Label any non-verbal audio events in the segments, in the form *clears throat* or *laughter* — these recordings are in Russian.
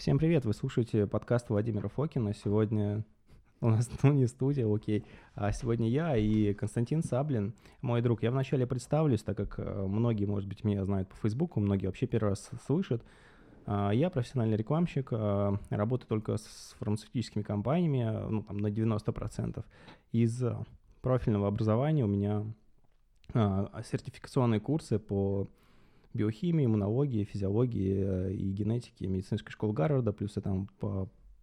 Всем привет, вы слушаете подкаст Владимира Фокина. Сегодня у нас, *laughs* ну, не студия, окей. А сегодня я и Константин Саблин, мой друг. Я вначале представлюсь, так как э, многие, может быть, меня знают по Фейсбуку, многие вообще первый раз слышат. А, я профессиональный рекламщик, э, работаю только с фармацевтическими компаниями, ну, там, на 90%. Из профильного образования у меня а, сертификационные курсы по биохимии, иммунологии, физиологии э, и генетики медицинской школы Гарварда, плюс я там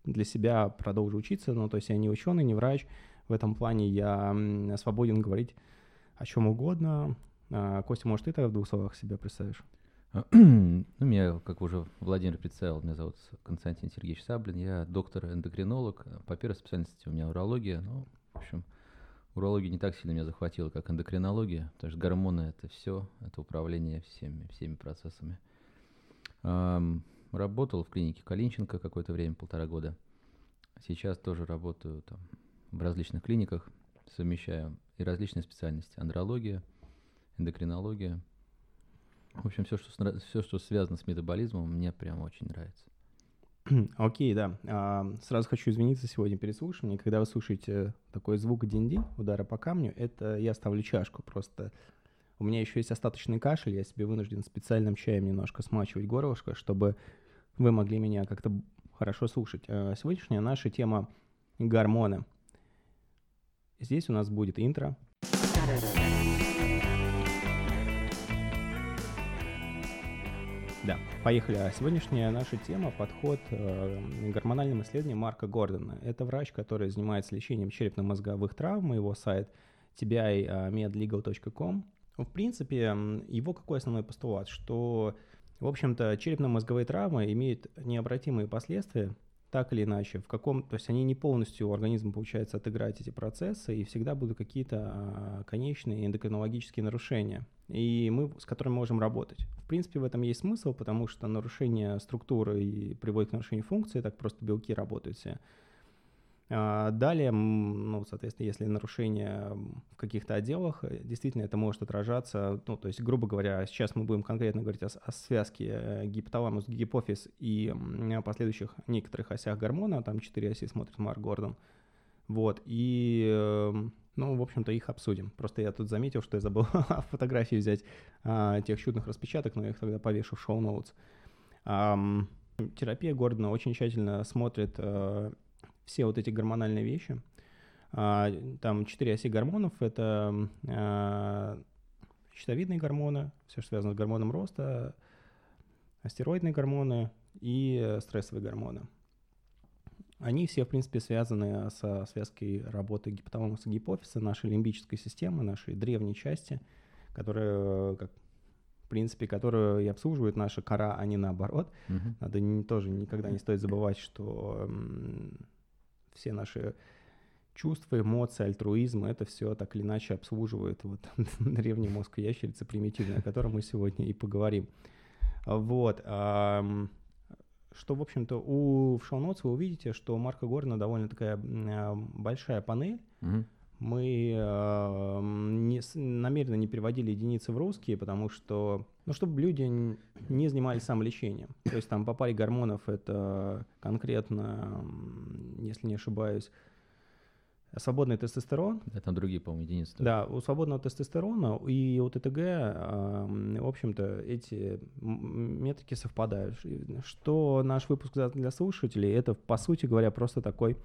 для себя продолжу учиться, ну, то есть я не ученый, не врач, в этом плане я свободен говорить о чем угодно. А, Костя, может, ты тогда в двух словах себя представишь? *clears throat* Ну, меня, как уже Владимир представил, меня зовут Константин Сергеевич Саблин, я доктор-эндокринолог, по первой специальности у меня урология, ну, в общем, урология не так сильно меня захватила, как эндокринология, потому что гормоны — это все, это управление всеми, всеми процессами. Эм, работал в клинике Калинченко какое-то время, полтора года. Сейчас тоже работаю там в различных клиниках, совмещаю и различные специальности. Андрология, эндокринология. В общем, все, что, все, что связано с метаболизмом, мне прям очень нравится. *clears throat* Окей, да. А, сразу хочу извиниться сегодня перед слушанием. Когда вы слушаете такой звук динди, удара по камню, это я ставлю чашку. Просто у меня еще есть остаточный кашель, я себе вынужден специальным чаем немножко смачивать горлышко, чтобы вы могли меня как-то хорошо слушать. А, сегодняшняя наша тема — гормоны. Здесь у нас будет интро. Да, поехали. А сегодняшняя наша тема — подход э, гормональным исследованиям Марка Гордона. Это врач, который занимается лечением черепно-мозговых травм. Его сайт tbimedlegal.com. В принципе, его какой основной постулат? Что, в общем-то, черепно-мозговые травмы имеют необратимые последствия так или иначе, в каком, то есть они не полностью, организм получается отыграть эти процессы, и всегда будут какие-то а, конечные эндокринологические нарушения, и мы с которыми можем работать. В принципе, в этом есть смысл, потому что нарушение структуры и приводит к нарушению функции, так просто белки работают все. А, далее, ну, соответственно, если нарушение в каких-то отделах, э, действительно это может отражаться, ну, то есть, грубо говоря, сейчас мы будем конкретно говорить о, о связке э, гипоталамус, гипофиз и последующих некоторых осях гормона, там четыре оси смотрит Марк Гордон, вот, и, эм, ну, в общем-то, их обсудим. Просто я тут заметил, что я забыл *laughs* фотографии взять а, тех чудных распечаток, но я их тогда повешу в шоу-ноутс. Терапия Гордона очень тщательно смотрит э, все вот эти гормональные вещи. А, там четыре оси гормонов — это а, щитовидные гормоны, все, что связано с гормоном роста, астероидные гормоны и стрессовые гормоны. Они все, в принципе, связаны со связкой работы гипоталамуса гипофиза, нашей лимбической системы, нашей древней части, которая, как, в принципе, которую и обслуживает наша кора, а не наоборот. Угу. Надо не, тоже никогда не стоит забывать, что все наши чувства, эмоции, альтруизм, это все так или иначе обслуживает вот *laughs* древний мозг ящерицы примитивный, о котором мы сегодня и поговорим. Вот. Что, в общем-то, у, в шоу вы увидите, что у Марка Горна довольно такая большая панель. Мы э, не, намеренно не переводили единицы в русские, потому что, ну, чтобы люди не занимались самолечением. То есть там по паре гормонов это конкретно, если не ошибаюсь, свободный тестостерон. Да, там другие, по-моему, единицы. Да, у свободного тестостерона и у ТТГ, в общем-то, эти метрики совпадают. Что наш выпуск для слушателей, это, по сути говоря, просто такой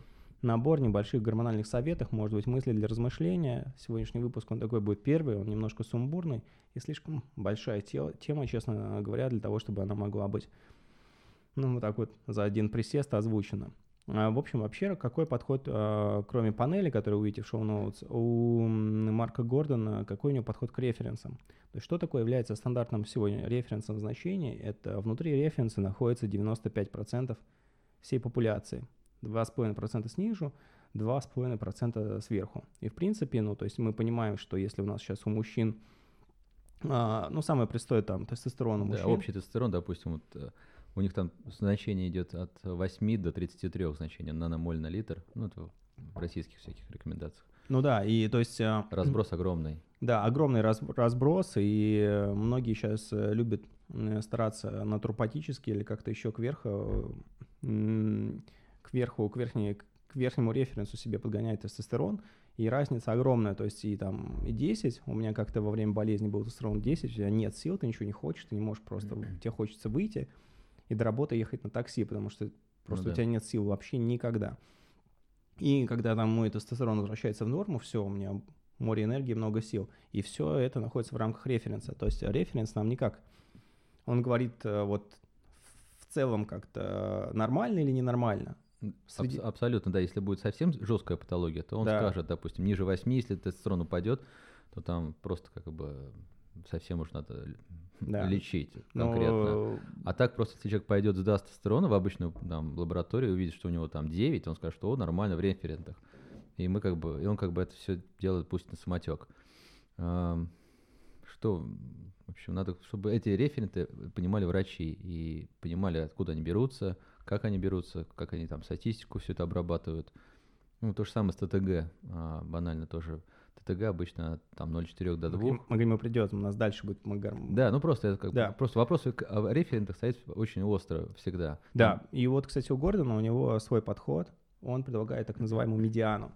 набор небольших гормональных советов, может быть, мысли для размышления. Сегодняшний выпуск, он такой будет первый, он немножко сумбурный и слишком большая те, тема, честно говоря, для того, чтобы она могла быть, ну, вот так вот за один присест озвучена. А, в общем, вообще, какой подход, а, кроме панели, которую вы увидите в шоу-ноутс, у Марка Гордона, какой у него подход к референсам? То есть что такое является стандартным сегодня референсом значений? Это внутри референса находится 95% всей популяции. 2,5% снизу, 2,5% сверху. И в принципе, ну, то есть мы понимаем, что если у нас сейчас у мужчин, а, ну, самое простое там тестостерон у мужчин. Да, общий тестостерон, допустим, вот э, у них там значение идет от 8 до 33 значений наномоль на литр, ну, это в российских всяких рекомендациях. Ну да, и то есть... Э, разброс огромный. Да, огромный раз, разброс, и э, многие сейчас любят стараться натурпатически или как-то еще кверху к верху, к, верхней, к верхнему референсу себе подгоняет тестостерон, и разница огромная, то есть и там и 10, у меня как-то во время болезни был тестостерон 10, у тебя нет сил, ты ничего не хочешь, ты не можешь просто, тебе хочется выйти и до работы ехать на такси, потому что просто ну, да. у тебя нет сил вообще никогда. И когда там мой тестостерон возвращается в норму, все, у меня море энергии, много сил. И все это находится в рамках референса. То есть референс нам никак. Он говорит э, вот в целом как-то нормально или ненормально. Среди... Аб- абсолютно, да. Если будет совсем жесткая патология, то он да. скажет, допустим, ниже 8, если тестостерон упадет, то там просто как бы совсем уж надо да. лечить конкретно. Но... А так просто, если человек пойдет сдаст тестостерона в обычную там, лабораторию, увидит, что у него там 9, он скажет, что о, нормально в референтах. И мы как бы, и он как бы это все делает пусть на самотек. Что, в общем, надо, чтобы эти референты понимали врачи и понимали, откуда они берутся, как они берутся, как они там статистику все это обрабатывают. Ну, то же самое с ТТГ, а, банально тоже. ТТГ обычно там 0,4 до 2. Мы, мы придет, у нас дальше будет Магар. Да, ну просто это как да. просто вопрос о референтах стоит очень остро всегда. Да, там... и вот, кстати, у Гордона у него свой подход, он предлагает так называемую медиану.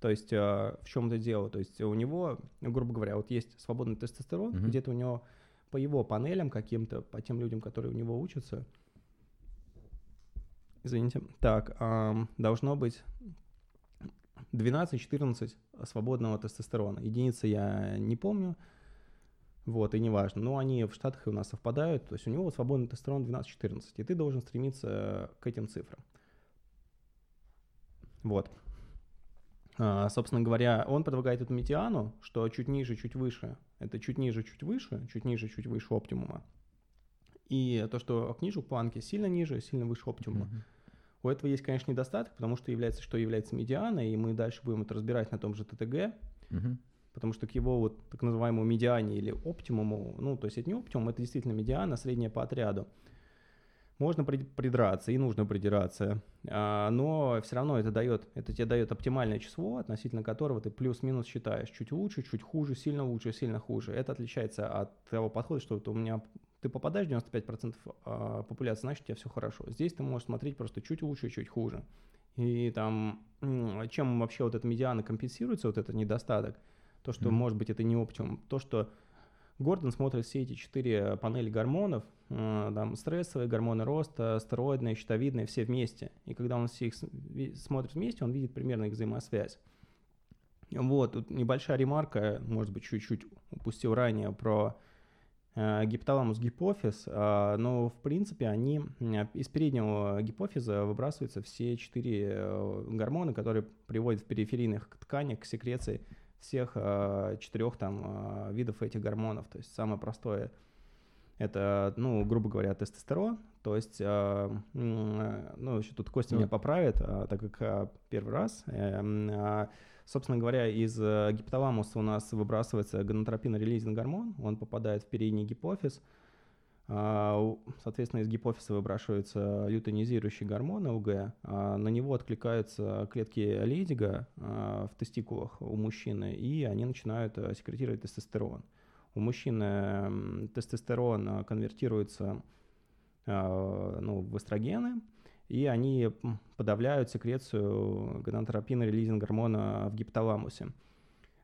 То есть э, в чем это дело? То есть у него, грубо говоря, вот есть свободный тестостерон, mm-hmm. где-то у него по его панелям каким-то, по тем людям, которые у него учатся, извините, так, э, должно быть 12-14 свободного тестостерона. Единицы я не помню, вот, и не важно. Но они в Штатах и у нас совпадают. То есть у него свободный тестостерон 12-14, и ты должен стремиться к этим цифрам. Вот. А, собственно говоря, он предлагает эту медиану, что чуть ниже, чуть выше. Это чуть ниже, чуть выше, чуть ниже, чуть выше оптимума. И то, что ниже планки сильно ниже, сильно выше оптимума. Mm-hmm. У этого есть, конечно, недостаток, потому что является, что является медианой, и мы дальше будем это разбирать на том же ТТГ, угу. потому что к его вот так называемому медиане или оптимуму, ну, то есть это не оптимум, это действительно медиана, средняя по отряду, можно придраться и нужно придираться, а, но все равно это дает, это тебе дает оптимальное число, относительно которого ты плюс-минус считаешь, чуть лучше, чуть хуже, сильно лучше, сильно хуже. Это отличается от того подхода, что вот у меня ты попадаешь в 95% а, популяции, значит, у тебя все хорошо. Здесь ты можешь смотреть просто чуть лучше, чуть хуже. И там, чем вообще вот эта медиана компенсируется, вот этот недостаток, то, что, mm-hmm. может быть, это не оптимум, то, что Гордон смотрит все эти четыре панели гормонов, а, там стрессовые, гормоны роста, стероидные, щитовидные, все вместе. И когда он все их смотрит вместе, он видит примерно их взаимосвязь. Вот, тут небольшая ремарка, может быть, чуть-чуть упустил ранее про Э, гипоталамус, гипофиз, а, но в принципе они из переднего гипофиза выбрасываются все четыре э, гормона, которые приводят в периферийных тканях к секреции всех э, четырех там видов этих гормонов. То есть самое простое это, ну, грубо говоря, тестостерон. То есть, ну, еще тут Костя меня поправит, а, так как первый раз. Собственно говоря, из э, гипоталамуса у нас выбрасывается гонотропин-релизинг гормон, он попадает в передний гипофиз, а, Соответственно, из гипофиза выбрасывается лютонизирующий гормон ЛГ. А на него откликаются клетки Лейдига а, в тестикулах у мужчины, и они начинают э, секретировать тестостерон. У мужчины тестостерон конвертируется ну, в эстрогены, и они подавляют секрецию гонадотропина релизинг гормона в гипоталамусе.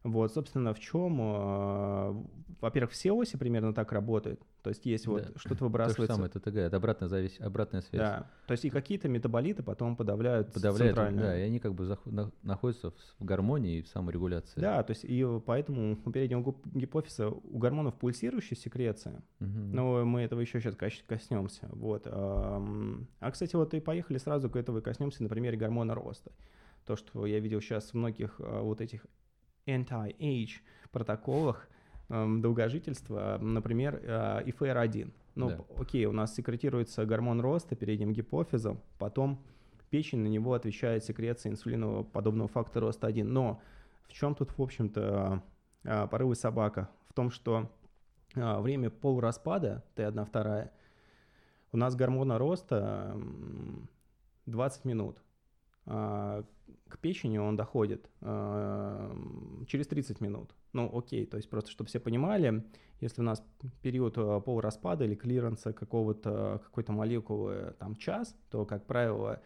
Вот, собственно, в чем, э, во-первых, все оси примерно так работают. То есть есть да. вот что-то выбрасывается. То же самое, ТТГ, это обратная, зависть, обратная связь. Да, то есть и какие-то метаболиты потом подавляют, подавляют центрально. Да, и они как бы зах- находятся в гармонии и в саморегуляции. Да, то есть и поэтому у переднего гипофиза у гормонов пульсирующая секреция, угу. но мы этого еще сейчас коснемся. Вот. А, кстати, вот и поехали сразу к этому и коснемся на примере гормона роста. То, что я видел сейчас в многих а, вот этих anti-age протоколах, долгожительства, например, IFR1. Э, ну, да. окей, у нас секретируется гормон роста передним гипофизом, потом печень на него отвечает секрецией инсулинового подобного фактора роста 1. Но в чем тут, в общем-то, э, порывы собака? В том, что э, время полураспада, Т1 вторая, у нас гормона роста 20 минут. а, к печени он доходит через 30 минут. Ну, окей, то есть просто, чтобы все понимали, если у нас период а, полураспада или клиренса какого-то, какой-то молекулы там час, то, как правило,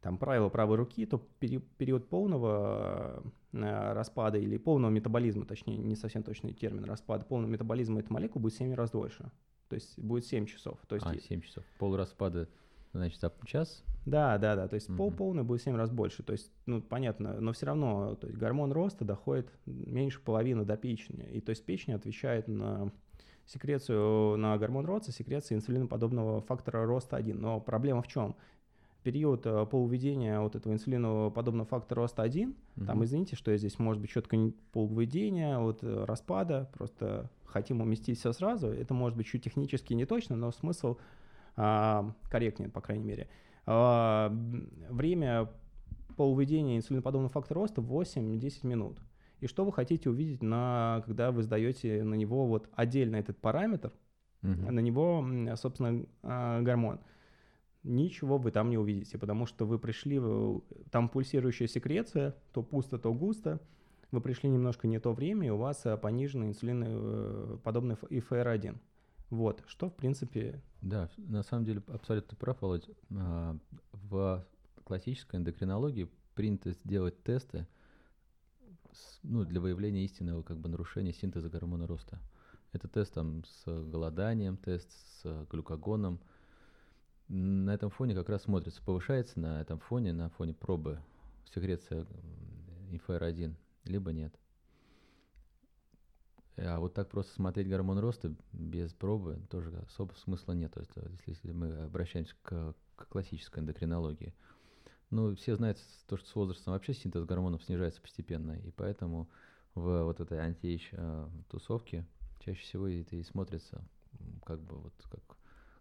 там правило правой руки, то период полного распада или полного метаболизма, точнее, не совсем точный термин распада, полного метаболизма этой молекулы будет 7 раз дольше. То есть будет 7 часов. То есть а, 7 часов. Полураспада Значит, за час? Да, да, да. То есть угу. пол полный будет в 7 раз больше. То есть, ну, понятно, но все равно то есть гормон роста доходит меньше половины до печени. И то есть печень отвечает на секрецию, на гормон роста, секреция инсулиноподобного фактора роста 1. Но проблема в чем? период э, полуведения вот этого инсулиноподобного фактора роста 1, угу. там, извините, что я здесь, может быть, четко полуведения, вот э, распада, просто хотим уместить все сразу, это может быть чуть технически не точно, но смысл корректнее, по крайней мере. А, время полуведения инсулиноподобного фактора роста 8-10 минут. И что вы хотите увидеть, на, когда вы сдаете на него вот отдельно этот параметр, угу. на него, собственно, а, гормон? Ничего вы там не увидите, потому что вы пришли, там пульсирующая секреция, то пусто, то густо, вы пришли немножко не то время, и у вас пониженный инсулиноподобный ИФР-1. Вот, что, в принципе... Да, на самом деле абсолютно прав, Володь. А, в классической эндокринологии принято сделать тесты ну, для выявления истинного как бы, нарушения синтеза гормона роста. Это тест там, с голоданием, тест с глюкогоном. На этом фоне как раз смотрится, повышается на этом фоне, на фоне пробы секреция ИФР-1, либо нет. А вот так просто смотреть гормон роста без пробы тоже особо смысла нет. То есть, если, если мы обращаемся к, к классической эндокринологии. Ну, все знают то, что с возрастом вообще синтез гормонов снижается постепенно, и поэтому в вот этой анти а, тусовке чаще всего это и смотрится как бы вот как,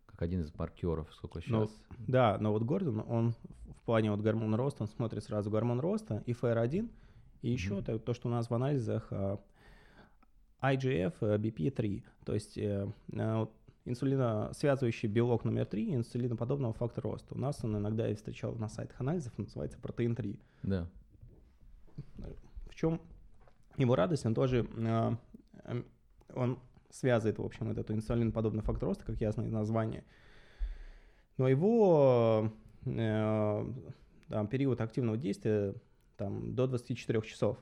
как один из маркеров, сколько сейчас. Но, да, но вот Гордон, он в плане вот гормона роста, он смотрит сразу гормон роста, и ФР1, и еще mm-hmm. то, то, что у нас в анализах а, IGF BP3, то есть э, э инсулиносвязывающий белок номер 3 инсулиноподобного фактора роста. У нас он иногда я встречал на сайтах анализов, называется протеин 3. Да. В чем его радость? Он тоже э, эм, он связывает, в общем, этот инсулиноподобный фактор роста, как ясно из названия. Но его э, там, период активного действия там, до 24 часов.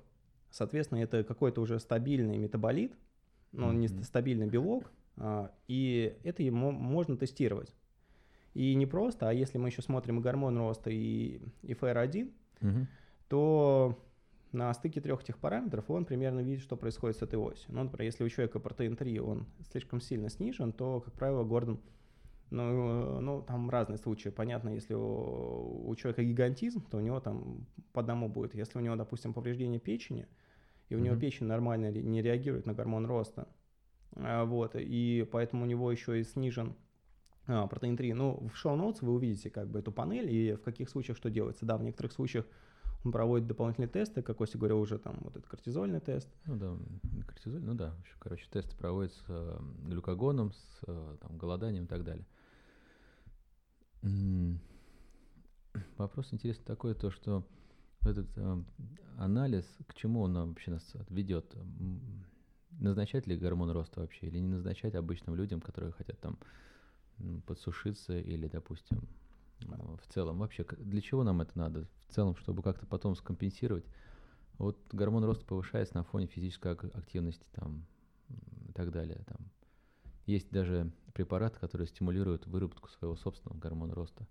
Соответственно, это какой-то уже стабильный метаболит, но mm-hmm. не стабильный белок, а, и это ему можно тестировать. И не просто, а если мы еще смотрим гормон роста и, и FR1, mm-hmm. то на стыке трех этих параметров он примерно видит, что происходит с этой осью. Ну, например, если у человека протеин 3, он слишком сильно снижен, то, как правило, Гордон, ну, ну там разные случаи. Понятно, если у, у человека гигантизм, то у него там по одному будет. Если у него, допустим, повреждение печени, и у mm-hmm. него печень нормально не реагирует на гормон роста. А, вот, и поэтому у него еще и снижен а, протеин 3. Ну, в шоу-ноутс вы увидите как бы эту панель и в каких случаях что делается. Да, в некоторых случаях он проводит дополнительные тесты, как Оси говорил уже, там вот этот кортизольный тест. Ну да, кортизоль, ну да, еще, короче, тесты проводятся с глюкогоном, с э, там, голоданием и так далее. Вопрос интересный такой, то что этот э, анализ, к чему он вообще нас ведет? Назначать ли гормон роста вообще или не назначать обычным людям, которые хотят там подсушиться или, допустим, в целом вообще для чего нам это надо? В целом, чтобы как-то потом скомпенсировать. Вот гормон роста повышается на фоне физической активности там и так далее. Там. Есть даже препараты, которые стимулируют выработку своего собственного гормона роста.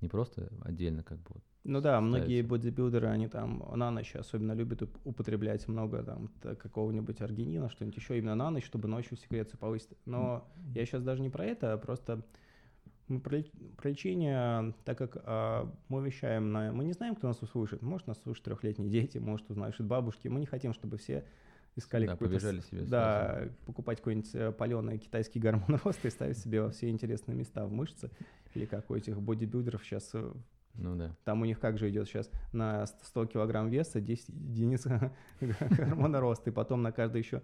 Не просто отдельно как бы ну да, многие бодибилдеры, они там на ночь особенно любят употреблять много там какого-нибудь аргинина, что-нибудь еще именно на ночь, чтобы ночью секрецию повысить. Но mm-hmm. я сейчас даже не про это, а просто про, про лечение, так как а, мы вещаем на... Мы не знаем, кто нас услышит. Может, нас слушают трехлетние дети, может, услышат бабушки. Мы не хотим, чтобы все искали да, побежали себе Да, сразу. покупать какой-нибудь э, паленый китайский гормон *laughs* роста и ставить себе во все интересные места в мышцы. Или как у этих бодибилдеров сейчас э, ну да. Там у них как же идет сейчас на 100 килограмм веса 10 единиц *laughs* гормона роста, и потом на каждый еще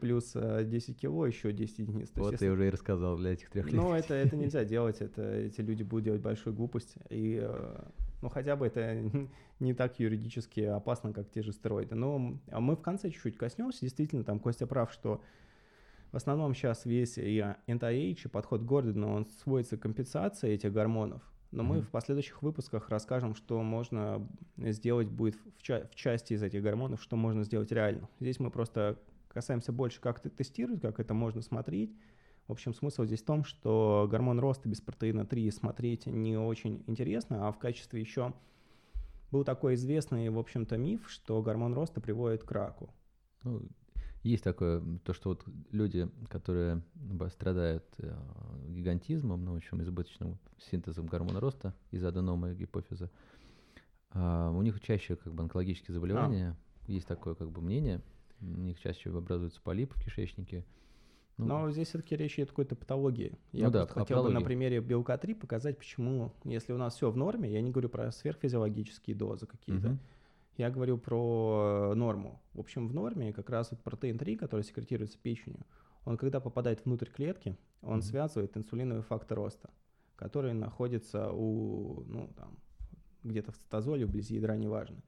плюс 10 э, кило еще 10 единиц. То вот есть, ты уже и рассказал для этих трех лет. Ну, это, это нельзя *laughs* делать, это, эти люди будут делать большую глупость. И, э, ну хотя бы это *laughs* не так юридически опасно, как те же стероиды. Но а мы в конце чуть-чуть коснемся. Действительно, там Костя прав, что в основном сейчас весь и NIH, и подход Гордона, он сводится к компенсации этих гормонов. Но mm-hmm. мы в последующих выпусках расскажем, что можно сделать будет в, ча- в части из этих гормонов, что можно сделать реально. Здесь мы просто касаемся больше, как это тестируют, как это можно смотреть. В общем, смысл здесь в том, что гормон роста без протеина 3 смотреть не очень интересно, а в качестве еще был такой известный, в общем-то, миф, что гормон роста приводит к раку. Ну, есть такое, то, что вот люди, которые страдают э, гигантизмом, ну, в общем, избыточным синтезом гормона роста из аденомы гипофиза, а, у них чаще как бы онкологические заболевания, а. есть такое как бы мнение, у них чаще образуются полипы в кишечнике. Ну, Но здесь все-таки речь идет о какой-то патологии. Я ну, да, хотел бы на примере белка 3 показать, почему, если у нас все в норме, я не говорю про сверхфизиологические дозы какие-то, угу. Я говорю про норму. В общем, в норме как раз вот протеин 3, который секретируется печенью, он когда попадает внутрь клетки, он mm-hmm. связывает инсулиновый фактор роста, который находится у, ну, там, где-то в цитозоле, вблизи ядра, неважно.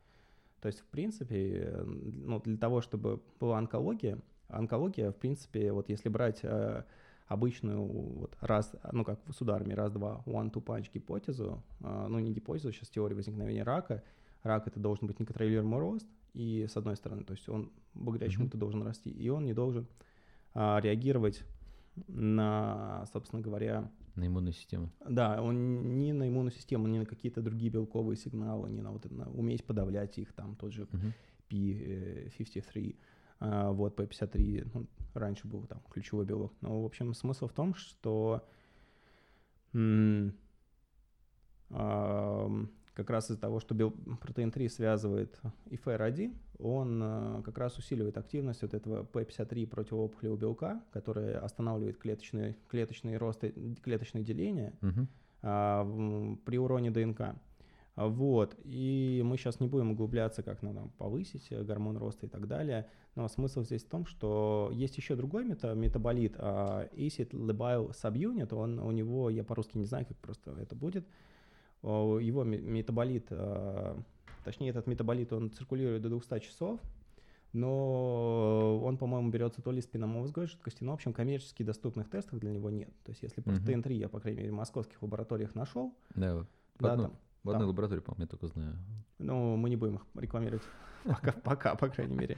То есть, в принципе, ну, для того, чтобы была онкология, онкология, в принципе, вот если брать э, обычную вот раз, ну как с ударами раз-два, one-two punch гипотезу, э, ну не гипотезу, сейчас теория возникновения рака, рак это должен быть неконтролируемый рост, и с одной стороны, то есть он благодаря mm-hmm. чему-то должен расти, и он не должен а, реагировать на, собственно говоря... На иммунную систему. Да, он не на иммунную систему, не на какие-то другие белковые сигналы, не на вот на уметь подавлять их, там тот же uh-huh. P53, а, вот P53, ну, раньше был там ключевой белок. Но, в общем, смысл в том, что а, как раз из-за того, что протеин 3 связывает ИФР-1, он э, как раз усиливает активность вот этого P53 противоопухолевого белка, который останавливает клеточные, клеточные росты, клеточные деления угу. а, при уроне ДНК. Вот, и мы сейчас не будем углубляться, как надо повысить гормон роста и так далее, но смысл здесь в том, что есть еще другой мета, метаболит, а acid labile subunit, он у него, я по-русски не знаю, как просто это будет, его метаболит, а, точнее этот метаболит, он циркулирует до 200 часов, но он, по-моему, берется то ли из спинномозговой жидкости, но, в общем, коммерчески доступных тестов для него нет. То есть если просто uh-huh. 3 я, по крайней мере, в московских лабораториях нашел. Да, в, да, там, в одной лаборатории, по-моему, я только знаю. Ну, мы не будем их рекламировать *laughs* пока, пока, по крайней мере.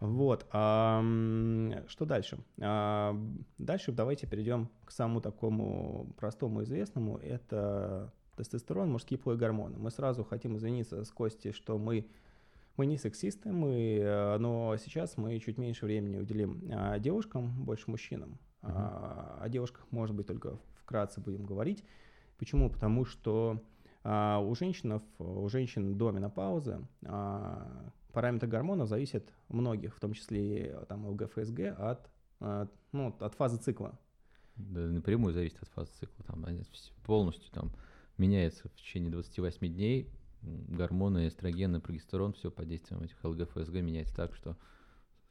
Вот. Что дальше? А, дальше давайте перейдем к самому такому простому известному. Это тестостерон, мужские половые гормоны. Мы сразу хотим извиниться с Костей, что мы, мы не сексисты, мы, э, но сейчас мы чуть меньше времени уделим а, девушкам, больше мужчинам. Uh-huh. О девушках, может быть, только вкратце будем говорить. Почему? Потому что а, у женщин, у женщин до менопаузы а, параметры гормонов зависят многих, в том числе там ЛГФСГ, от, от, ну, от фазы цикла. Да, напрямую зависит от фазы цикла, там полностью там меняется в течение 28 дней, гормоны, эстрогены, прогестерон, все под действием этих ЛГФСГ меняется так, что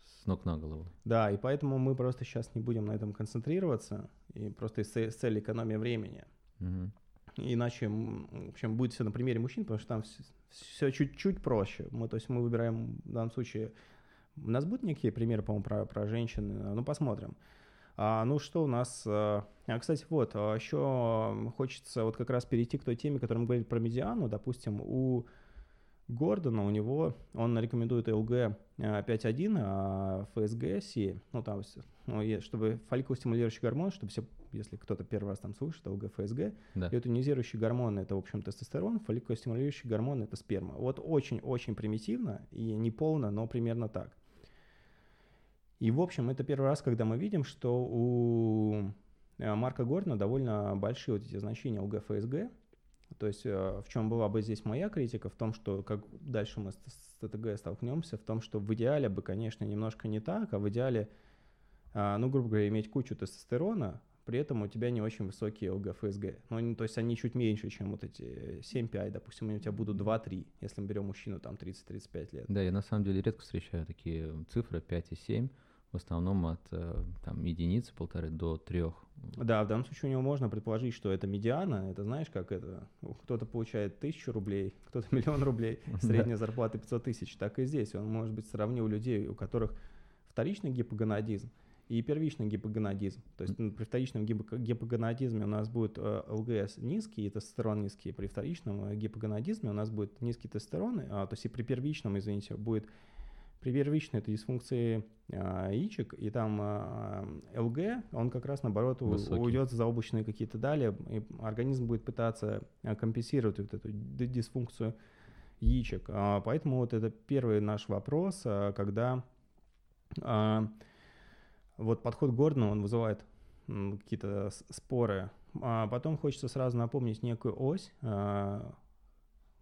с ног на голову. Да, и поэтому мы просто сейчас не будем на этом концентрироваться, и просто из цели экономии времени. Угу. Иначе, в общем, будет все на примере мужчин, потому что там все, чуть-чуть проще. Мы, то есть мы выбираем в данном случае... У нас будут некие примеры, по-моему, про, про женщин, ну посмотрим. А, ну что у нас? А, а кстати, вот, а еще хочется вот как раз перейти к той теме, которую мы говорили про медиану. Допустим, у Гордона, у него, он рекомендует ЛГ 5.1, а ФСГ Си, ну там, ну, чтобы фолликулостимулирующий гормон, чтобы все, если кто-то первый раз там слышит, ЛГ, ФСГ, да. и тонизирующий гормон это, в общем, тестостерон, фолликулостимулирующий гормон это сперма. Вот очень-очень примитивно и не полно, но примерно так. И, в общем, это первый раз, когда мы видим, что у э, Марка Гордона довольно большие вот эти значения ЛГ-ФСГ. То есть э, в чем была бы здесь моя критика? В том, что как дальше мы с ТТГ столкнемся, в том, что в идеале бы, конечно, немножко не так, а в идеале, а, ну, грубо говоря, иметь кучу тестостерона, при этом у тебя не очень высокие ЛГ-ФСГ. Ну, то есть они чуть меньше, чем вот эти 7-5, допустим, у тебя будут 2-3, если мы берем мужчину там 30-35 лет. Да, я на самом деле редко встречаю такие цифры 5 и 7 в основном от э, там, единицы, полторы до трех. Да, в данном случае у него можно предположить, что это медиана. Это знаешь, как это? Кто-то получает тысячу рублей, *laughs* кто-то миллион рублей, *laughs* средняя зарплата 500 тысяч. Так и здесь. Он, может быть, сравнил людей, у которых вторичный гипогонадизм и первичный гипогонадизм. То есть при вторичном гипогонадизме у нас будет э, ЛГС низкий и тестостерон низкий. При вторичном э, гипогонадизме у нас будет низкий тестостерон, а, то есть и при первичном, извините, будет при первичной это дисфункции а, яичек, и там а, ЛГ, он как раз наоборот Высокий. уйдет за облачные какие-то далее, и организм будет пытаться а, компенсировать вот эту дисфункцию яичек. А, поэтому вот это первый наш вопрос, а, когда а, вот подход Гордона, он вызывает какие-то споры. А потом хочется сразу напомнить некую ось. А,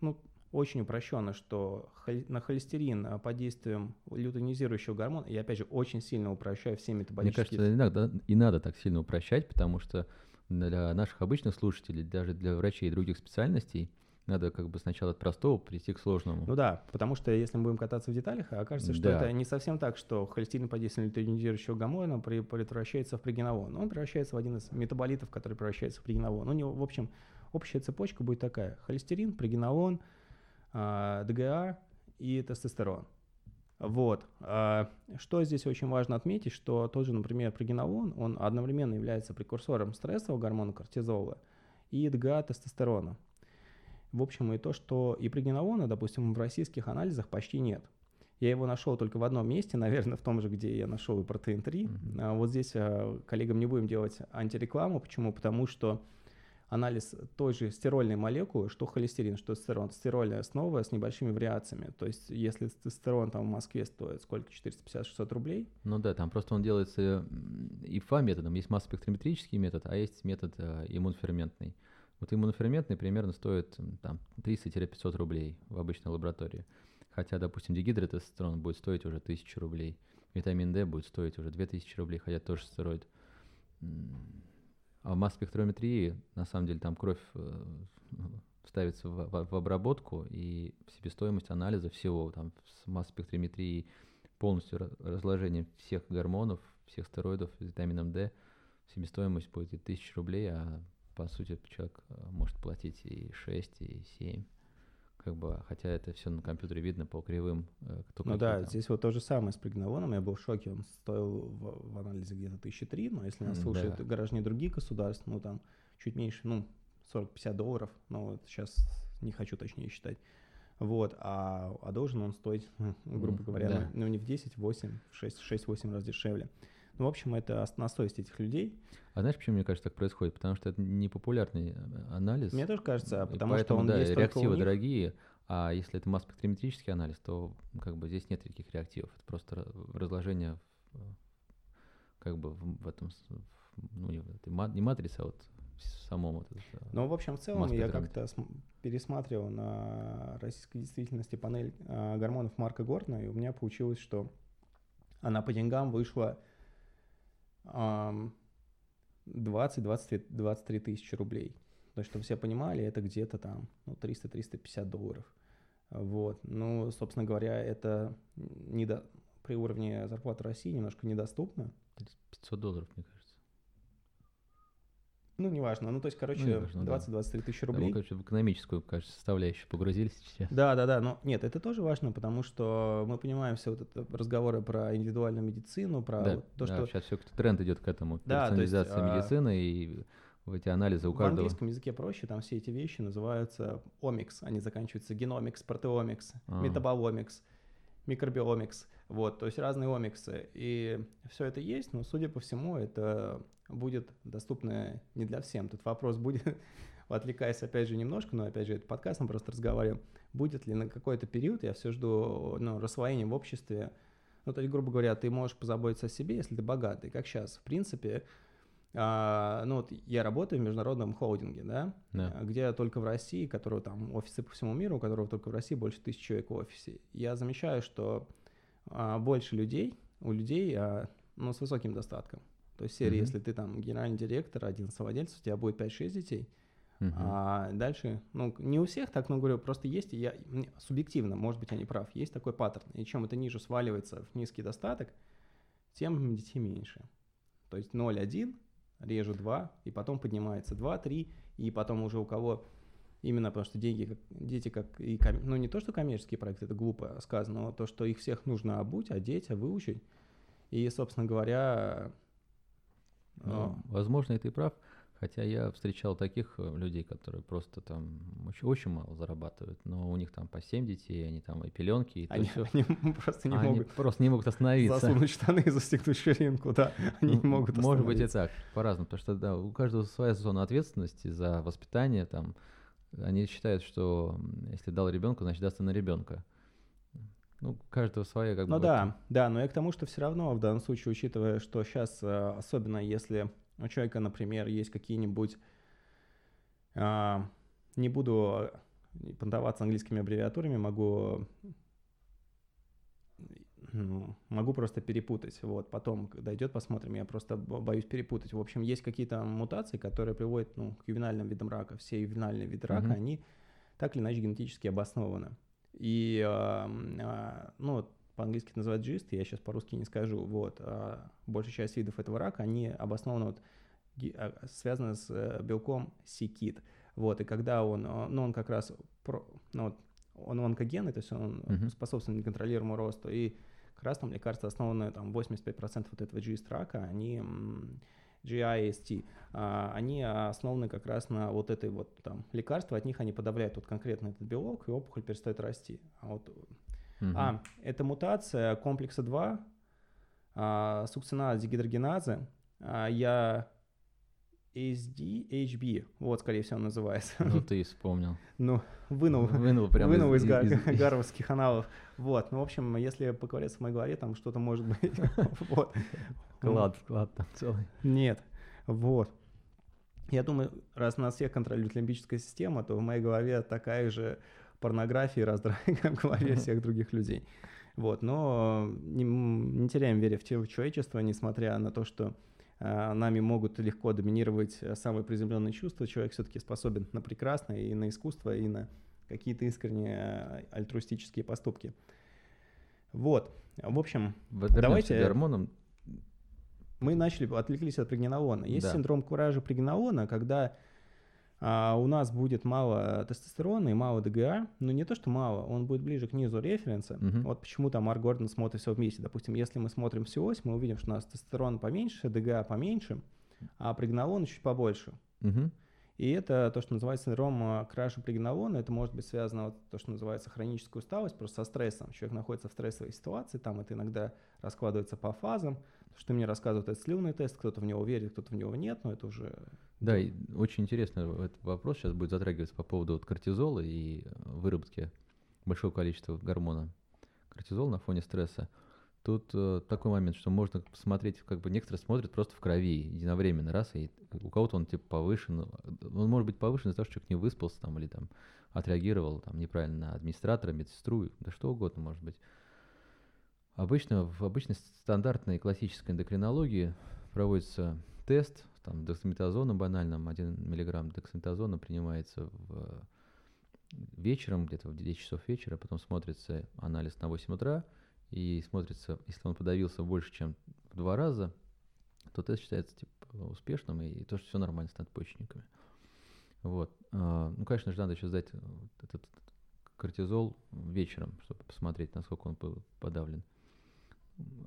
ну, очень упрощенно, что на холестерин а, под действием лютонизирующего гормона, и опять же очень сильно упрощаю все метаболические... Мне кажется, и надо так сильно упрощать, потому что для наших обычных слушателей, даже для врачей и других специальностей, надо как бы сначала от простого прийти к сложному. Ну да, потому что если мы будем кататься в деталях, окажется, что да. это не совсем так, что холестерин под действием лютонизирующего гормона превращается в прегеновон. Он превращается в один из метаболитов, который превращается в прегеновон. У него, в общем, общая цепочка будет такая. Холестерин, прегеновон, а, ДГА и тестостерон. Вот. А, что здесь очень важно отметить, что тот же, например, прогенолон, он одновременно является прекурсором стрессового гормона кортизола и ДГА тестостерона. В общем, и то, что и прогенолона, допустим, в российских анализах почти нет. Я его нашел только в одном месте, *laughs* наверное, в том же, где я нашел и протеин 3. Mm-hmm. Вот здесь коллегам не будем делать антирекламу. Почему? Потому что анализ той же стирольной молекулы, что холестерин, что тестостерон. Стирольная основа с небольшими вариациями. То есть, если тестостерон там в Москве стоит сколько, 450-600 рублей? Ну да, там просто он делается ИФА методом. Есть масс-спектрометрический метод, а есть метод э, иммуноферментный. Вот иммуноферментный примерно стоит там 300-500 рублей в обычной лаборатории. Хотя, допустим, дигидротестостерон будет стоить уже 1000 рублей. Витамин D будет стоить уже 2000 рублей, хотя тоже стероид. А в масс-спектрометрии, на самом деле, там кровь э, ставится в, в, в обработку, и себестоимость анализа всего, там, с масс-спектрометрией, полностью разложением всех гормонов, всех стероидов, с витамином D, себестоимость будет и 1000 рублей, а по сути человек э, может платить и 6, и 7 как бы, хотя это все на компьютере видно по кривым. Э, кто ну да, там. здесь вот то же самое с пригновоном, я был в шоке, он стоил в, в анализе где-то тысячи три, но если нас слушают да. граждане других государств, ну там чуть меньше, ну 40-50 долларов, ну вот сейчас не хочу точнее считать. Вот, а, а должен он стоить, *laughs* грубо говоря, да. ну, ну не в 10, 8, 6, 6-8 раз дешевле. Ну, в общем, это на совести этих людей. А знаешь, почему, мне кажется, так происходит? Потому что это не популярный э, анализ. Мне тоже кажется, потому поэтому, что он да, есть реактивы дорогие, а если это масс-спектрометрический анализ, то как бы здесь нет никаких реактивов. Это просто разложение как бы в, этом, ну, не, матрице, а вот самом вот это, Ну, в общем, в целом я как-то пересматривал на российской действительности панель а, гормонов Марка Гортна, и у меня получилось, что она по деньгам вышла 20-23 тысячи рублей. То есть, чтобы все понимали, это где-то там ну, 300-350 долларов. Вот. Ну, собственно говоря, это не до... при уровне зарплаты России немножко недоступно. 500 долларов, мне кажется. Ну, неважно. Ну, то есть, короче, ну, 20-23 тысячи рублей. Да, мы, короче, в экономическую, кажется, составляющую погрузились сейчас. Да, да, да. Но нет, это тоже важно, потому что мы понимаем все вот это разговоры про индивидуальную медицину, про да, вот то, да, что... сейчас все тренд идет к этому. Да, персонализация есть, а, медицины и в эти анализы у каждого. В английском языке проще, там все эти вещи называются омикс, они заканчиваются геномикс, протеомикс, а. метаболомикс, микробиомикс, вот, то есть разные омиксы. И все это есть, но, судя по всему, это будет доступно не для всем. Тут вопрос будет, *laughs* отвлекаясь опять же немножко, но опять же это подкаст, мы просто разговариваем, будет ли на какой-то период, я все жду ну, рассвоения в обществе, ну, то есть, грубо говоря, ты можешь позаботиться о себе, если ты богатый, как сейчас. В принципе, а, ну вот я работаю в международном холдинге, да, да, где только в России, которого там офисы по всему миру, у которого только в России больше тысячи человек в офисе. Я замечаю, что а, больше людей, у людей, а, ну, с высоким достатком. То есть серии, mm-hmm. если ты там генеральный директор, один совладелец, у тебя будет 5-6 детей, mm-hmm. а дальше, ну, не у всех так, но говорю, просто есть, я субъективно, может быть, я не прав, есть такой паттерн, и чем это ниже сваливается в низкий достаток, тем детей меньше. То есть 0,1, режу 2, и потом поднимается 2, 3, и потом уже у кого именно потому что деньги, как, дети как и, ну не то, что коммерческие проекты, это глупо сказано, но то, что их всех нужно обуть, одеть, выучить. И, собственно говоря... Ну, возможно, и ты прав. Хотя я встречал таких э, людей, которые просто там очень, очень мало зарабатывают, но у них там по 7 детей, они там и пеленки, и они, то они *laughs* просто не они могут. просто не могут остановиться. Засунуть штаны и застегнуть ширинку, да. Они ну, не могут Может быть и так, по-разному, потому что да, у каждого своя зона ответственности за воспитание, там, они считают, что если дал ребенку, значит даст и на ребенка. Ну, каждого своя как ну, бы. Ну да, да, но я к тому, что все равно в данном случае, учитывая, что сейчас, э, особенно если у человека, например, есть какие-нибудь... А, не буду понтоваться английскими аббревиатурами, могу могу просто перепутать. Вот, потом, идет, посмотрим. Я просто боюсь перепутать. В общем, есть какие-то мутации, которые приводят ну, к ювенальным видам рака. Все ювенальные виды рака, mm-hmm. они так или иначе генетически обоснованы. И, э, э, ну, по-английски это называют GIST, я сейчас по-русски не скажу. Вот, а большая часть видов этого рака, они обоснованы, вот, а, связаны с э, белком c Вот, и когда он, а, ну, он как раз, про, ну, вот, он онкогенный, то есть он uh-huh. способствует неконтролируемому росту, и как раз там лекарства, основанные там 85% вот этого GIST рака, они GIST, они основаны как раз на вот этой вот там лекарства, от них они подавляют вот конкретно этот белок, и опухоль перестает расти. А вот Угу. А, это мутация комплекса 2, а, сукциназа дегидрогеназы. А, я SDHB, вот, скорее всего, называется. Ну, *laughs* ты вспомнил. ну, вынул, вынул, прямо вынул из, из, из, *laughs* гарвардских аналов. Вот, ну, в общем, если поковыряться в моей голове, там что-то может быть. *laughs* вот. Клад, клад там целый. Нет, вот. Я думаю, раз нас всех контролирует лимбическая система, то в моей голове такая же порнографии, раздрай, как в голове всех других людей. Вот, но не, не теряем веры в человечество, несмотря на то, что нами могут легко доминировать самые приземленные чувства. Человек все-таки способен на прекрасное и на искусство, и на какие-то искренние э, альтруистические поступки. Вот, в общем, Вернемся давайте... К гормонам. Мы начали, отвлеклись от прегнолона. Есть да. синдром куража прегнолона, когда а у нас будет мало тестостерона и мало ДГА, но не то, что мало, он будет ближе к низу референса. Uh-huh. Вот почему там Марк Гордон смотрит все вместе. Допустим, если мы смотрим всю ось, мы увидим, что у нас тестостерон поменьше, ДГА поменьше, а прегнолон чуть побольше. Uh-huh. И это то, что называется синдром а, краши прегнолона. Это может быть связано вот то, что называется хроническая усталость, просто со стрессом. Человек находится в стрессовой ситуации, там это иногда раскладывается по фазам. То, что мне рассказывают, это сливный тест, кто-то в него верит, кто-то в него нет, но это уже да, и очень интересно этот вопрос сейчас будет затрагиваться по поводу вот кортизола и выработки большого количества гормона кортизол на фоне стресса. Тут э, такой момент, что можно посмотреть, как бы некоторые смотрят просто в крови единовременно, раз, и у кого-то он типа повышен, он может быть повышен из-за того, что человек не выспался там или там отреагировал там неправильно на администратора, медсестру, да что угодно может быть. Обычно в обычной стандартной классической эндокринологии проводится тест, там дексаметазоном банальным, 1 миллиграмм дексаметазона принимается в вечером, где-то в 10 часов вечера, потом смотрится анализ на 8 утра, и смотрится, если он подавился больше, чем в два раза, то тест считается типа, успешным, и то, что все нормально с надпочечниками. Вот. А, ну, конечно же, надо еще сдать этот кортизол вечером, чтобы посмотреть, насколько он был подавлен.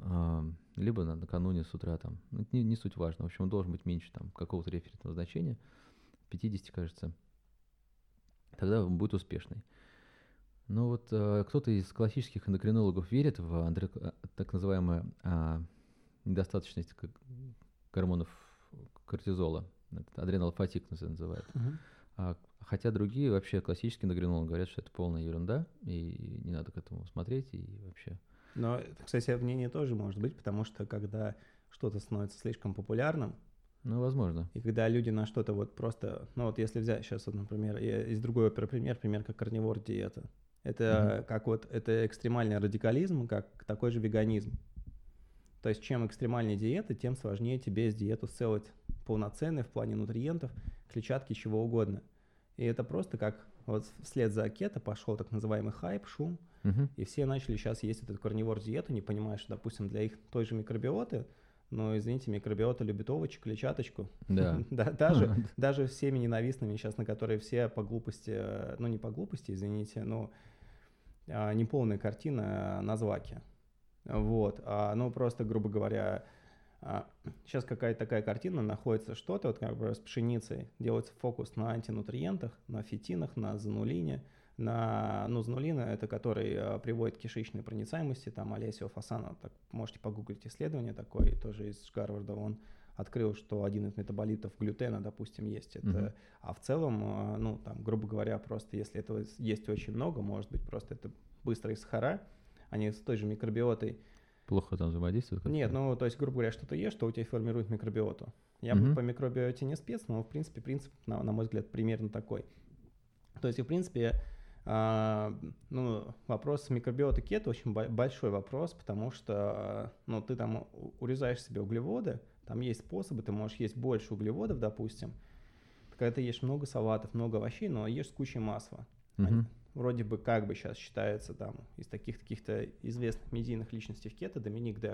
А, либо на, накануне с утра там. Ну, не, не суть важно. В общем, он должен быть меньше там какого-то референтного значения, 50, кажется. Тогда он будет успешный. Но вот э, кто-то из классических эндокринологов верит в андре, э, так называемую э, недостаточность гормонов кортизола. Это фатик называют. Uh-huh. А, хотя другие вообще классические эндокринологи говорят, что это полная ерунда, и не надо к этому смотреть, и вообще но, кстати, мнение тоже может быть, потому что когда что-то становится слишком популярным, ну, возможно. И когда люди на что-то вот просто, ну вот если взять сейчас, вот, например, из другой пример, пример как карнивор диета. Это угу. как вот, это экстремальный радикализм, как такой же веганизм. То есть чем экстремальнее диета, тем сложнее тебе диету сделать полноценной в плане нутриентов, клетчатки, чего угодно. И это просто как вот вслед за кето пошел так называемый хайп, шум, Мгм. и все начали сейчас есть эту карнивор диету, не понимая, что, допустим, для их той же микробиоты, но, извините, микробиота любит овощи, клетчаточку. Да. *laughs* Да, даже, *laughs* даже всеми ненавистными сейчас, на которые все по глупости, э, ну не по глупости, извините, но а, неполная картина на злаке. Вот, а, ну просто, грубо говоря, сейчас какая-то такая картина, находится что-то, вот как бы с пшеницей, делается фокус на антинутриентах, на фитинах, на занулине, на, ну, занулина, это который а, приводит к кишечной проницаемости, там Олесио Фасана, так, можете погуглить исследование такое, тоже из Гарварда, он открыл, что один из метаболитов глютена, допустим, есть. Это, Мгм. А в целом, а, ну, там, грубо говоря, просто если этого есть очень много, может быть, просто это быстрые сахара, они с той же микробиотой. Плохо там взаимодействует? как-то? Нет, ну, то есть, грубо говоря, что-то ешь, что у тебя формирует микробиоту. Я Мгм. по микробиоте не спец, но, в принципе, принцип, на, на мой взгляд, примерно такой. То есть, в принципе, а, ну, вопрос микробиоты кето очень бо- большой вопрос, потому что, а, ну, ты там урезаешь себе углеводы, там есть способы, ты можешь есть больше углеводов, допустим, когда ты ешь много салатов, много овощей, но ешь с кучей масла. Мгм. Вроде бы как бы сейчас считается там из таких каких-то известных медийных личностей в кето, Доминик де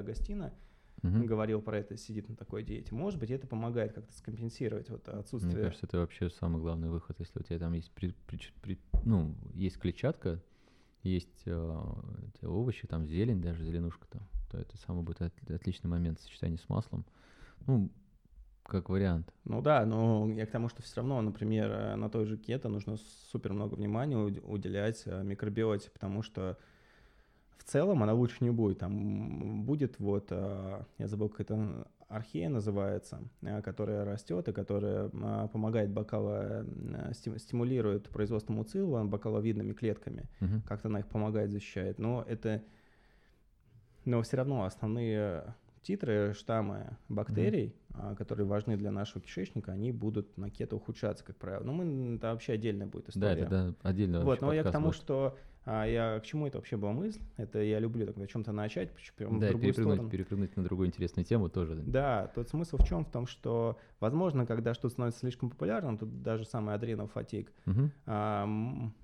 Мгм. говорил про это, сидит на такой диете. Может быть, это помогает как-то скомпенсировать вот Мне отсутствие... кажется, это вообще самый главный выход, если у тебя там есть, при- при- при- ну, есть клетчатка, есть э, овощи, там зелень, даже зеленушка там, то это самый будет от- отличный момент сочетания с маслом. Ну, как вариант. Ну да, но я к тому, что все равно, например, э, на той же кето нужно супер много внимания уд- уделять э, микробиоте, потому что в целом она лучше не будет. Там будет вот, э, я забыл, как это архея называется, э, которая растет и которая э, помогает стим- стимулирует производство муцилла бокаловидными клетками. Мгм. как-то она их помогает, защищает. Но это... Но все равно основные титры, штаммы бактерий, а, которые важны для нашего кишечника, они будут на кето ухудшаться, как правило. Но мы, это вообще отдельная будет Да, история. это да, отдельно Вот, но я к тому, будет. что а, я к чему это вообще была мысль? Это я люблю так, о чем-то начать, причем в Да, и другую перепрыгнуть, сторону. перепрыгнуть на другую интересную тему тоже. Да, тот смысл в чем? В том, что, возможно, когда что-то становится слишком популярным, тут даже самый адреналин фатик, Мгм. а,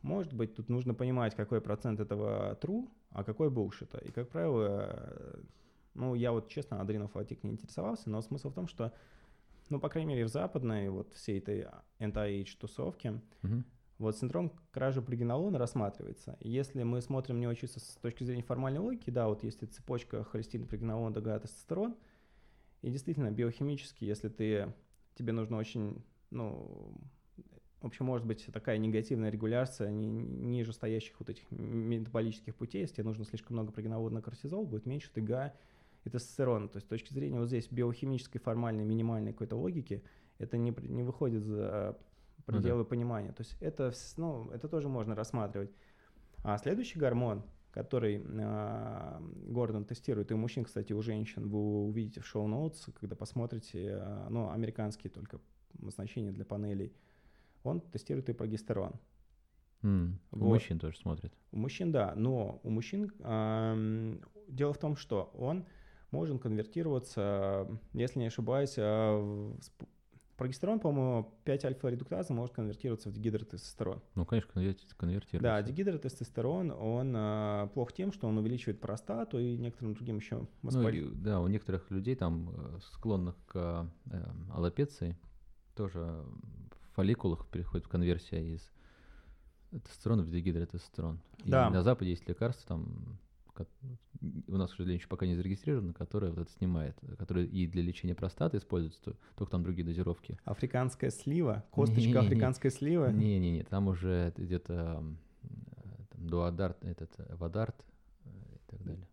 может быть, тут нужно понимать, какой процент этого true, а какой bullshit. И, как правило, ну, я вот, честно, адреналин фатик не интересовался, но смысл в том, что, ну, по крайней мере, в западной вот всей этой anti-age-тусовке Мгм. Вот синдром кражи прогенолона рассматривается. Если мы смотрим не очень с точки зрения формальной логики, да, вот есть цепочка холестин, прогенолон, ДГА, и действительно биохимически, если ты, тебе нужно очень, ну, в общем, может быть такая негативная регуляция ни- ниже стоящих вот этих метаболических путей, если тебе нужно слишком много прогенолона кортизол, будет меньше ТГА и тестостерона. То есть с точки зрения вот здесь биохимической, формальной, минимальной какой-то логики, это не, не выходит за Ну да. пределы понимания. То есть это, ну, это тоже можно рассматривать. А следующий гормон, который а, Гордон тестирует, и у мужчин, кстати, у женщин, вы увидите в шоу-ноутс, когда посмотрите, а, ну, американские только значения для панелей, он тестирует и прогестерон. У Вот. Мужчин тоже смотрят. У мужчин, да, но у мужчин ам, дело в том, что он может конвертироваться, если не ошибаюсь, а, в прогестерон, по-моему, 5 альфа-редуктаза может конвертироваться в дегидротестостерон. Ну, конечно, конверти- конвертируется. Да, дегидротестостерон, он а, плох тем, что он увеличивает простату и некоторым другим еще Ну, воспалениям. и, да, у некоторых людей, там, э, склонных к э, аллопеции, тоже в фолликулах переходит конверсия из тестостерона в дегидротестостерон. И Да. на Западе есть лекарства, там, у нас, к сожалению, еще пока не зарегистрировано, которое вот это снимает, которое и для лечения простаты используется, то- только там другие дозировки. Африканская слива, косточка Не-не-не. африканской сливы. Не-не-не, там уже идет э, там, дуадарт, этот, э, вадарт э, и так далее.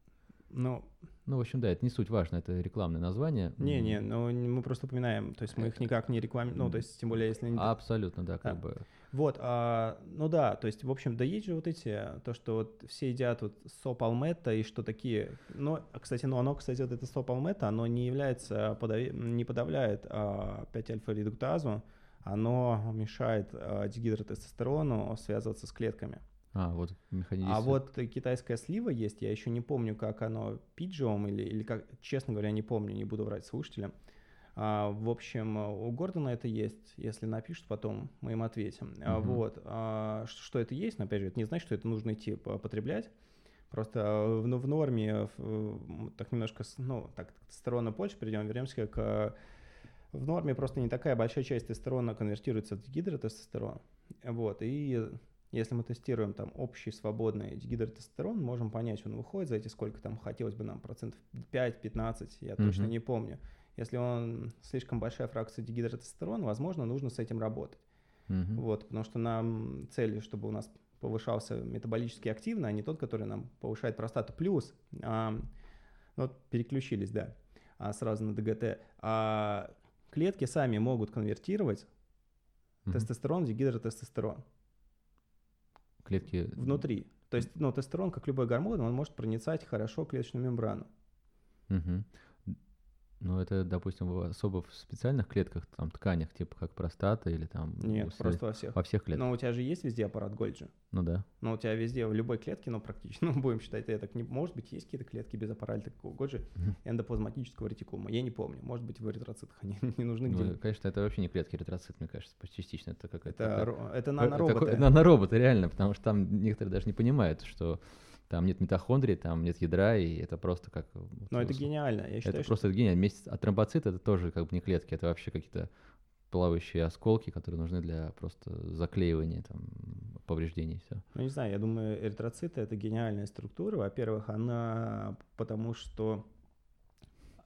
Ну, Ну, в общем, да, это не суть важно, это рекламное название. не-не, ну мы просто упоминаем, то есть мы их никак не рекламируем, ну, то есть тем более, если... они- Абсолютно, да, как Да. бы. Вот, а, ну да, то есть, в общем, да есть же вот эти, то, что вот все едят вот соп алмета и что такие, но, кстати, ну оно, кстати, вот это соп алмета, оно не является, подави- не подавляет а, 5-альфа-редуктазу, оно мешает а, дегидротестостерону связываться с клетками. А, вот механизм. А вот э, китайская слива есть, я еще не помню, как оно, пиджиом или, или как, честно говоря, не помню, не буду врать слушателям. А, в общем, у Гордона это есть. Если напишут, потом мы им ответим. А, вот. А, что это есть, но опять же, это не значит, что это нужно идти потреблять. Просто в, ну, в норме, в, так немножко, ну, так, сторона Польши перейдем, вернемся к в норме просто не такая большая часть тестостерона конвертируется в гидротестостерон. Вот, и если мы тестируем там общий свободный гидротестостерон, можем понять, он выходит за эти сколько там хотелось бы нам, процентов 5-15, я mm-hmm. точно не помню. Если он слишком большая фракция дигидротестостерона, возможно, нужно с этим работать. Mm-hmm. Вот, потому что нам цель, чтобы у нас повышался метаболически активно, а не тот, который нам повышает простату. Плюс, а, ну вот переключились, да, а, сразу на ДГТ. А клетки сами могут конвертировать mm-hmm. тестостерон в дигидротестостерон. Клетки... Внутри. То есть, ну, тестостерон, как любой гормон, он может проницать хорошо клеточную мембрану. Угу. Ну, это, допустим, особо в специальных клетках, там, тканях, типа как простата или там... Нет, усы, просто во всех. Во всех клетках. Но у тебя же есть везде аппарат Гольджи. Ну да. Но у тебя везде, в любой клетке, ну, практически, *laughs* ну, будем считать, это не... Может быть, есть какие-то клетки без аппарата Гольджи, mm-hmm. эндоплазматического ретикума. Я не помню. Может быть, в эритроцитах *laughs* они не нужны ну, где Конечно, это вообще не клетки эритроцит, мне кажется, частично это какая-то... Это, это, это нанороботы. Это нанороботы, реально, потому что там некоторые даже не понимают, что там нет митохондрий, там нет ядра, и это просто как... Но это гениально, я считаю. Это что... просто гениально. Вместе, а тромбоциты это тоже как бы не клетки, это вообще какие-то плавающие осколки, которые нужны для просто заклеивания там, повреждений. Все. Ну, не знаю, я думаю, эритроциты — это гениальная структура. Во-первых, она потому что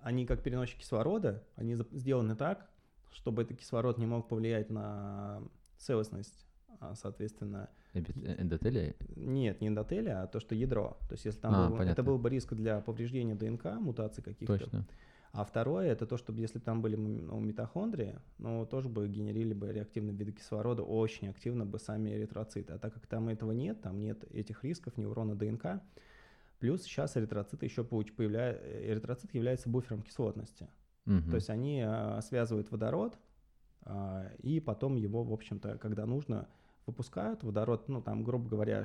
они как переносчики кислорода, они сделаны так, чтобы этот кислород не мог повлиять на целостность, а, соответственно, Эндотелия? Нет, не эндотелия, а то, что ядро. То есть, если там а, был, это был бы риск для повреждения ДНК, мутаций каких-то. Точно. А второе, это то, чтобы если бы там были ну, митохондрии, ну, тоже бы генерили бы реактивные виды кислорода очень активно бы сами эритроциты. А так как там этого нет, там нет этих рисков неурона ДНК, плюс сейчас эритроциты еще появляются, эритроцит является буфером кислотности. Угу. То есть они а, связывают водород, а, и потом его, в общем-то, когда нужно, выпускают водород, ну, там, грубо говоря,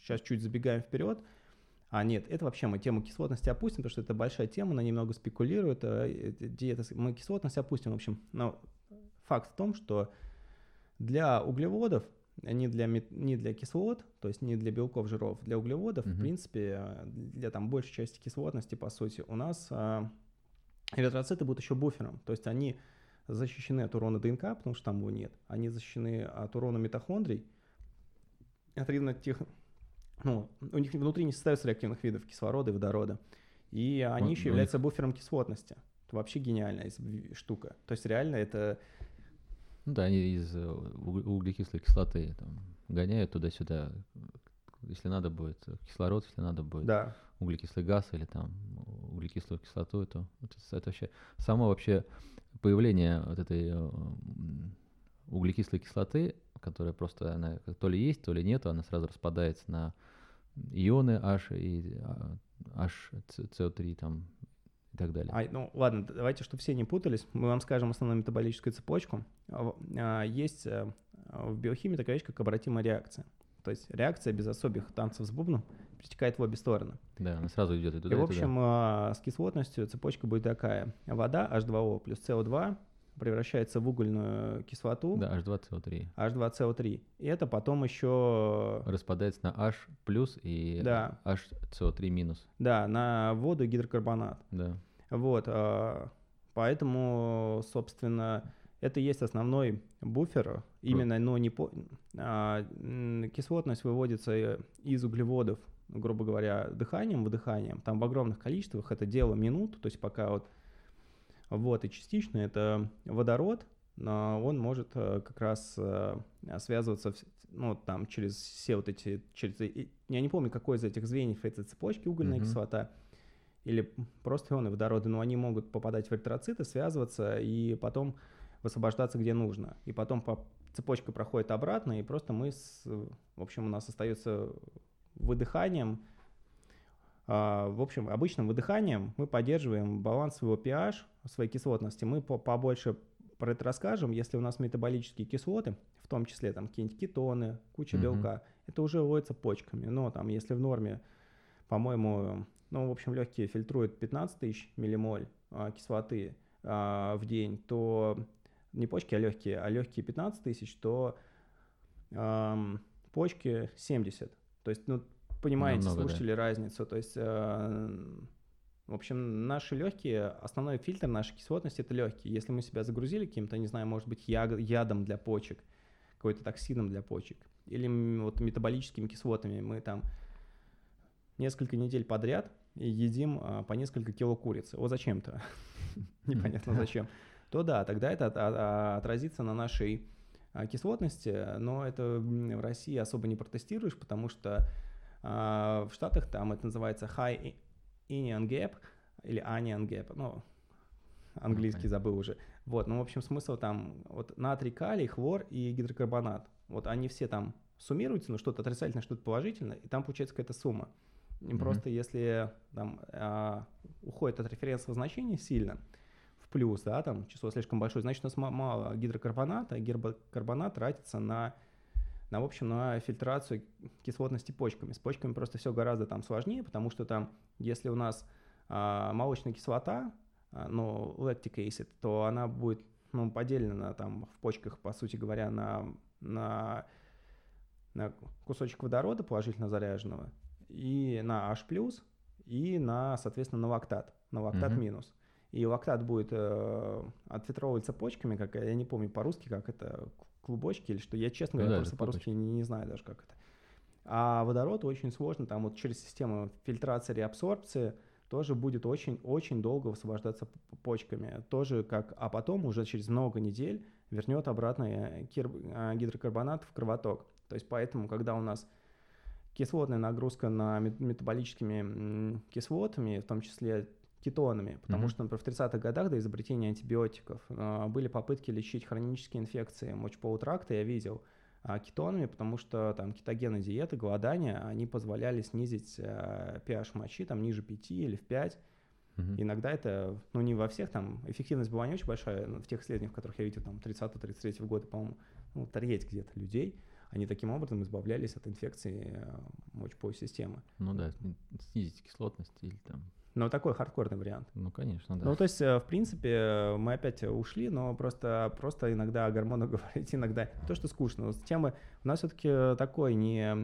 сейчас чуть забегаем вперед, а нет, это вообще мы тему кислотности опустим, потому что это большая тема, она немного спекулирует. Э, диета, мы кислотность опустим, в общем. Но факт в том, что для углеводов, не для, не для кислот, то есть не для белков, жиров, для углеводов, uh-huh. в принципе, для там большей части кислотности, по сути, у нас а, эритроциты будут еще буфером. То есть они защищены от урона ДНК, потому что там его нет. Они защищены от урона митохондрий, от тех, ну, у них внутри не создаются реактивных видов кислорода и водорода. И они еще являются буфером кислотности. Это вообще гениальная штука. То есть реально это... Ну да, они из э, углекислой кислоты там, гоняют туда-сюда. Если надо будет кислород, если надо будет да. углекислый газ или там углекислую кислоту, то это, это вообще само вообще появление вот этой э, углекислой кислоты, которая просто она то ли есть, то ли нет, она сразу распадается на ионы H и а, H, CO3 там и так далее. А, ну ладно, давайте, чтобы все не путались, мы вам скажем основную метаболическую цепочку. А, есть э, в биохимии такая вещь, как обратимая реакция. То есть реакция без особых танцев с бубном перетекает в обе стороны. Да, она сразу идет и туда, и, в общем, туда. с кислотностью цепочка будет такая. Вода, H2O плюс CO2 превращается в угольную кислоту. Да, H2CO3. H2CO3. И это потом еще... Распадается на H плюс и да. HCO3 минус. Да, на воду и гидрокарбонат. Да. Вот, а, поэтому, собственно, это есть основной буфер, именно, но не по... А, кислотность выводится из углеводов, грубо говоря, дыханием, выдыханием, там в огромных количествах, это дело минут, то есть пока вот, вот, и частично это водород, но он может э, как раз э, связываться, ну, там, через все вот эти, через, я не помню, какой из этих звеньев этой цепочки, угольная mm-hmm. кислота, или просто ионы водорода, но они могут попадать в эритроциты, связываться и потом высвобождаться где нужно. И потом по цепочка проходит обратно, и просто мы, с, в общем, у нас остается выдыханием, а, в общем, обычным выдыханием мы поддерживаем баланс своего pH, своей кислотности. Мы побольше про это расскажем, если у нас метаболические кислоты, в том числе там какие-нибудь кетоны, куча mm-hmm. белка, это уже выводится почками. Но там, если в норме, по-моему, ну, в общем, легкие фильтруют 15 тысяч миллимоль а, кислоты, а, в день, то не почки, а легкие, а легкие 15 тысяч, то а, почки 70. То есть, ну, понимаете, Намного, слушатели, да. разницу. То есть, а, в общем, наши легкие, основной фильтр нашей кислотности это легкие. Если мы себя загрузили каким-то, не знаю, может быть, ядом для почек, какой-то токсином для почек, или вот метаболическими кислотами, мы там несколько недель подряд едим а, по несколько кило курицы. Вот зачем-то, *laughs* непонятно зачем. То да, тогда это отразится на нашей кислотности, но это в России особо не протестируешь, потому что в Штатах там это называется high Inion Gap или Anion Gap, ну, английский забыл уже. Вот, ну, в общем, смысл там, вот натрий, калий, хлор и гидрокарбонат. Вот они все там суммируются, ну, что-то отрицательное, что-то положительное, и там получается какая-то сумма. Mm-hmm. просто если там а, уходит от референсового значения сильно, плюс, да, там число слишком большое, значит, у нас мало гидрокарбоната, гидрокарбонат тратится на на, в общем, на фильтрацию кислотности почками. С почками просто все гораздо там сложнее, потому что там, если у нас а, молочная кислота, а, ну, lactic acid, то она будет ну, поделена там в почках, по сути говоря, на, на, на кусочек водорода положительно заряженного и на H+, и на, соответственно, на лактат, на лактат mm-hmm. И лактат будет э, отфильтровываться почками, как я не помню по-русски, как это клубочки или что. Я, честно говоря, ну, да, просто по-русски не, не знаю даже, как это. А водород очень сложно, там вот через систему фильтрации реабсорбции тоже будет очень-очень долго высвобождаться почками. Тоже как, а потом уже через много недель вернет обратно э, кир, э, гидрокарбонат в кровоток. То есть поэтому, когда у нас кислотная нагрузка на метаболическими кислотами, в том числе кетонами, потому mm-hmm. что, например, в 30-х годах до изобретения антибиотиков э, были попытки лечить хронические инфекции мочеполого тракта, я видел, э, кетонами, потому что там кетогенные диеты, голодания, они позволяли снизить э, pH мочи там ниже 5 или в 5. Mm-hmm. Иногда это, ну не во всех, там эффективность была не очень большая, но в тех исследованиях, в которых я видел, там 30-33 года, по-моему, ну, треть где-то людей, они таким образом избавлялись от инфекции э, мочеполой системы. Ну да, снизить кислотность или там но такой хардкорный вариант. Ну, конечно, да. Ну, то есть, э, в принципе, мы опять ушли, но просто, просто иногда о гормонах *laughs* говорить, иногда то, что скучно. Темы у нас все-таки такой не...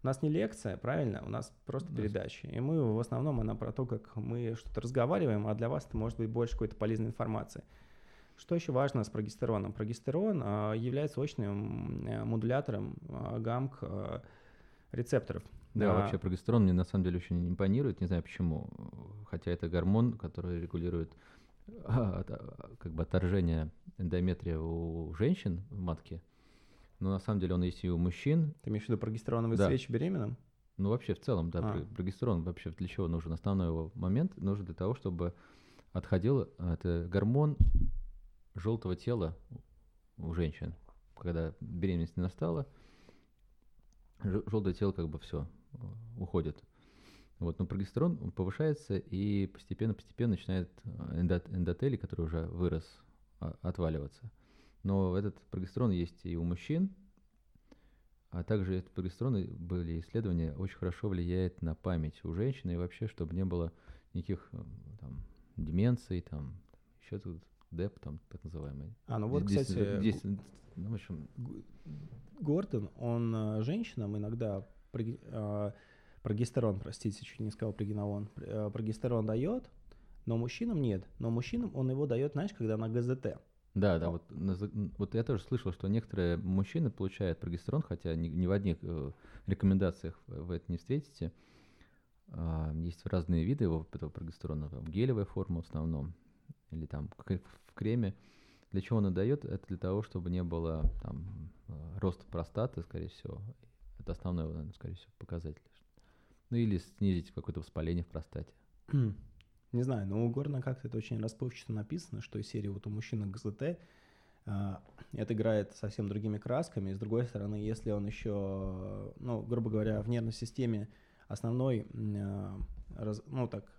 У нас не лекция, правильно? У нас просто да. передача. И мы в основном она про то, как мы что-то разговариваем, а для вас это может быть больше какой-то полезной информации. Что еще важно с прогестероном? Прогестерон а, является очным э, модулятором гамк рецепторов. Да, а... вообще прогестерон мне на самом деле очень импонирует, не знаю почему. Хотя это гормон, который регулирует а, а, как бы отторжение эндометрия у женщин в матке. Но на самом деле он есть и у мужчин. Ты имеешь в виду прогестероновые да. свечи беременным? Ну, вообще, в целом, да, а. прогестерон вообще для чего нужен? Основной его момент нужен для того, чтобы отходил это гормон желтого тела у женщин. Когда беременность не настала, желтое тело как бы все э, уходит. Вот, но прогестерон повышается и постепенно-постепенно начинает э, эндот, эндотелий, который уже вырос, а, отваливаться. Но этот прогестерон есть и у мужчин, а также этот прогестерон, были исследования, очень хорошо влияет на память у женщины и вообще, чтобы не было никаких э, там, деменций, там, еще тут деп, там, так называемый. А, ну вот, здесь, кстати, здесь, ну, в общем... Гордон, он женщинам иногда прогестерон, простите, чуть не сказал прогенолон, э, прогестерон дает, но мужчинам нет. Но мужчинам он его дает, знаешь, когда на ГЗТ. Да, да, вот, вот я тоже слышал, что некоторые мужчины получают прогестерон, хотя ни, ни в одних э, рекомендациях вы это не встретите. Э, есть разные виды его, этого прогестерона, там, гелевая форма в основном, или там в креме. Для чего он дает? Это для того, чтобы не было там э, роста простаты, скорее всего. Это основной, наверное, скорее всего, показатель. Ну или снизить какое-то воспаление в простате. *clears throat* Не знаю, но у Горна как-то это очень расплывчато написано, что из серии вот у мужчины ГЗТ а, это играет совсем другими красками. С другой стороны, если он еще, ну, грубо говоря, в нервной системе основной, а, ну так,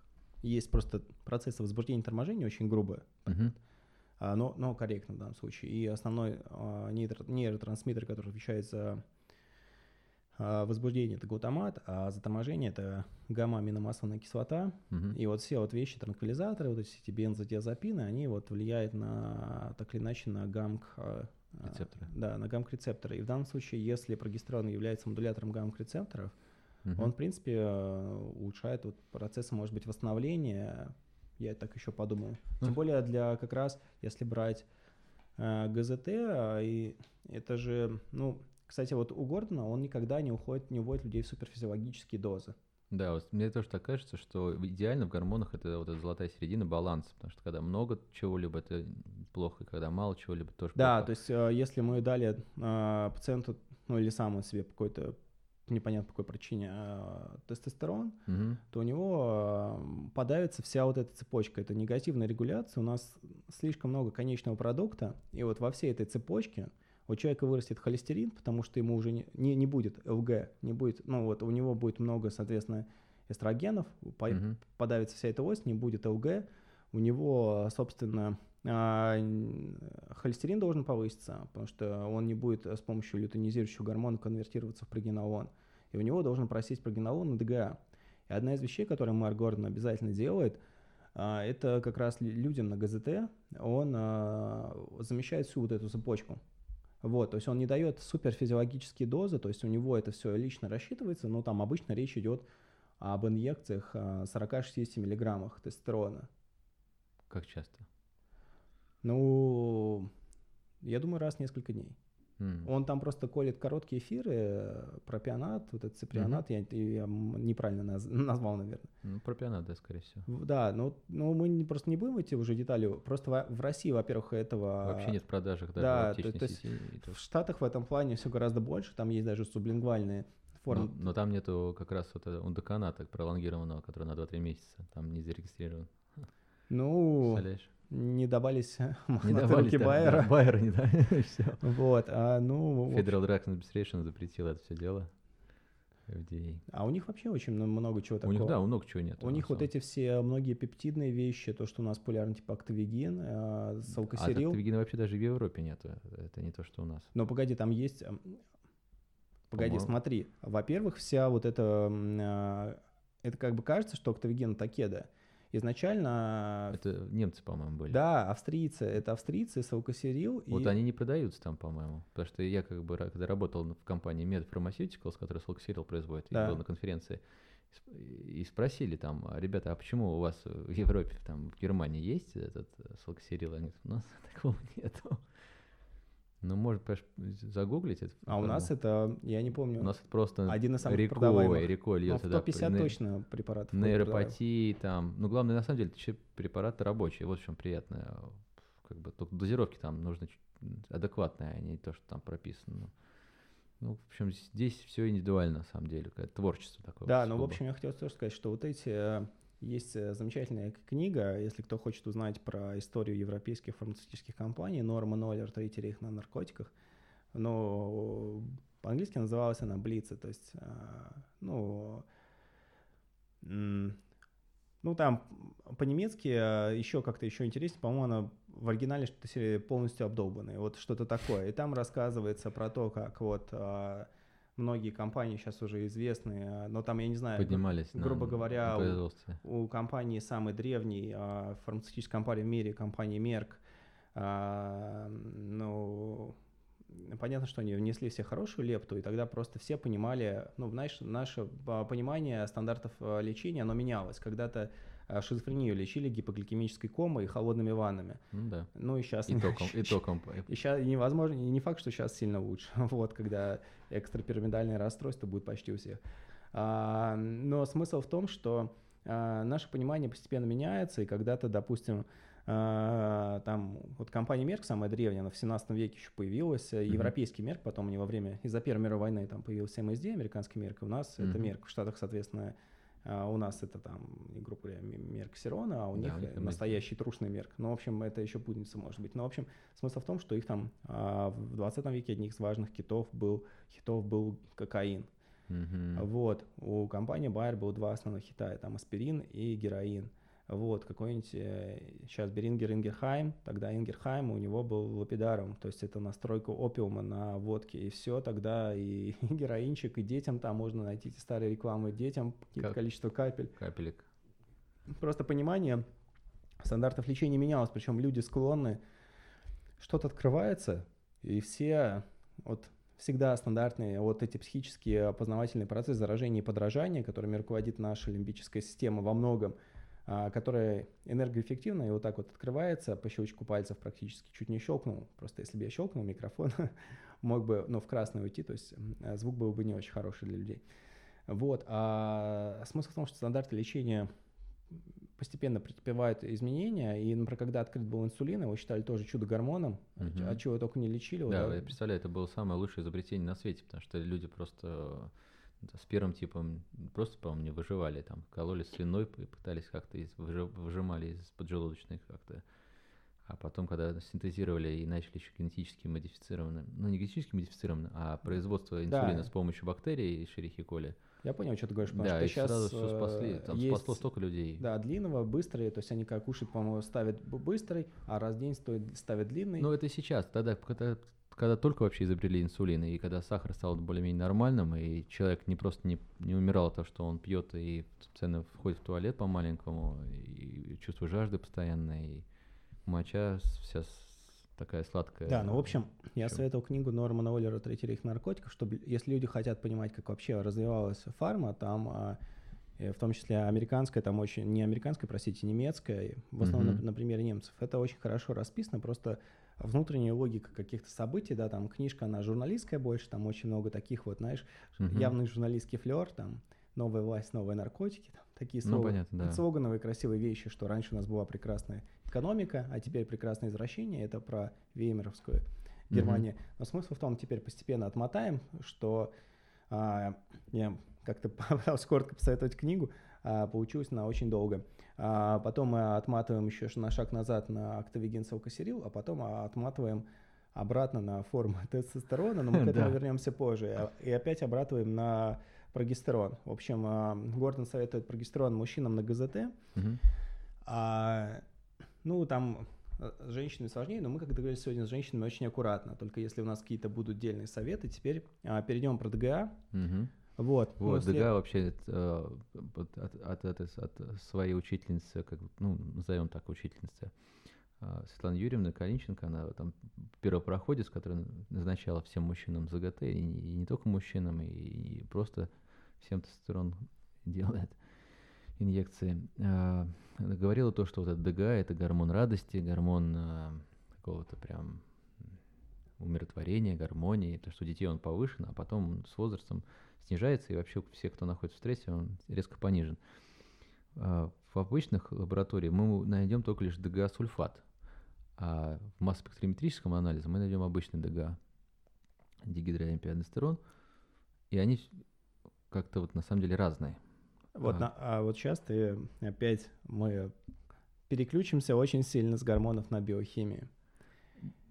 есть просто процессы возбуждения и торможения очень грубые. Uh-huh. А, но, но корректно в данном случае. И основной нейро, нейротрансмиттер, который отвечает за возбуждение это глутамат, а заторможение это гамма-аминомасляная кислота. Мгм. И вот все вот вещи, транквилизаторы, вот эти бензодиазепины, они вот влияют на, так или иначе, на гамк... а, а, Рецепторы. Да, на гамк-рецепторы. И в данном случае, если прогестерон является модулятором гамк-рецепторов, Мгм. он, в принципе, э, улучшает вот процессы, может быть, восстановления. Я так еще подумаю. Ну, Тем более для как раз, если брать э, ГЗТ, а, и это же, ну, кстати, вот у Гордона он никогда не уходит, не уводит людей в суперфизиологические дозы. Да, вот мне тоже так кажется, что идеально в гормонах это вот эта золотая середина, баланс, потому что когда много чего-либо, это плохо, и когда мало чего-либо, тоже Да, плохо. то есть э, если мы дали э, пациенту, ну или сам он себе по какой-то непонятно по какой причине э, тестостерон, Мгм. то у него э, подавится вся вот эта цепочка. Это негативная регуляция. У нас слишком много конечного продукта, и вот во всей этой цепочке у человека вырастет холестерин, потому что ему уже не, не, не будет ЛГ, не будет, ну вот у него будет много, соответственно, эстрогенов, по- Мгм. подавится вся эта ось, не будет ЛГ, у него, собственно, а, холестерин должен повыситься, потому что он не будет с помощью лютонизирующего гормона конвертироваться в прогенолон. И у него должен просесть прогенолон на ДГА. И одна из вещей, которую Марк Гордон обязательно делает, а, это как раз лю- людям на ГЗТ, он а, замещает всю вот эту цепочку. Вот, то есть он не дает суперфизиологические дозы, то есть у него это все лично рассчитывается, но там обычно речь идет об инъекциях а, 40-60 миллиграммах тестостерона. Как часто? Ну, я думаю, раз в несколько дней. М. Он там просто колет короткие эфиры, пропионат, вот этот циприонат, я, я м- неправильно наз- *laughs* назвал, наверное. Ну, пропионат, да, скорее всего. В- Да, ну, ну мы просто не будем идти уже детали. Просто во- в России, во-первых, этого... Вообще нет в продажах даже да, в то- то есть В Штатах в этом плане все гораздо больше, там есть даже сублингвальные Но, формы. но там нету как раз вот этого ундоканата пролонгированного, который на 2-3 месяца. Там не зарегистрирован. Ну, Представляешь? Не добавались Не *laughs* руки да, Байера. да, Байера не. *laughs* Все. Вот, а, ну, Federal Drugs Administration запретил это все дело. FDA. а у них вообще очень мно- много чего У такого. них, да, много чего нет. У них вот эти все многие пептидные вещи, то, что у нас популярно, типа актовигин, э, А салкосерил. тактовигина вообще даже в Европе нету. Это не то, что у нас. Но погоди, там есть... эм, Погоди, По-моему. смотри. Во-первых, вся вот эта... а, Это как бы кажется, что актовиген такеда. Изначально... Это немцы, по-моему, были. Да, австрийцы. Это австрийцы, салкосерил. Вот и... они не продаются там, по-моему. Потому что я как бы, когда работал в компании Med Pharmaceuticals, которая Solxeril производит, Да. был на конференции, и спросили там, «А, ребята, а почему у вас в Европе, там, в Германии есть этот Solxeril? Они говорят, у нас *laughs* такого нету. Ну, может, загуглить это. А у нас это, я не помню, У нас это просто один из самых рекой, продаваемых. рекой ну, льется. в да, топ-50 ней- точно препаратов. Нейропатии там. Ну, главное, на самом деле, это препараты рабочие. Вот в чем приятное. Как бы только дозировки там нужны адекватные, а не то, что там прописано. Ну, в общем, здесь все индивидуально, на самом деле. какое-то творчество такое. Да, вот ну, в общем, я хотел тоже сказать, что вот эти... Есть э, замечательная книга, если кто хочет узнать про историю европейских фармацевтических компаний, Норма Ноллер, Третий рейх на наркотиках, но по-английски называлась она Блица, то есть, э, ну, ну, там по-немецки еще как-то еще интереснее, по-моему, она в оригинале что-то полностью обдолбанная, вот что-то такое. И там рассказывается про то, как вот а, многие компании сейчас уже известные, но там, я не знаю, Поднимались на- грубо говоря, на у- у компании самой древней а, фармацевтической компании в мире, компании Merck, а, ну, понятно, что они внесли все хорошую лепту, и тогда просто все понимали, ну, знаешь, наше а, понимание стандартов а, лечения, оно менялось. Когда-то шизофрению лечили гипогликемической комой и холодными ваннами. Ну да. Ну и сейчас... И током. И током. И сейчас невозможно, и не факт, что сейчас сильно лучше, *laughs* вот, когда экстрапирамидальное расстройство будет почти у всех. А, но смысл в том, что а, наше понимание постепенно меняется, и когда-то, допустим, а, там вот компания Мерк, самая древняя, она в 17 веке еще появилась, э, Мгм. европейский Мерк, потом они во время, из-за Первой мировой войны там появился МСД, американский Мерк, и у нас это Мгм. Мерк, в Штатах, соответственно, у нас это там, грубо говоря, Мерк Сирона, а у Да, них настоящий трушный Мерк. Ну, в общем, это еще путаница может быть. Но, в общем, смысл в том, что их там а, в 20 веке одних из важных китов был, хитов был кокаин. Мгм. Вот. У компании Bayer было два основных хита, там аспирин и героин. Вот, какой-нибудь, э, сейчас Boehringer Ingelheim, тогда Ingelheim у него был лапидаром, то есть это настойка опиума на водке, и все, тогда *laughs* и героинчик, и детям там можно найти эти старые рекламы, детям какое-то Как- количество капель. Капелек. Просто понимание стандартов лечения менялось, причем люди склонны, что-то открывается, и все вот всегда стандартные вот эти психические опознавательные процессы заражения и подражания, которыми руководит наша лимбическая система во многом, которая энергоэффективна и вот так вот открывается по щелчку пальцев практически, чуть не щелкнул, просто если бы я щелкнул микрофон, *laughs* мог бы, ну, в красный уйти, то есть м, звук был бы не очень хороший для людей. Вот, а смысл в том, что стандарты лечения постепенно претерпевают изменения, и, например, когда открыт был инсулин, его считали тоже чудо-гормоном, Мгм. от чего только не лечили. вот, Да, а- я представляю, это было самое лучшее изобретение на свете, потому что люди просто с первым типом просто, по-моему, не выживали, там, кололи слюной и пытались как-то, из, выжи- выжимали из поджелудочных как-то. А потом, когда синтезировали и начали еще генетически модифицированным, ну не генетически модифицированным, а производство инсулина Да. с помощью бактерий Шерихи коли. Я понял, что ты говоришь, потому Да, что и сейчас сразу все спасли, там есть, спасло столько людей. да, длинного, быстрый, то есть они как кушать, по-моему, ставят быстрый, а раз в день стоит, ставят длинный. Ну, это сейчас, тогда, когда, когда только вообще изобрели инсулин, и когда сахар стал более-менее нормальным, и человек не просто не, не умирал от того, что он пьет и постоянно входит в туалет по-маленькому, и чувство жажды постоянное, и моча вся такая сладкая. Да, ну, в общем, я Чё? советовал книгу Нормана Оллера «Третий рейх наркотиков», чтобы, если люди хотят понимать, как вообще развивалась фарма, там, а, э, в том числе американская, там очень, не американская, простите, немецкая, в основном Мгм. на, на примере немцев, это очень хорошо расписано, просто внутренняя логика каких-то событий, да, там книжка, она журналистская больше, там очень много таких вот, знаешь, Мгм. явный журналистский флер, там, новая власть, новые наркотики, там, такие Ну, слоганы, понятно, да. слогановые красивые вещи, что раньше у нас была прекрасная экономика, а теперь прекрасное извращение, это про веймеровскую. Германию. Но смысл в том, теперь постепенно отмотаем, что а, я как-то *laughs* попытался коротко посоветовать книгу, а, получилось на очень долго. А, потом мы отматываем еще на шаг назад на актовигин салкосерил, а потом а, отматываем обратно на форму *laughs* тестостерона, но мы к этому вернемся позже. И опять обратываем на прогестерон. В общем, а, Гордон советует прогестерон мужчинам на ГЗТ, а, ну, там э, с женщинами сложнее, но мы, как договорились сегодня с женщинами, очень аккуратно. Только если у нас какие-то будут дельные советы, теперь а, перейдем про ДГА. Вот. Вот, след- ДГА вообще э, от, от, этой- от своей учительницы, как, ну, назовем так, учительницы, а, Светланы Юрьевны Калинченко, она там первопроходец, который назначала всем мужчинам ЗГТ, и, не- и не только мужчинам, и, и просто всем тестостерон делает инъекции. Она говорила то, что вот этот ДГА это гормон радости, гормон а, какого-то прям умиротворения, гармонии, то, что у детей он повышен, а потом с возрастом снижается, и вообще все, кто находится в стрессе, он резко понижен. А, В обычных лабораториях мы найдем только лишь ДГА-сульфат, а в масс-спектрометрическом анализе мы найдем обычный ДГА, дигидролипиодестерон, и они как-то вот на самом деле разные. Вот, А. на- а вот сейчас ты опять мы переключимся очень сильно с гормонов на биохимию.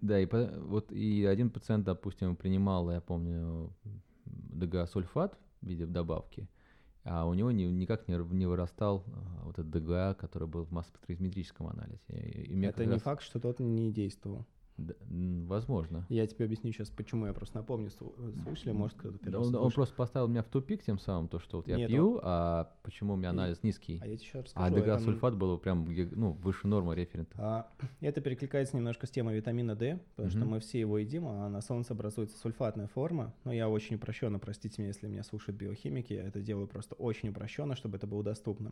Да, и по- вот и один пациент, допустим, принимал, я помню, ДГА-сульфат в виде добавки, а у него ни- никак не, не вырастал а, вот этот ДГА, который был в масс-спектрометрическом анализе. И- и Это не раз- факт, что тот не действовал. Да, возможно. Я тебе объясню сейчас, почему. Я просто напомню слу- слушателям, может, кто-то первый Он, он просто поставил меня в тупик тем самым, то, что вот я Нет, пью, а почему у меня анализ низкий. А я тебе сейчас А расскажу. это, м, ДГА-сульфат был прям ну, выше нормы референта. А, Это перекликается немножко с темой витамина D, потому что Мгм. мы все его едим, а на солнце образуется сульфатная форма. Но я очень упрощенно, простите меня, если меня слушают биохимики, я это делаю просто очень упрощенно, чтобы это было доступно.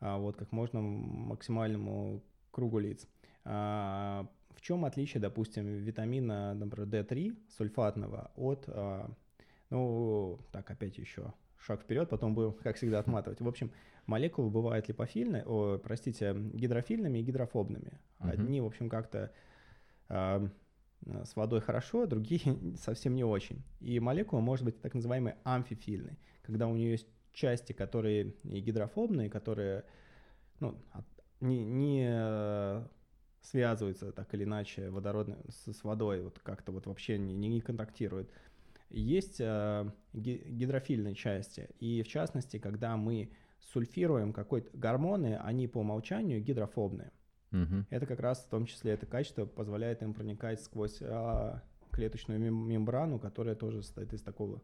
А, вот как можно максимальному кругу лиц. А, в чем отличие, допустим, витамина, например, D3 сульфатного от, а, ну, так, опять еще шаг вперед, потом будем, как всегда, отматывать. В общем, молекулы бывают липофильные, о, простите, гидрофильными и гидрофобными. Одни, в общем, как-то а, с водой хорошо, другие *laughs* совсем не очень. И молекула может быть так называемой амфифильной, когда у нее есть части, которые и гидрофобные, которые ну, не, не э, связываются так или иначе водородной с, с водой, вот как-то вот вообще не, не контактируют. Есть э, ги- гидрофильные части, и в частности, когда мы сульфируем какой-то гормоны, они по умолчанию гидрофобные. Мгм. Это как раз в том числе это качество позволяет им проникать сквозь а, клеточную мем- мембрану, которая тоже состоит из такого.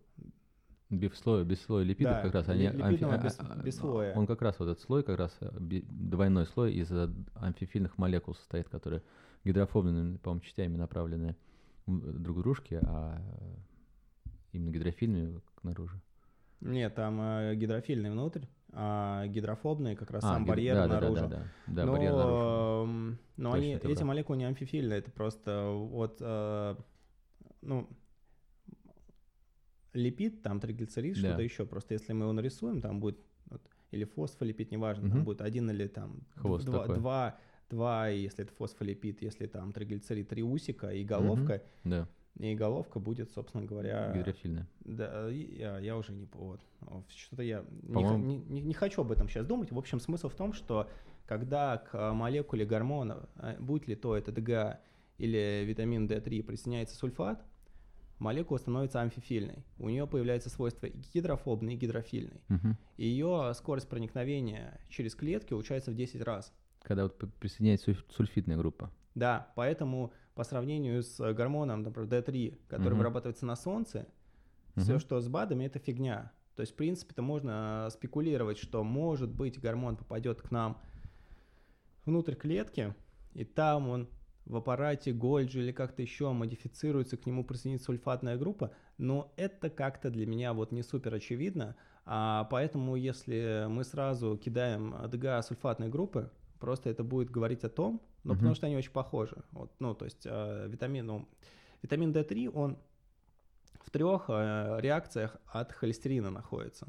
Без слоя, без слоя липидов Да, как раз они амфи- без- а- а- без слоя. Он как раз вот этот слой, как раз э, двойной слой из э, амфифильных молекул состоит, которые гидрофобными, по-моему, частями направлены в- друг к дружке, а э, именно гидрофильными к наружу. Нет, там э, гидрофильный внутрь, а гидрофобный как раз А, сам гид- барьер да, да, да, наружу. Да, да, да, но барьер наружу. м, но Точно, они, эти прав. молекулы не амфифильные, это просто вот, э, ну, липид, там триглицерид, Да. что-то еще. Просто если мы его нарисуем, там будет, вот, или фосфолипид, неважно, Мгм. там будет один или там Хвост два, такой. два, два, если это фосфолипид, если там триглицерид, три усика и головка, Да, и головка будет, собственно говоря, гидрофильная. да, я, я уже не... Вот, что-то я не, По-моему- не, не- не хочу об этом сейчас думать. В общем, смысл в том, что когда к молекуле гормона, э, будь ли то это ДГА или витамин D3, присоединяется сульфат, молекула становится амфифильной. У нее появляется свойство гидрофобной и гидрофильной. Мгм. И ее скорость проникновения через клетки улучшается в 10 раз. Когда вот присоединяется сульф- сульфидная группа. Да, поэтому по сравнению с э, гормоном, например, D3, который Мгм. вырабатывается на солнце, все, Мгм. что с БАДами, это фигня. То есть, в принципе-то можно э, спекулировать, что, может быть, гормон попадет к нам внутрь клетки, и там он в аппарате Гольджи или как-то еще модифицируется, к нему присоединится сульфатная группа, но это как-то для меня вот не супер очевидно, а поэтому если мы сразу кидаем ДГА сульфатной группы, просто это будет говорить о том, ну, Мгм. потому что они очень похожи. Вот, ну, то есть э, витамин, ну, витамин D3, он в трех э, реакциях от холестерина находится.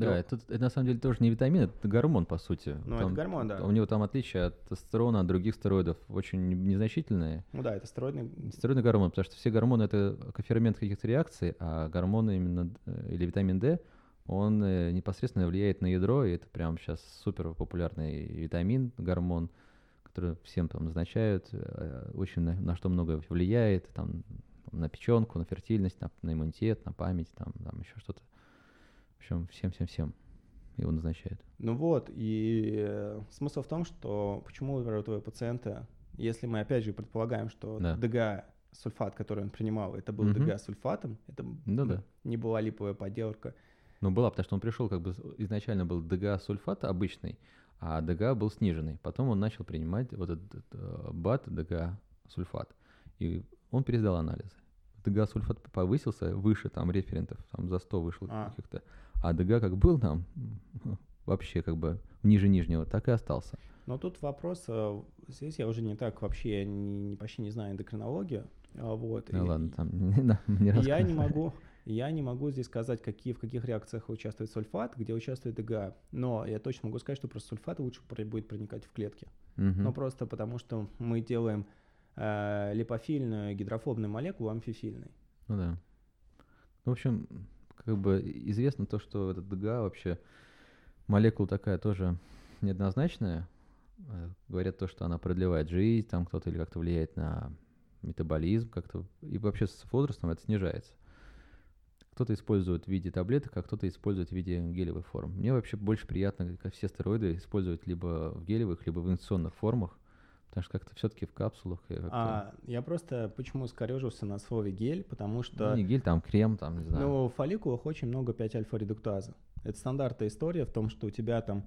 Да, Ну. это, это на самом деле тоже не витамин, это гормон, по сути. Ну, это гормон, да. У него там отличие от тестостерона, от других стероидов очень незначительное. Ну да, это стероидный... Стероидный гормон, потому что все гормоны это кофермент каких-то реакций, а гормоны именно э, или витамин D, он э, непосредственно влияет на ядро, и это прям сейчас супер популярный витамин, гормон, который всем там назначают, э, очень на, на что много влияет, там на печенку, на фертильность, на, на иммунитет, на память, там, там еще что-то. В общем, всем-всем-всем его назначают. Ну вот, и э, смысл в том, что почему, у твоего пациента, если мы опять же предполагаем, что Да. ДГА сульфат, который он принимал, это был Мгм. ДГА сульфатом, это Ну да. не была липовая подделка. Ну, была, потому что он пришел, как бы изначально был ДГА-сульфат обычный, а ДГА был сниженный. Потом он начал принимать вот этот э, БАТ, ДГА-сульфат. И он пересдал анализы. ДГА-сульфат повысился выше там референтов, там за 100 вышел А. каких-то. А ДГА как был там *laughs* вообще как бы ниже нижнего, так и остался. Но тут вопрос, э, здесь я уже не так вообще не, почти не знаю эндокринологию, а вот. Ну и- ладно, там да, *laughs* не я не могу, я не могу здесь сказать, какие, в каких реакциях участвует сульфат, где участвует ДГА. Но я точно могу сказать, что просто сульфат лучше будет проникать в клетки. Мгм. Ну, просто потому что мы делаем э, липофильную гидрофобную молекулу амфифильной. Ну да. В общем, как бы известно то, что этот ДГА вообще молекула такая тоже неоднозначная. Э, Говорят то, что она продлевает жизнь, там кто-то или как-то влияет на метаболизм как-то. И вообще с возрастом это снижается. Кто-то использует в виде таблеток, а кто-то использует в виде гелевой формы. Мне вообще больше приятно, как все стероиды, использовать либо в гелевых, либо в инъекционных формах, потому что как-то все-таки в капсулах. А я просто почему скорежился на слове гель, потому Ну, что не гель, там крем, там, не знаю. ну, в фолликулах очень много 5-альфа-редуктазы. Это стандартная история в том, что у тебя там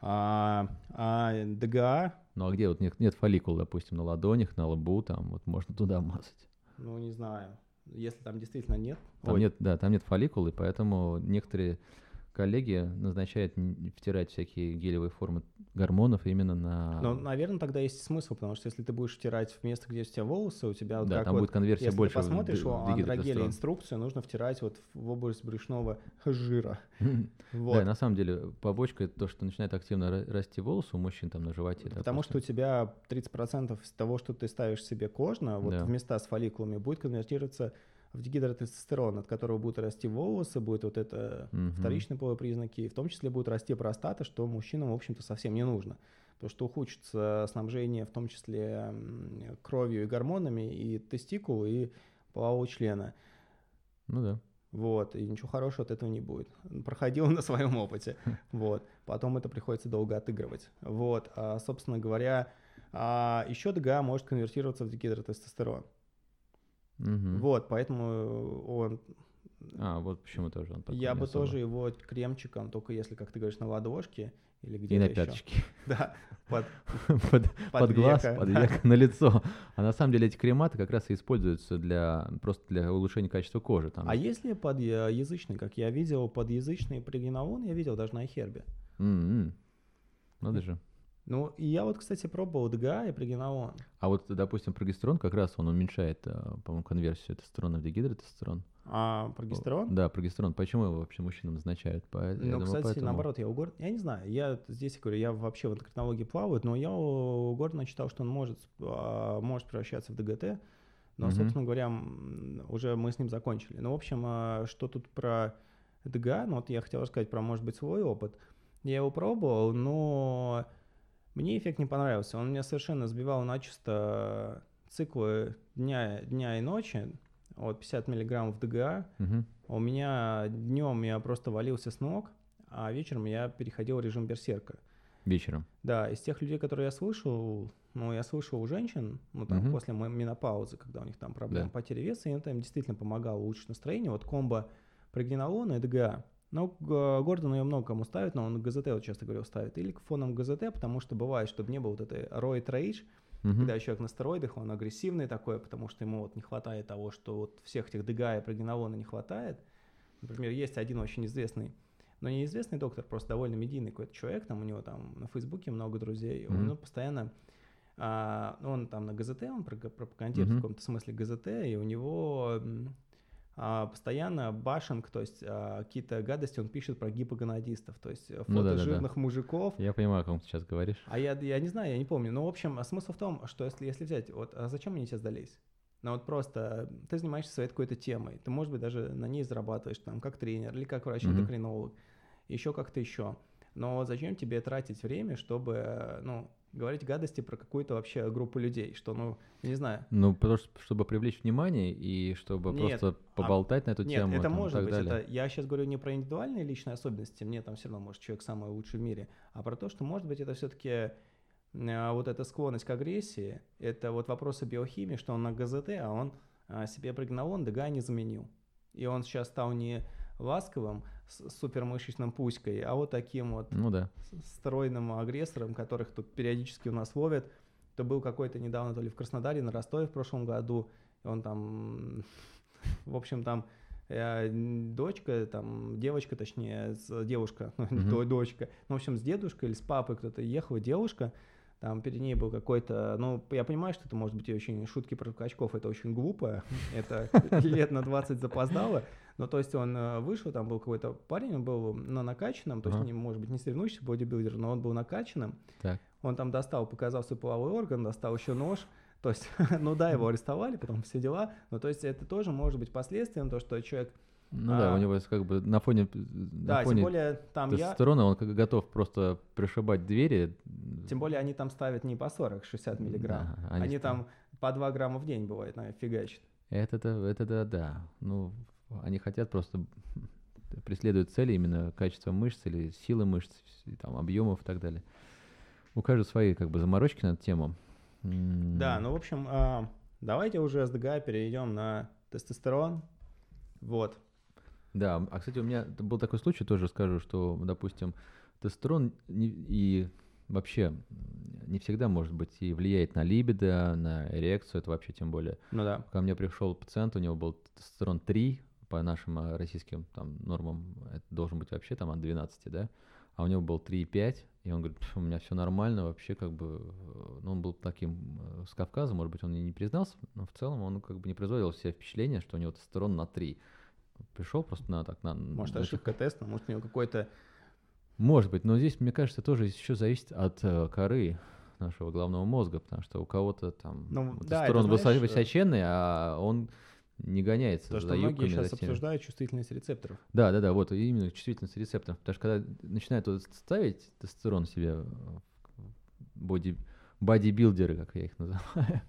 а, а ДГА, Ну а где вот нет, нет фолликул, допустим, на ладонях, на лбу, там вот можно туда мазать. ну не знаю, если там действительно нет. Там Ой, нет, да, там нет фолликул, и поэтому некоторые коллеги назначают втирать всякие гелевые формы гормонов именно на... Ну, наверное, тогда есть смысл, потому что если ты будешь втирать в место, где у тебя волосы, у тебя да, там вот будет конверсия Если больше. в посмотришь, у андрогеля инструкцию нужно втирать вот в область брюшного жира. *laughs* Вот. Да, на самом деле побочка это то, что начинает активно ра- расти волосы у мужчин там на животе. Потому что у тебя 30% из того, что ты ставишь себе кожно, вот Да. в места с фолликулами, будет конвертироваться в дигидротестостерон, от которого будут расти волосы, будет вот это Мгм. вторичные половые признаки, и в том числе будет расти простата, что мужчинам, в общем-то, совсем не нужно. Потому что ухудшится снабжение, в том числе кровью и гормонами, и тестикул, и полового члена. Ну да. Вот, и ничего хорошего от этого не будет. Проходил *laughs* на своем опыте. Вот. Потом это приходится долго отыгрывать. Вот. А, собственно говоря, а еще ДГА может конвертироваться в дегидротестостерон. Мгм. Вот, поэтому он... А, вот почему тоже он такой Я бы особо. тоже его кремчиком, только если, как ты говоришь, на ладошке или И где-то на еще. пяточки. *laughs* Да, под, *laughs* под, под глаз, веко, под да. веко, на лицо. А на самом деле эти крематы как раз и используются для просто для улучшения качества кожи. Там. А если под э, язычный, как я видел, под язычный прегинолон, я видел даже на Хербе. М-м. Надо же. Ну, и я вот, кстати, пробовал ДГА и прегинолон. А вот, допустим, прогестерон как раз он уменьшает, э, по-моему, конверсию тестостерона в дегидротестостерон. А прогестерон? Да, прогестерон. Почему его вообще мужчинам назначают? По- Ну, думаю, кстати, поэтому- наоборот, я у Гордона, я не знаю, я здесь говорю, я вообще в эндокринологии плаваю, но я у Гордона читал, что он может, а, может превращаться в ДГТ, но, Мгм. собственно говоря, уже мы с ним закончили. Ну, в общем, а, что тут про ДГА, ну, вот я хотел рассказать про, может быть, свой опыт. Я его пробовал, но мне эффект не понравился. Он меня совершенно сбивал начисто циклы дня, дня и ночи, вот 50 миллиграммов ДГА, а У меня днем я просто валился с ног, а вечером я переходил в режим берсерка. Вечером. Да, из тех людей, которые я слышал, ну, я слышал у женщин, ну, там, Мгм. после ме- менопаузы, когда у них там проблемы Да. потери веса, и это им действительно помогало улучшить настроение. Вот комбо прогенолона и ДГА. Ну, Г- Гордон ее много кому ставит, но он ГЗТ вот часто говорил ставит. Или к фоном ГЗТ, потому что бывает, чтобы не было вот этой роид рейдж, Мгм. когда человек на стероидах, он агрессивный такой, потому что ему вот не хватает того, что вот всех этих ДГА и прогенолона не хватает. Например, есть один очень известный, но неизвестный доктор, просто довольно медийный какой-то человек, там у него там на Фейсбуке много друзей, он Мгм. ну, постоянно, а, ну, он там на ГЗТ, он пропагандирует Мгм. в каком-то смысле ГЗТ, и у него постоянно башинг, то есть а, какие-то гадости он пишет про гипогонадистов, то есть э, фото Ну да-да-да. жирных мужиков, Я понимаю, о ком ты сейчас говоришь. а я, я не знаю, я не помню. Но, в общем, а смысл в том, что если, если взять, вот, а зачем они тебе сдались? Ну вот просто э, ты занимаешься своей какой-то темой, ты, может быть, даже на ней зарабатываешь, там, как тренер или как врач-эндокринолог, еще как-то еще. Но зачем тебе тратить время, чтобы, э, ну, говорить гадости про какую-то вообще группу людей, что, ну, не знаю. Ну, потому что, чтобы привлечь внимание и чтобы Нет, просто поболтать на эту Нет, тему. это там, может быть. далее. Это, я сейчас говорю не про индивидуальные личные особенности, мне там все равно, может, человек самый лучший в мире, а про то, что, может быть, это все-таки вот эта склонность к агрессии, это вот вопросы биохимии, что он на ГЗТ, а он а, себе прогнолон ДГА не заменил. И он сейчас стал не ласковым, с супермышечным пуськой, а вот таким вот Ну да. стройным агрессором, которых тут периодически у нас ловят. То был какой-то недавно то ли в Краснодаре, на Ростове в прошлом году, он там, *laughs* в общем, там э, дочка, там девочка, точнее, девушка, *laughs* до- дочка, ну, в общем, с дедушкой или с папой кто-то ехала девушка, там перед ней был какой-то, ну, я понимаю, что это может быть очень, шутки про качков, это очень глупо, *laughs* это лет на 20 запоздало, но то есть он э, вышел, там был какой-то парень, он был на накачанном, то есть, Ага. не, может быть, не соревнующийся бодибилдер, но он был накачанным, Так. он там достал, показал свой половой орган, достал еще нож, то есть, *laughs* ну да, его арестовали, потом все дела, но то есть это тоже может быть последствием, то, что человек, Ну да, А. у него есть как бы на фоне, да, на тем фоне более там я, тестостерона он как готов просто пришибать двери. тем более они там ставят не по 40-60 миллиграмм, Да, они, ст- там по 2 грамма в день бывает, наверное, фигачат. Это да, это да, да. Ну, они хотят просто *laughs* преследуют цели именно качества мышц или силы мышц, и там объемов и так далее. У каждого свои как бы заморочки на эту тему. Да, ну, в общем, а, давайте уже с ДГА перейдем на тестостерон, вот. Да, а кстати, у меня был такой случай, тоже скажу, что, допустим, тестостерон не- и вообще не всегда, может быть, и влияет на либидо, на эрекцию, это вообще тем более. Ну да. Ко мне пришел пациент, у него был тестостерон 3, по нашим э, российским там нормам это должен быть вообще там от 12, да, а у него был 3,5, и он говорит, «Пф, у меня все нормально, вообще как бы, э, ну он был таким э, с Кавказа, может быть, он и не признался, но в целом он как бы не производил себе впечатление, что у него тестостерон на 3. Пришел просто на так на... Может, на ошибка теста, может, у него какой-то... Может быть, но здесь, мне кажется, тоже еще зависит от э, коры нашего головного мозга, потому что у кого-то там Ну, да, тестостерон высо- знаешь, высоченный, а он не гоняется То, за что многие сейчас обсуждают чувствительность рецепторов. Да, да, да, вот именно чувствительность рецепторов. Потому что когда начинают вот ставить тестостерон себе, боди, бодибилдеры, как я их называю, *laughs*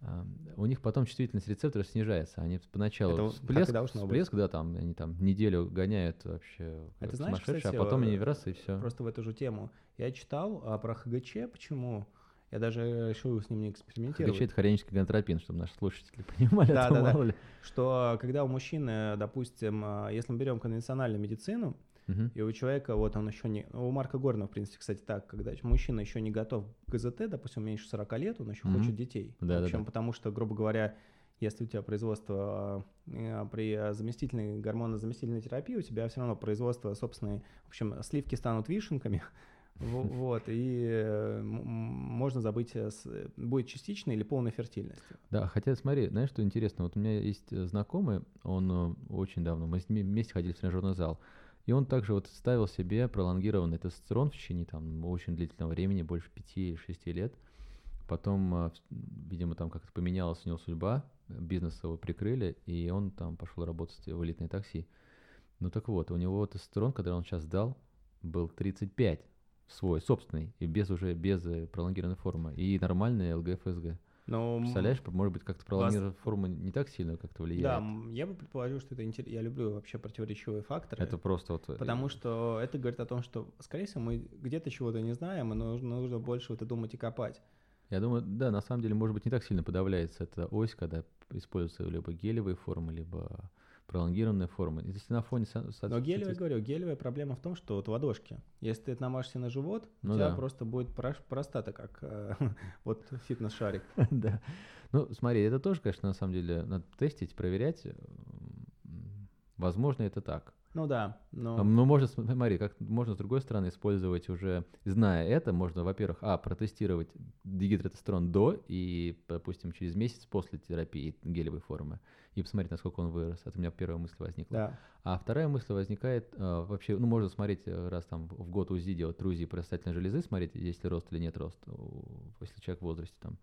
а, у них потом чувствительность рецепторов снижается. Они поначалу Это всплеск, быть. всплеск, да, там они там неделю гоняют вообще Это как знаешь, сумасшедшие, кстати, а потом они э, раз и все. Просто в эту же тему. Я читал а, про ХГЧ, почему. Я даже решил с ним не экспериментировать. Это хронический гонотропин, чтобы наши слушатели понимали, Да, да, да. Что когда у мужчины, допустим, а, если мы берем конвенциональную медицину, и у человека, вот он еще не... У Марка Горна, в принципе, кстати, так, когда мужчина еще не готов к ГЗТ, допустим, меньше 40 лет, он еще Мгм. хочет детей. Да-да-да. В общем, потому что, грубо говоря, если у тебя производство а, при заместительной гормонозаместительной терапии, у тебя все равно производство собственной, в общем, сливки станут вишенками, *laughs* вот, и э, можно забыть, э, с- будет частичной или полной фертильностью. Да, хотя смотри, знаешь, что интересно? Вот у меня есть э, знакомый, он э, очень давно, мы с ним вместе ходили в тренажерный зал, и он также вот ставил себе пролонгированный тестостерон в течение там очень длительного времени, больше 5-6 лет. Потом, э, в- видимо, там как-то поменялась у него судьба, э, бизнес его прикрыли, и он там пошел работать в элитное такси. Ну так вот, у него тестостерон, который он сейчас дал, был 35 свой, собственный, и без уже без э, пролонгированной формы, и нормальный ЛГФСГ. Но, Представляешь, может быть, как-то вас- пролонгированная форма не так сильно как-то влияет. Да, я бы предположил, что это интересно. Я люблю вообще противоречивые факторы. Это просто вот... э, Потому что это говорит о том, что, скорее всего, мы где-то чего-то не знаем, и нужно, нужно больше вот это думать и копать. Я думаю, да, на самом деле, может быть, не так сильно подавляется эта ось, когда используются либо гелевые формы, либо пролонгированные формы. Если на фоне... Но гелевая, говорю, гелевая проблема в том, что вот ладошки. Если ты это намажешься на живот, Ну у тебя да. просто будет простата, как э, *laughs* вот фитнес-шарик. *laughs* Да. Ну, смотри, это тоже, конечно, на самом деле надо тестить, проверять. Возможно, это так. Ну да, но... Ну, можно, см- смотри, как можно с другой стороны использовать уже, зная это, можно, во-первых, а, протестировать дигидротестерон до и, допустим, через месяц после терапии гелевой формы и посмотреть, насколько он вырос. Это у меня первая мысль возникла. Да. А вторая мысль возникает э, вообще, ну, можно смотреть, э, раз там в год УЗИ делать, ТРУЗИ простательной железы, смотреть, есть ли рост или нет роста, у- если человек в возрасте там.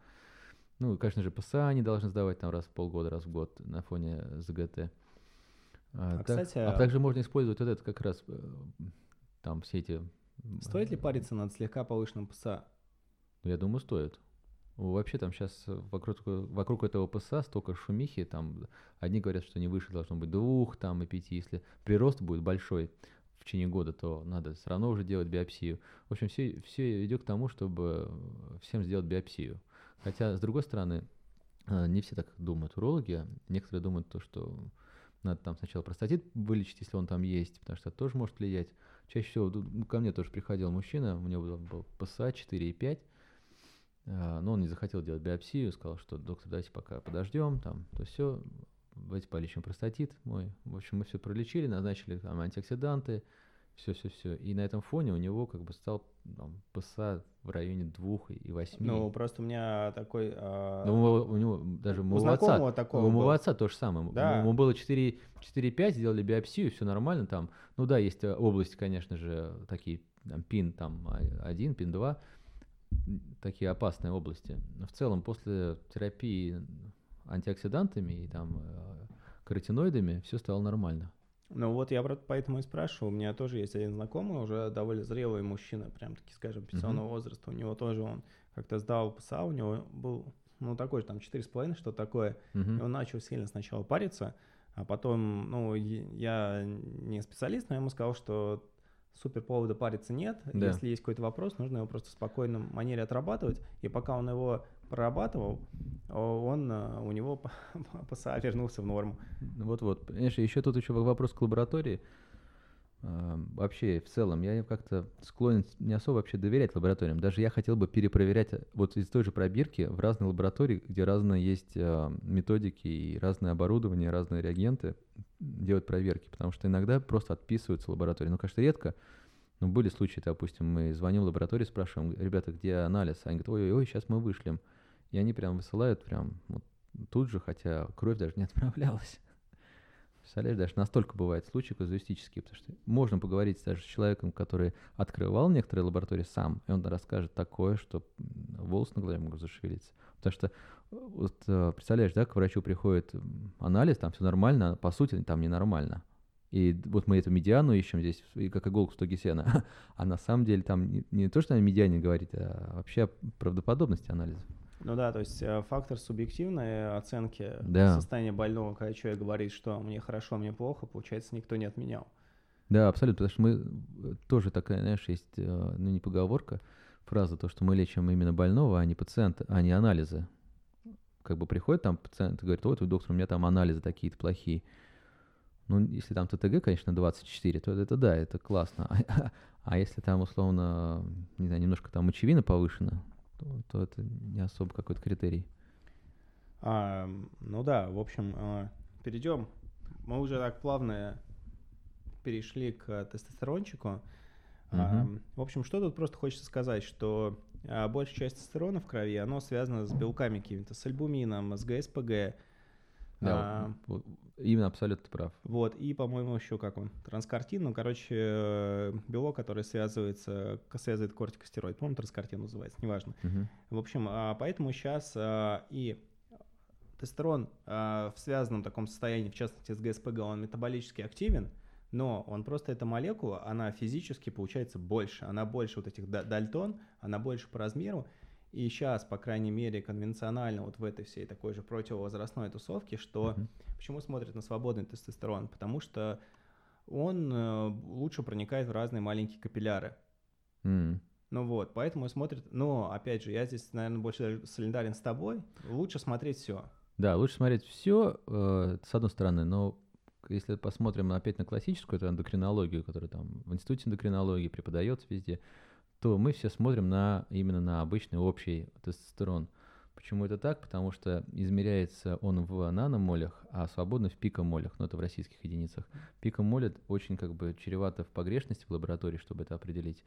Ну, конечно же, ПСА они должны сдавать там раз в полгода, раз в год на фоне ЗГТ. А, так- кстати, а также можно использовать вот это как раз, э, там все эти... Стоит ли париться над слегка повышенным ПСА? Ну, я думаю, стоит. Вообще там сейчас вокруг, вокруг этого ПСА столько шумихи, там одни говорят, что не выше должно быть двух, там и пяти. Если прирост будет большой в течение года, то надо все равно уже делать биопсию. В общем, все, все идет к тому, чтобы всем сделать биопсию. Хотя, с другой стороны, э, не все так думают урологи. Некоторые думают то, что надо там сначала простатит вылечить, если он там есть, потому что это тоже может влиять. Чаще всего ну, ко мне тоже приходил мужчина, у него был- ПСА 4,5, а, но он не захотел делать биопсию, сказал, что доктор, давайте пока подождем, там, то все, давайте полечим простатит мой. В общем, мы все пролечили, назначили там антиоксиданты, все-все-все. И на этом фоне у него как бы стал там, ПСА в районе 2,8. Ну, просто у меня такой... а, Ну, у, него- у него даже у моего отца, такого у моего отца то же самое. Да. Ему было 4 4,5, сделали биопсию, все нормально там. Ну да, есть э, области, конечно же, такие, там, пин там 1, пин 2, такие опасные области. Но в целом после терапии антиоксидантами и там э, каротиноидами все стало нормально. Ну вот я поэтому и спрашиваю. У меня тоже есть один знакомый, уже довольно зрелый мужчина, прям таки, скажем, пенсионного возраста. У него тоже он как-то сдал ПСА, у него был, ну, такой же, там, 4,5, что такое. Мгм. И он начал сильно сначала париться, а потом, ну, я не специалист, но я ему сказал, что супер повода париться нет. Да. Если есть какой-то вопрос, нужно его просто в спокойной манере отрабатывать. И пока он его прорабатывал, о, он, э, у него *laughs* ПСА вернулся в норму. Ну Вот-вот. Понимаешь, еще тут еще вопрос к лаборатории. А, Вообще, в целом, я как-то склонен не особо вообще доверять лабораториям. Даже я хотел бы перепроверять э, вот из той же пробирки в разные лаборатории, где разные есть методики и разное оборудование, разные реагенты, делать проверки. Потому что иногда просто отписываются лаборатории. Ну, конечно, редко. Но были случаи, допустим, мы звоним в лабораторию, спрашиваем, ребята, где анализ? Они говорят, ой-ой-ой, сейчас мы вышлем. И они прям высылают прям вот тут же, хотя кровь даже не *laughs* отправлялась. Представляешь, даже настолько бывают случаи казуистические, потому что можно поговорить даже с человеком, который открывал некоторые лаборатории сам, и он расскажет такое, что волосы на голове могут зашевелиться. Потому что, э, вот, э, представляешь, да, к врачу приходит анализ, там все нормально, а по сути там ненормально. И вот мы эту медиану ищем здесь, и как иголку в стоге сена. *laughs* А на самом деле там не, не то, что о медиане говорить, а вообще о правдоподобности анализа. Ну да, то есть э, фактор субъективной оценки Да. состояния больного, когда человек говорит, что мне хорошо, мне плохо, получается, никто не отменял. Да, абсолютно, потому что мы э, тоже такая, знаешь, есть, э, ну не поговорка, фраза, то, что мы лечим именно больного, а не пациента, а не анализы. Как бы приходит там пациент и говорит, вот, доктор, у меня там анализы такие-то плохие. Ну, если там ТТГ, конечно, 24, то это да, это классно. А, *laughs* а если там, условно, не знаю, немножко там мочевина повышена, то, то это не особо какой-то критерий. А, ну да, в общем, а, перейдем. Мы уже так плавно перешли к тестостерончику. А, Мгм. в общем, что тут просто хочется сказать, что а, большая часть тестостерона в крови, оно связано с белками какими-то, с альбумином, с ГСПГ. Да, А, вот- именно абсолютно прав. Вот, и, по-моему, еще как он, транскартин, ну, короче, э, белок, который связывается, связывает кортикостероид, по-моему, транскартин называется, неважно. Мгм. В общем, а, поэтому сейчас и тестостерон а, в связанном таком состоянии, в частности с ГСПГ, он метаболически активен, но он просто эта молекула, она физически получается больше, она больше вот этих да- дальтон, она больше по размеру, и сейчас, по крайней мере, конвенционально вот в этой всей такой же противовозрастной тусовке, что Мгм. почему смотрят на свободный тестостерон? Потому что он э, лучше проникает в разные маленькие капилляры. М. Ну вот, поэтому смотрят. Но, опять же, я здесь, наверное, больше солидарен с тобой. Лучше смотреть все. Да, лучше смотреть все, с одной стороны, но если посмотрим опять на классическую эту эндокринологию, которая там в институте эндокринологии преподается везде, то мы все смотрим на именно на обычный общий тестостерон. Почему это так? Потому что измеряется он в наномолях, а свободно в пикомолях, ну это в российских единицах. Пикомоль очень как бы чревато в погрешности в лаборатории, чтобы это определить,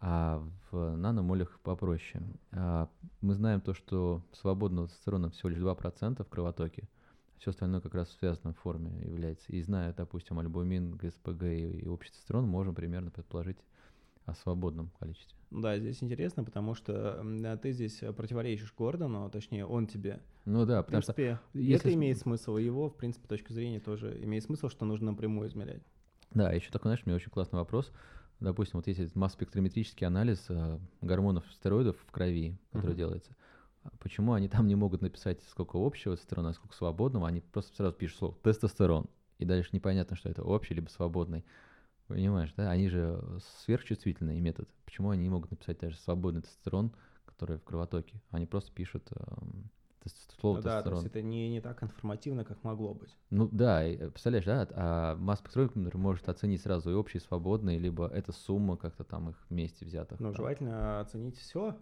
а в наномолях попроще. А мы знаем то, что свободного тестостерона всего лишь 2% в кровотоке. Все остальное как раз в связанной форме является. И зная, допустим, альбумин, ГСПГ и общий тестостерон, можем примерно предположить о свободном количестве. Да, здесь интересно, потому что да, ты здесь противоречишь Гордону, точнее, он тебе. Ну да, В потому что принципе, если это имеет смысл. Его, в принципе, точка зрения тоже имеет смысл, что нужно напрямую измерять. Да, еще такой, знаешь, у меня очень классный вопрос. Допустим, вот есть этот масс-спектрометрический анализ э, гормонов стероидов в крови, который Мгм. делается. А Почему они там не могут написать, сколько общего тестостерона, а сколько свободного? Они просто сразу пишут слово тестостерон. И дальше непонятно, что это общий либо свободный. Понимаешь, да? Они же сверхчувствительный метод. Почему они не могут написать даже свободный тестостерон, который в кровотоке? Они просто пишут эм, слово Ну да, то тестостерон. есть это не, не так информативно, как могло быть. Ну да, и, э, представляешь, да, а масс-спектрометр может оценить сразу и общий свободный, либо это сумма как-то там их вместе взятых. Ну, там. желательно оценить все,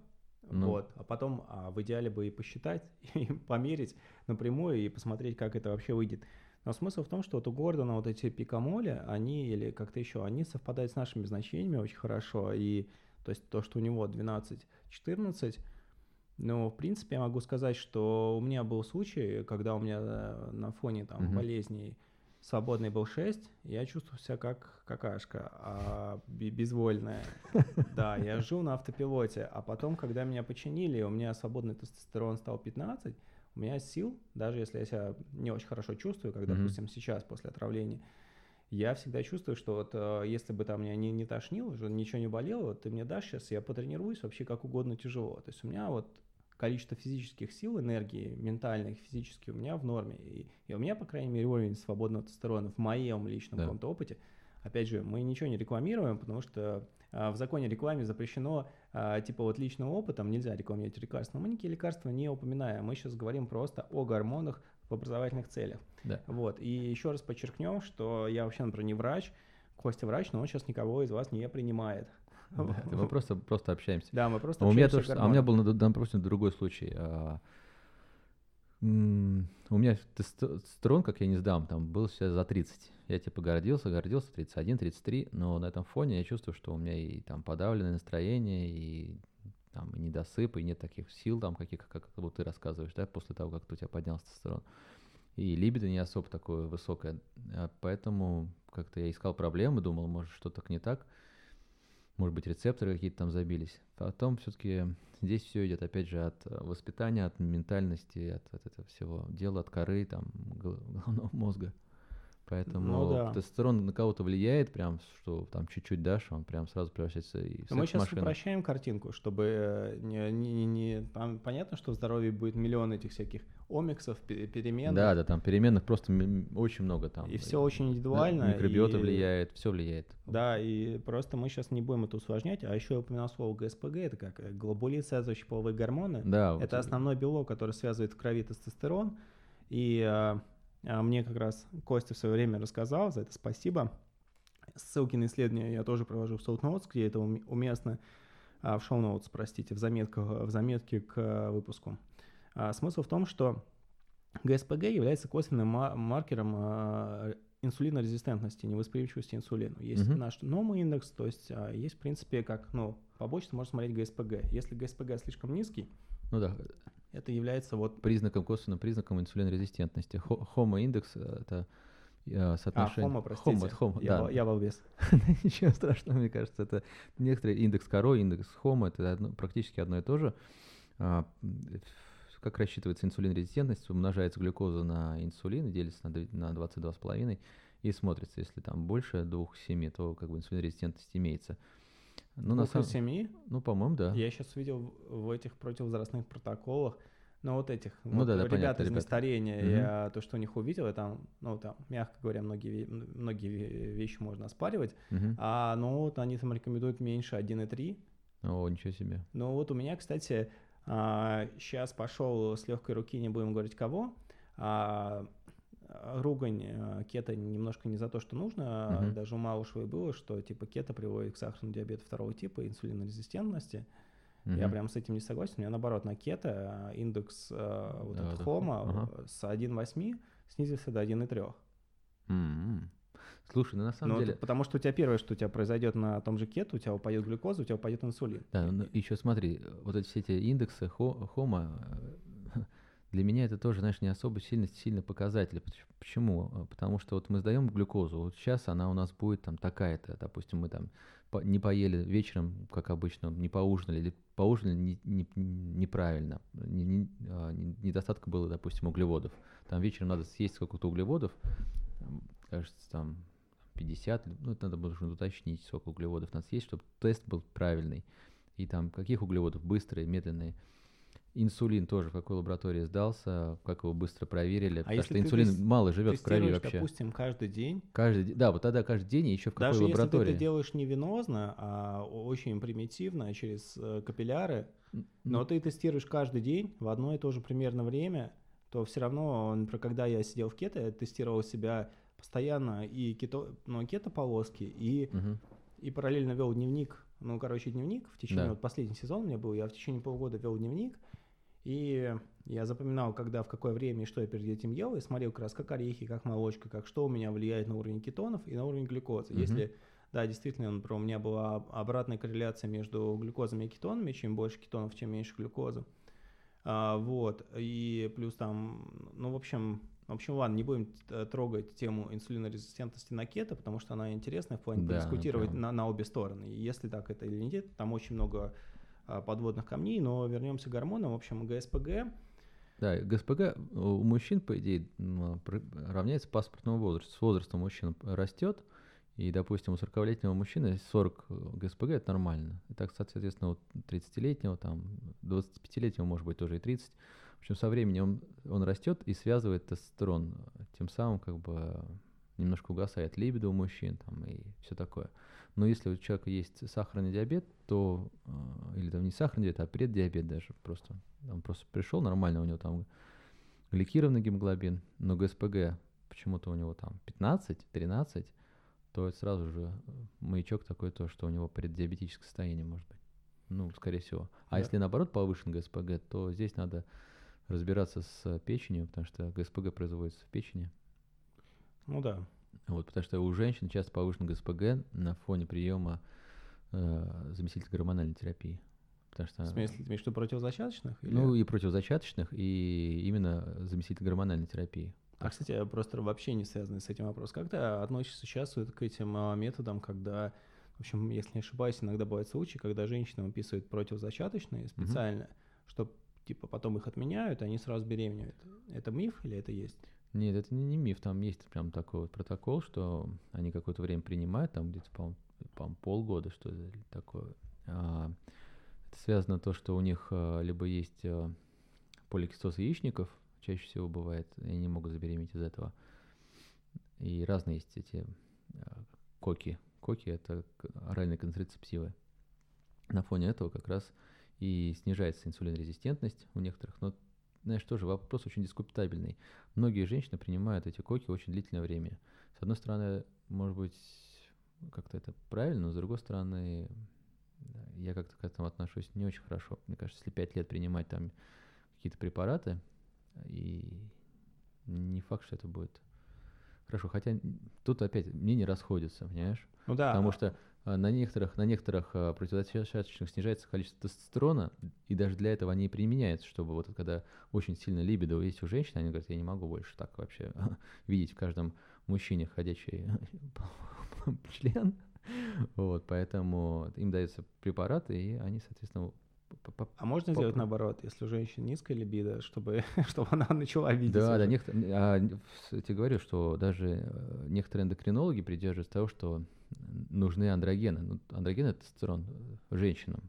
Ну. вот, а потом а, в идеале бы и посчитать, *laughs* и померить напрямую и посмотреть, как это вообще выйдет. Но смысл в том, что вот у Гордона вот эти пикамоли, они или как-то еще, они совпадают с нашими значениями очень хорошо, и то есть то, что у него 12-14, ну, в принципе, я могу сказать, что у меня был случай, когда у меня э, на фоне там Мгм. болезней свободный был 6, я чувствовал себя как какашка, а, бе- безвольная. *laughs* Да, я жил на автопилоте, а потом, когда меня починили, у меня свободный тестостерон стал 15, у меня сил, даже если я себя не очень хорошо чувствую, как, Мгм. допустим, сейчас после отравления, я всегда чувствую, что вот э, если бы там меня не, не тошнило, уже ничего не болело, вот ты мне дашь сейчас, я потренируюсь вообще как угодно тяжело. То есть у меня вот количество физических сил, энергии, ментальных, физических у меня в норме. И, и у меня, по крайней мере, уровень свободного тестостерона в моем личном Да. каком-то опыте. Опять же, мы ничего не рекламируем, потому что а, в законе рекламе запрещено, а, типа вот личным опытом нельзя рекламировать лекарства. Мы никакие лекарства не упоминаем. Мы сейчас говорим просто о гормонах в образовательных целях. Да. Вот. И еще раз подчеркнем, что я вообще, например, не врач, Костя врач, но он сейчас никого из вас не принимает. Да, мы просто, просто общаемся. Да, мы просто А у меня тоже, а у меня был, на- допустим, другой случай. У меня тестостерон, как я не сдам, там был все за 30. Я типа гордился, гордился, 31, 33, но на этом фоне я чувствую, что у меня и там подавленное настроение, и там и недосып, и нет таких сил, там каких, как вот ты рассказываешь, да, после того, как у тебя поднялся тестостерон. И либидо не особо такое высокое. А Поэтому как-то я искал проблемы, думал, может, что-то не так. Может быть, рецепторы какие-то там забились. Потом все-таки здесь все идет, опять же, от э, воспитания, от ментальности, от, от этого всего дела, от коры, там, гол- головного мозга. Поэтому Ну да. тестостерон на кого-то влияет, прям, что там чуть-чуть дашь, он прям сразу превращается и в мы сейчас секс-машину. упрощаем картинку, чтобы э, не, не- не- там понятно, что в здоровье будет миллион этих всяких омиксов, пе- перемен. Да, да, там переменных просто очень много там. И все очень Да, индивидуально. Микробиота и- влияет, все влияет. Да, и просто мы сейчас не будем это усложнять. А еще я упоминал слово ГСПГ, это как э, глобулин, связывающие половые гормоны. Да, вот, Это э, основной белок, который связывает в крови тестостерон. И а, а, мне как раз Костя в свое время рассказал, за это спасибо. Ссылки на исследования я тоже провожу в соут где это ум- уместно, а, в шоу простите, в заметках, в заметке к а, выпуску. А, Смысл в том, что ГСПГ является косвенным ма- маркером а, инсулинорезистентности, невосприимчивости инсулину. Есть Мгм. наш новый индекс, то есть а, есть, в принципе, как, ну, побочно можно смотреть ГСПГ. Если ГСПГ слишком низкий, Ну да, это является вот признаком, косвенным признаком инсулинорезистентности. Хо- Хомо-индекс э, это э, А, соотношение... хомо, простите. Хомо, хомо, я, да. бал- я балбес. *laughs* Ничего страшного, мне кажется, это некоторые индекс коро, индекс хомо, это одно- практически одно и то же. Как рассчитывается инсулинорезистентность? Умножается глюкоза на инсулин, и делится на дв- на 22,5 и смотрится, если там больше 2,7, то как бы инсулинорезистентность имеется. Ну, на самом... семи. ну, по-моему, да. Я сейчас видел в этих противовозрастных протоколах, ну вот этих Ну вот да, да, ребят понятно, из ребята. нестарения, Мгм. я то, что у них увидел, и там, ну там, мягко говоря, многие, многие ве- вещи можно оспаривать, Мгм. а ну вот они там рекомендуют меньше 1,3. О, ничего себе. Ну вот у меня, кстати, сейчас пошел с легкой руки, не будем говорить кого, а, а, ругань а, кето немножко не за то, что нужно, а Мгм. даже у Малышевой было, что типа кето приводит к сахарному диабету второго типа, инсулинорезистентности. Я Мгм. прям с этим не согласен. У меня наоборот на кето а, индекс а, вот Да, этот да, хома ага. с 1,8 снизился до 1,3. М-м. Слушай, ну на самом Ну, деле... потому что у тебя первое, что у тебя произойдет на том же кето, у тебя упадет глюкоза, у тебя упадет инсулин. Да, ну, еще смотри, вот эти все эти индексы хо- хома, э, *laughs* для меня это тоже, знаешь, не особо сильно, сильно показатели. Поч- Почему? А, Потому что вот мы сдаем глюкозу, вот сейчас она у нас будет там такая-то, допустим, мы там по- не поели вечером, как обычно, не поужинали, или поужинали не- не- неправильно, не- не- а, не- недостатка было, допустим, углеводов. Там вечером надо съесть сколько-то углеводов, кажется, там 50, или- ну, это надо уже уточнить, сколько углеводов надо съесть, чтобы тест был правильный. И там каких углеводов, быстрые, медленные. Инсулин тоже в какой лаборатории сдался, как его быстро проверили, потому А если что ты инсулин тес- мало живет в крови вообще. допустим, каждый день. Каждый, де- да, вот тогда каждый день и еще в какой Даже если ты лаборатории. это делаешь не венозно, а очень примитивно, через э, капилляры, но ну, ты тестируешь каждый день в одно и то же примерно время, то все равно, например, когда я сидел в кето, я тестировал себя постоянно и кето, ну, кето-полоски, и мгм. и параллельно вел дневник. Ну, короче, дневник в течение, Да. вот последний сезон у меня был, я в течение полгода вел дневник, и я запоминал, когда, в какое время и что я перед этим ел, и смотрел как раз, как орехи, как молочка, как что у меня влияет на уровень кетонов и на уровень глюкозы. Мгм. Если, да, действительно, например, у меня была об- обратная корреляция между глюкозами и кетонами, чем больше кетонов, чем меньше глюкозы. А, вот, и плюс там, ну, в общем, в общем, ладно, не будем э, трогать тему инсулинорезистентности на кето, потому что она интересная в плане Да, подискутировать прям- на, на обе стороны. Если так это или нет, там очень много а, подводных камней, но вернемся к гормонам. В общем, ГСПГ, Да, ГСПГ у мужчин, по идее, равняется паспортному возрасту. С возрастом мужчина растет, и, допустим, у 40-летнего мужчины 40 ГСПГ это нормально. И так, соответственно, у 30-летнего, там, 25-летнего, может быть, тоже и 30. Общем, со временем он, он растет и связывает тестостерон. Тем самым, как бы, немножко угасает либидо у мужчин там, и все такое. Но если у человека есть сахарный диабет, то, э, или там не сахарный диабет, а преддиабет даже просто, он просто пришел, нормально у него там гликированный гемоглобин, но ГСПГ почему-то у него там 15-13, то это сразу же маячок такой, то, что у него преддиабетическое состояние может быть. Ну, скорее всего. А Да. если наоборот повышен ГСПГ, то здесь надо разбираться с печенью, потому что ГСПГ производится в печени. ну да, Вот, потому что у женщин часто повышен ГСПГ на фоне приема э, заместительной гормональной терапии. Потому что, в смысле, ты имеешь в виду противозачаточных? или- ну, и противозачаточных, и именно заместительной гормональной терапии. А, кстати, просто вообще не связанный с этим вопрос. Как ты относишься сейчас вот к этим а, методам, когда, в общем, если не ошибаюсь, иногда бывают случаи, когда женщинам выписывают противозачаточные специально, чтобы типа потом их отменяют, и они сразу беременеют. Это миф или это есть? Нет, это не, не миф, там есть прям такой вот протокол, что они какое-то время принимают, там где-то, по-моему, по полгода, что это такое. А, это связано то, что у них а, либо есть а, поликистоз яичников, чаще всего бывает, и они могут забеременеть из этого. И разные есть эти а, коки. Коки – это оральные контрацептивы. На фоне этого как раз и снижается инсулинорезистентность у некоторых, но знаешь, тоже вопрос очень дискутабельный. Многие женщины принимают эти коки очень длительное время. С одной стороны, может быть, как-то это правильно, но с другой стороны, я как-то к этому отношусь не очень хорошо. Мне кажется, если пять лет принимать там какие-то препараты, и не факт, что это будет хорошо. Хотя тут опять мнения расходятся, понимаешь? Ну да. Потому что на некоторых, на некоторых а, противозачаточных снижается количество тестостерона, и даже для этого они и применяются, чтобы вот когда очень сильно либидо есть у женщин, они говорят, я не могу больше так вообще *laughs* видеть в каждом мужчине ходячий *laughs* член. Вот, поэтому им даются препараты, и они, соответственно, а можно сделать наоборот, если у женщины низкая либидо, *laughs* чтобы, чтобы она начала видеть? Да, да, некоторые, а, я тебе говорю, что даже э, некоторые эндокринологи придерживаются того, что нужны андрогены. Ну, андроген – это тестостерон э, женщинам.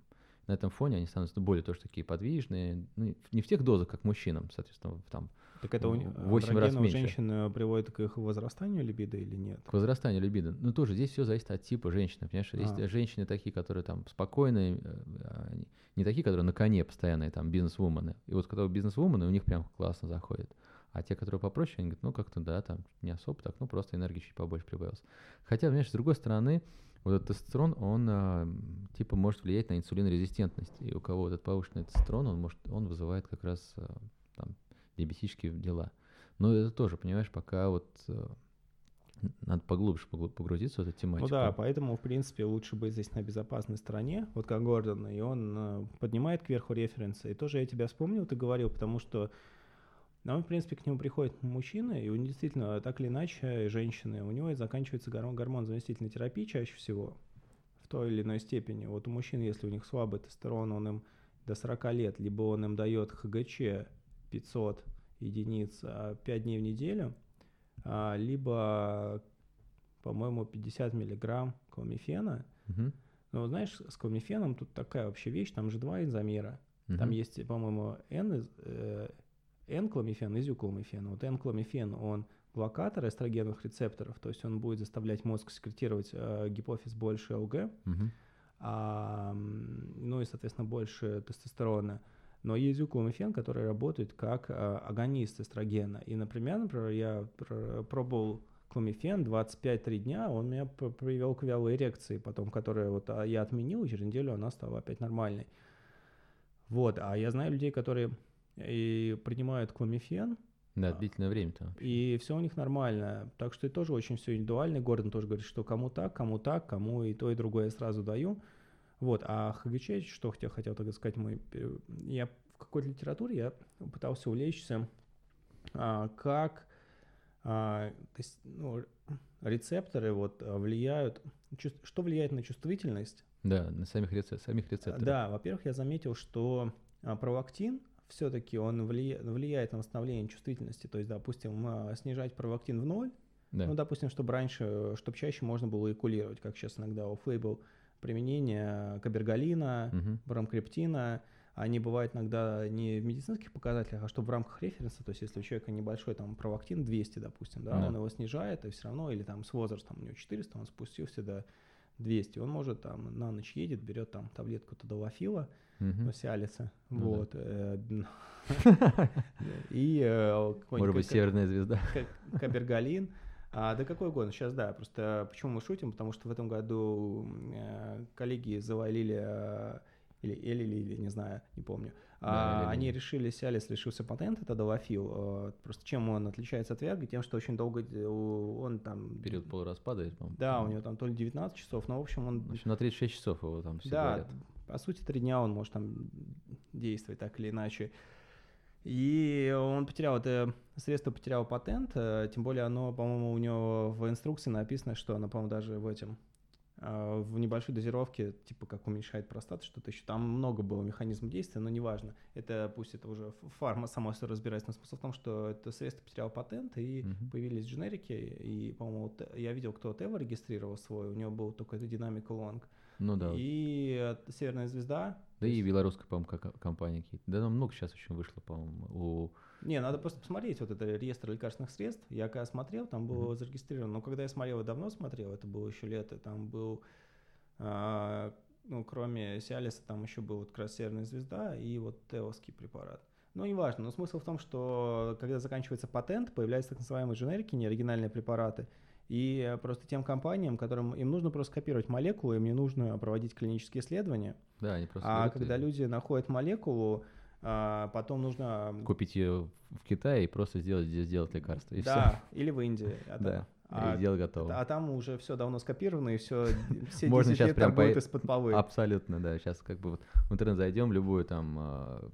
На этом фоне они становятся более тоже такие подвижные. Ну, не в тех дозах, как мужчинам, соответственно, там так это у 8 раз меньше. у женщин э, приводит к их возрастанию либидо или нет? К возрастанию либидо. Ну, тоже здесь все зависит от типа женщины, понимаешь? А. Есть женщины такие, которые там спокойные, э, не такие, которые на коне постоянные, там, бизнес-вумены. И вот когда бизнес-вумены, у них прям классно заходит. А те, которые попроще, они говорят, ну как-то да, там не особо так, ну просто энергии чуть побольше прибавилось. Хотя, понимаешь, с другой стороны, вот этот тестостерон, он а, типа может влиять на инсулинорезистентность. И у кого этот повышенный тестостерон, он может, он вызывает как раз диабетические дела. Но это тоже, понимаешь, пока вот а, надо поглубже погрузиться в эту тематику. Ну да, поэтому, в принципе, лучше быть здесь на безопасной стороне, вот как Гордон, и он э, поднимает кверху референсы. И тоже я тебя вспомнил, ты говорил, потому что но он, в принципе, к нему приходит мужчина, и он действительно, так или иначе, женщины, у него заканчивается гормон, гормон заместительной терапии чаще всего, в той или иной степени. Вот у мужчин, если у них слабый тестостерон, он им до 40 лет, либо он им дает ХГЧ 500 единиц 5 а, дней в неделю, а, либо, по-моему, 50 миллиграмм кломифена. Угу. Но знаешь, с кломифеном тут такая вообще вещь, там же два энзомера. Угу. Там есть, по-моему, N, э, N-кломифен и зюкломифен. Вот N-кломифен, он блокатор эстрогеновых рецепторов, то есть он будет заставлять мозг секретировать э, гипофиз больше ЛГ, угу. а, ну и, соответственно, больше тестостерона. Но есть зюкломифен, который работает как а, агонист эстрогена. И, например, например, я пробовал кломифен 25-3 дня, он меня привел к вялой эрекции, потом, которую вот а, я отменил, и через неделю она стала опять нормальной. Вот, а я знаю людей, которые и принимают кломифен. Да, а, длительное время-то. И все у них нормально. Так что это тоже очень все индивидуально. Гордон тоже говорит, что кому так, кому так, кому и то, и другое я сразу даю. Вот, а ХГЧ, что я хотел тогда сказать, мы, э, я в какой-то литературе я пытался улечься, а, как а, то есть, ну, рецепторы вот влияют, что влияет на чувствительность. Да, на самих, рецеп, самих рецепторов. Да, во-первых, я заметил, что а, пролактин все-таки он влияет, влияет на восстановление чувствительности. То есть, допустим, а, снижать провоктин в ноль, да. ну, допустим, чтобы раньше, чтобы чаще можно было экулировать, как сейчас иногда у флейбл применение кабергалина, угу. бромкриптина, они бывают иногда не в медицинских показателях, а что в рамках референса, то есть если у человека небольшой там провоктин 200, допустим, да, да. он его снижает, и все равно, или там с возрастом у него 400, он спустился до 200, он может там на ночь едет, берет там таблетку тадалофила, угу. сиалиса, ну, вот, э, *laughs* и э, Может быть, северная звезда. Кабергалин, а, да какой угодно, сейчас да, просто почему мы шутим, потому что в этом году э, коллеги завалили, э, или Эли, или, не знаю, не помню, да, а, они решили, Сиалис лишился патента, это Долофил, э, просто чем он отличается от Верга, тем, что очень долго он там... Период полураспада, по-моему. Да, у него там то ли 19 часов, но в общем он... В общем, на 36 часов его там все Да, говорят. по сути, три дня он может там действовать так или иначе. И он потерял это средство, потерял патент, э, тем более оно, по-моему, у него в инструкции написано, что оно, по-моему, даже в этом а, в небольшой дозировке, типа как уменьшает простату, что-то еще. Там много было механизмов действия, но неважно. Это пусть это уже фарма сама все разбирается. Но смысл в том, что это средство потеряло патент, и uh-huh. появились дженерики. И, по-моему, вот я видел, кто Тева регистрировал свой, у него был только это Dynamic Long. Ну да. И Северная звезда. Да и белорусская, по-моему, компания какие-то. Да, там много сейчас очень вышло, по-моему, у не, надо просто посмотреть вот это реестр лекарственных средств. Я когда смотрел, там было mm-hmm. зарегистрировано. Но когда я смотрел, я давно смотрел, это было еще лето, там был, а, ну, кроме Сиалиса, там еще был вот как раз Северная звезда и вот Теовский препарат. Ну, неважно, но смысл в том, что когда заканчивается патент, появляются так называемые дженерики, неоригинальные препараты, и просто тем компаниям, которым им нужно просто копировать молекулу, им не нужно проводить клинические исследования. Да, они просто а когда и... люди находят молекулу, а, потом нужно... Купить ее в Китае и просто сделать здесь сделать лекарство. И да, все. или в Индии. *laughs* А да. А, и дело готово. А, а там уже все давно скопировано, и все, *laughs* все Можно сейчас прям по... из-под полы. Абсолютно, да. Сейчас как бы вот в интернет зайдем, любой там э,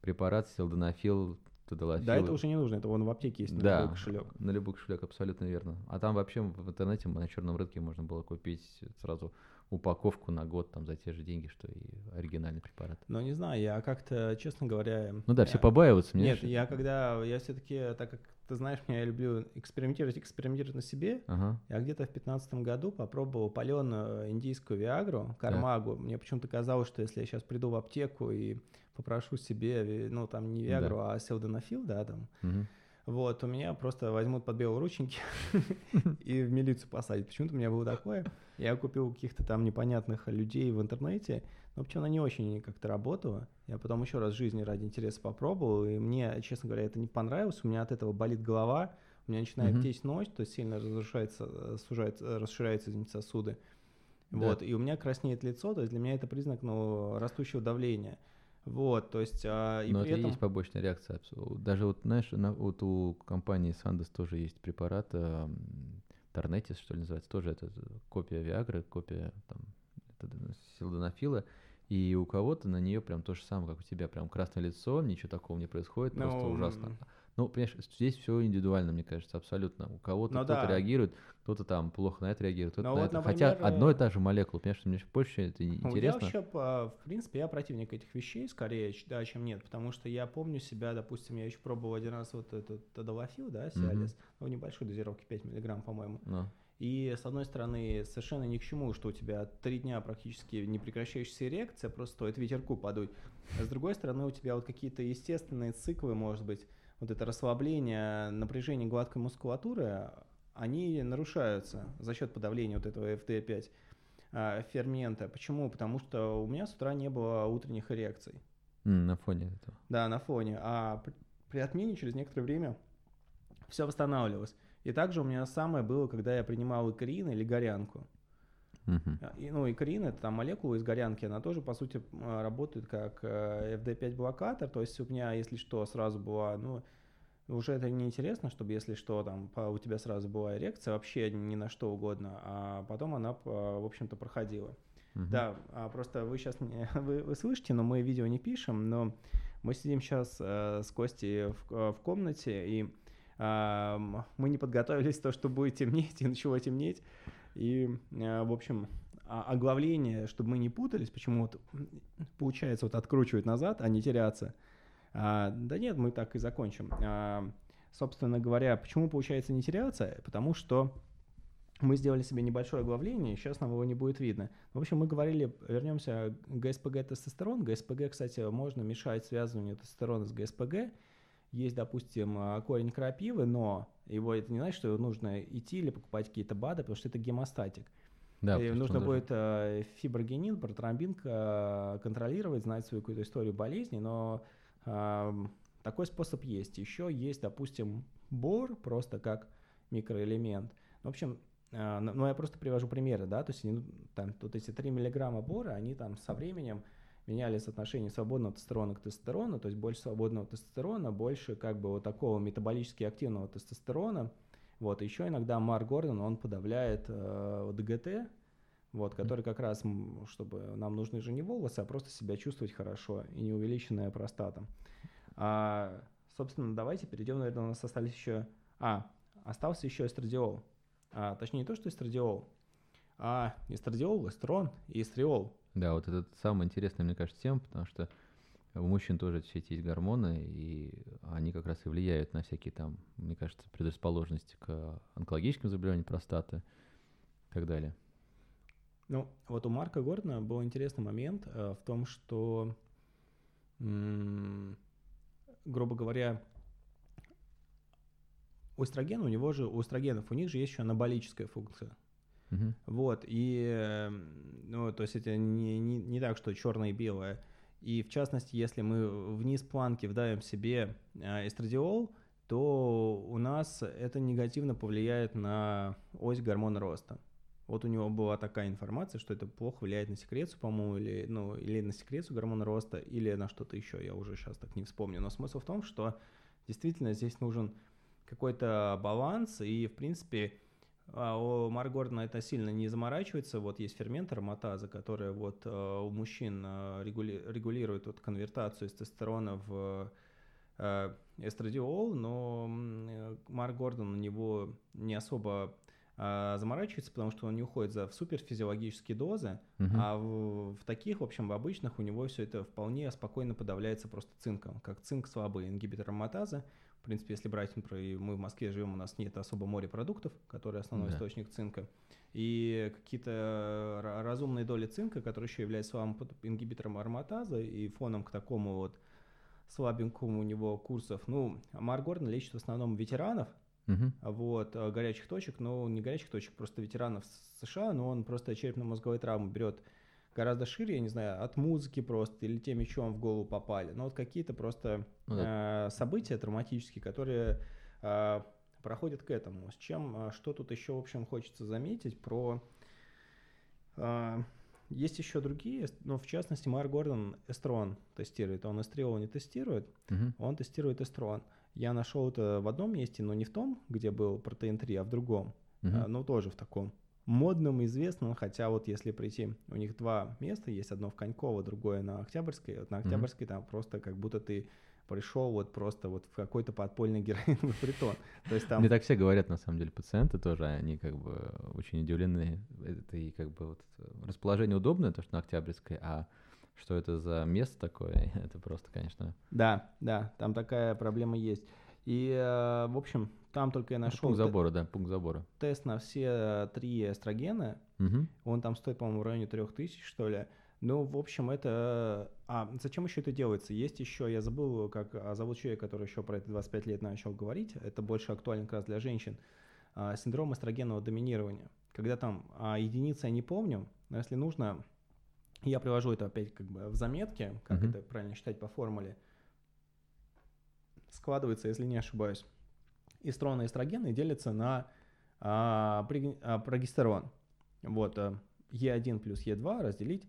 препарат, селдонофил, тадалофил. Да, это уже не нужно, это вон в аптеке есть на да, любой кошелек. *laughs* на любой кошелек, абсолютно верно. А там вообще в интернете на черном рынке можно было купить сразу упаковку на год там за те же деньги, что и оригинальный препарат. Ну, не знаю, я как-то, честно говоря... Ну да, я... все побаиваются. Мне Нет, я когда, я все-таки, так как ты знаешь меня, я люблю экспериментировать, экспериментировать на себе. Ага. Я где-то в 2015 году попробовал паленую индийскую виагру, кармагу. Да. Мне почему-то казалось, что если я сейчас приду в аптеку и попрошу себе, ну, там не виагру, да. а селдонофил, да, там, угу вот, у меня просто возьмут под белорученьки *laughs* и в милицию посадят. Почему-то у меня было такое. Я купил каких-то там непонятных людей в интернете, но почему она не очень как-то работала. Я потом еще раз в жизни ради интереса попробовал, и мне, честно говоря, это не понравилось. У меня от этого болит голова, у меня начинает mm-hmm. течь ночь, то есть сильно разрушается, сужается, расширяются извините, сосуды. Да. Вот, и у меня краснеет лицо, то есть для меня это признак ну, растущего давления. Вот, то есть, а, и Но при это этом... есть побочная реакция. Даже вот, знаешь, на, вот у компании Sandoz тоже есть препарат, э, Торнетис, что ли, называется, тоже это копия Виагры, копия там, силдонофила, и у кого-то на нее прям то же самое, как у тебя, прям красное лицо, ничего такого не происходит, Но... просто ужасно. Ну, понимаешь, здесь все индивидуально, мне кажется, абсолютно. У кого-то ну, кто-то да. реагирует, кто-то там плохо на это реагирует, кто-то ну, на вот, это. Например, Хотя одно и та же молекула, понимаешь, что мне больше это ну, интересно. Я вообще, в принципе, я противник этих вещей скорее, да, чем нет, потому что я помню себя, допустим, я еще пробовал один раз вот этот тадалофил, да, Сиалис, mm-hmm. ну, в небольшой дозировке 5 миллиграмм, по-моему. No. И, с одной стороны, совершенно ни к чему, что у тебя три дня практически не прекращающаяся эрекция, просто стоит ветерку подуть. А с другой стороны, у тебя вот какие-то естественные циклы, может быть, вот это расслабление, напряжение гладкой мускулатуры, они нарушаются за счет подавления вот этого FD5 а, фермента. Почему? Потому что у меня с утра не было утренних эрекций. Mm, на фоне этого. Да, на фоне. А при, отмене через некоторое время все восстанавливалось. И также у меня самое было, когда я принимал икорин или горянку. Uh-huh. И, ну, икорин это там молекула из горянки, она тоже, по сути, работает как FD5 э, блокатор, то есть у меня, если что, сразу была, ну, уже это не интересно, чтобы, если что, там у тебя сразу была эрекция, вообще ни на что угодно, а потом она, в общем-то, проходила. Uh-huh. Да, а просто вы сейчас не, *laughs* вы, вы слышите, но мы видео не пишем, но мы сидим сейчас э, с Костей в, в комнате, и э, мы не подготовились то, что будет темнеть, и начало темнеть. И, э, в общем, оглавление, чтобы мы не путались, почему вот получается вот откручивать назад, а не теряться. А, да нет, мы так и закончим. А, собственно говоря, почему получается не теряться? Потому что мы сделали себе небольшое оглавление, сейчас нам его не будет видно. В общем, мы говорили, вернемся к ГСПГ кстати, можно мешать связыванию тестостерона с ГСПГ. Есть, допустим, корень крапивы, но его это не значит, что нужно идти или покупать какие-то БАДы, потому что это гемостатик. Да, и нужно будет э, фиброгенин, протромбин э, контролировать, знать свою какую-то историю болезни, но такой способ есть. Еще есть, допустим, бор просто как микроэлемент. В общем, ну я просто привожу примеры, да, то есть там, тут эти 3 миллиграмма бора, они там со временем меняли соотношение свободного тестостерона к тестостерону, то есть больше свободного тестостерона, больше как бы вот такого метаболически активного тестостерона. Вот, еще иногда Марк Гордон, он подавляет э, ДГТ, вот, который как раз, чтобы нам нужны же не волосы, а просто себя чувствовать хорошо и не увеличенная простата. А, собственно, давайте перейдем, наверное, у нас остались еще... А, остался еще эстрадиол. А, точнее, не то, что эстрадиол, а эстрадиол, эстрон и эстриол. Да, вот это самая интересная, мне кажется, тема, потому что у мужчин тоже все эти есть гормоны, и они как раз и влияют на всякие там, мне кажется, предрасположенности к онкологическим заболеваниям простаты и так далее. Ну, вот у Марка Гордона был интересный момент э, в том, что, грубо говоря, у эстрогена, у него же, у эстрогенов, у них же есть еще анаболическая функция. Мгм. Вот, и, ну, то есть это не, не, не так, что черное и белое. И в частности, если мы вниз планки вдавим себе э, эстрадиол, то у нас это негативно повлияет на ось гормона роста. Вот у него была такая информация, что это плохо влияет на секрецию, по-моему, или, ну, или на секрецию гормона роста, или на что-то еще, я уже сейчас так не вспомню. Но смысл в том, что действительно здесь нужен какой-то баланс, и, в принципе, а у Марк это сильно не заморачивается. Вот есть фермент ароматаза, который вот э, у мужчин регули- регулирует вот конвертацию тестостерона в эстрадиол, но э, Марк Гордон на него не особо э, заморачивается, потому что он не уходит за в суперфизиологические дозы, Мгм. а в, в таких, в общем, в обычных у него все это вполне спокойно подавляется просто цинком, как цинк слабый ингибитор ароматазы. В принципе, если брать, например, мы в Москве живем, у нас нет особо морепродуктов, которые основной Да. источник цинка. И какие-то ра- разумные доли цинка, которые еще являются слабым под- ингибитором ароматазы и фоном к такому вот слабенькому у него курсов. Ну, Марк Гордон лечит в основном ветеранов, Мгм. вот, э, горячих точек, но не горячих точек, просто ветеранов США, но он просто черепно-мозговой травмы берет гораздо шире, я не знаю, от музыки просто или тем мечом в голову попали. Но вот какие-то просто Ну э, события травматические, которые э, проходят к этому. С чем, э, что тут еще, в общем, хочется заметить про... э, есть еще другие, но в частности Марк Гордон эстрон тестирует. Он эстриол не тестирует, Мгм. он тестирует эстрон. Я нашел это в одном месте, но не в том, где был протеин 3, а в другом. А, Ну, тоже в таком модном, известном, хотя вот если прийти, у них два места, есть одно в Коньково, другое на Октябрьской. Вот на. Октябрьской там просто как будто ты пришел вот просто вот в какой-то подпольный героиновый *laughs* притон. То есть там... Мне так все говорят, на самом деле, пациенты тоже, они как бы очень удивлены. Это и как бы вот расположение удобное, то, что на Октябрьской, а что это за место такое, *laughs* это просто, конечно, Да, да, там такая проблема есть. И, э, в общем, там только я нашел пункт забора, да, пункт забора. тест на все три эстрогена, Мгм. Он там стоит, по-моему, в районе 3000, что ли. Ну, в общем, это... А, зачем еще это делается? Есть еще, я забыл, как а, зовут человека, который еще про это 25 лет начал говорить. Это больше актуально как раз для женщин. А, синдром эстрогенного доминирования. Когда там а, единицы я не помню, но если нужно, я привожу это опять как бы в заметке, как Мгм. это правильно считать по формуле. Складывается, если не ошибаюсь, эстроны и эстрогены делятся на а, приг- а, прогестерон. Вот, а, Е1 плюс Е2 разделить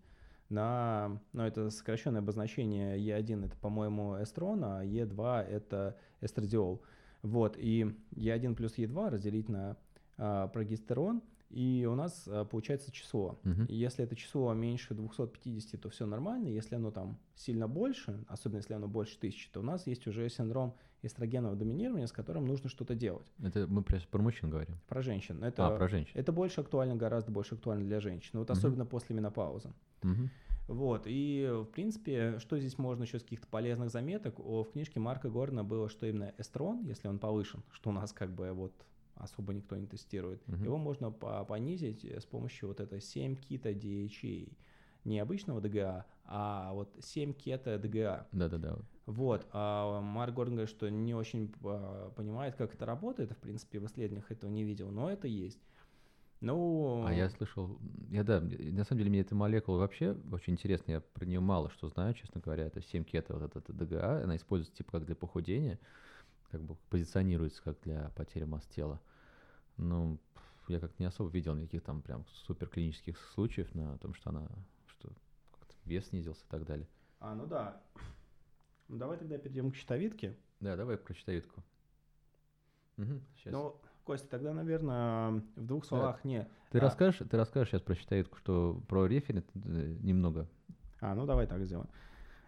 на, ну, это сокращенное обозначение Е1 это, по-моему, эстрон, а Е2 это эстрадиол. Вот, и Е1 плюс Е2 разделить на а, прогестерон, и у нас а, получается число. И Если это число меньше 250, то все нормально. Если оно там сильно больше, особенно если оно больше 1000, то у нас есть уже синдром эстрогенного доминирования, с которым нужно что-то делать. Это мы про, про мужчин говорим. Про женщин. Это, А, про женщин. это больше актуально, гораздо больше актуально для женщин. Вот Мгм. особенно после менопаузы. Мгм. Вот, и в принципе, что здесь можно еще с каких-то полезных заметок? О, в книжке Марка Горна было, что именно эстрон, если он повышен, что у нас как бы вот особо никто не тестирует, Мгм. его можно по- понизить э, с помощью вот этой 7 кита DHA. Не обычного ДГА, а вот 7 кета ДГА. Да-да-да. вот. Вот, а Марк Гордон говорит, что не очень а, понимает, как это работает, в принципе, в исследованиях этого не видел, но это есть. Ну, А я слышал, я да, на самом деле мне эта молекула вообще очень интересна, я про нее мало что знаю, честно говоря, это 7 кета, вот это ДГА, она используется типа как для похудения, как бы позиционируется как для потери масс тела. Ну, я как-то не особо видел никаких там прям супер клинических случаев на том, что она, что вес снизился и так далее. А, ну да. Ну давай тогда перейдем к щитовидке. Да, давай про щитовидку. Мгм, щас. Ну, Костя, тогда, наверное, в двух словах не. ты а- расскажешь, ты расскажешь сейчас про щитовидку, что про референт э, немного. А, ну давай так сделаем.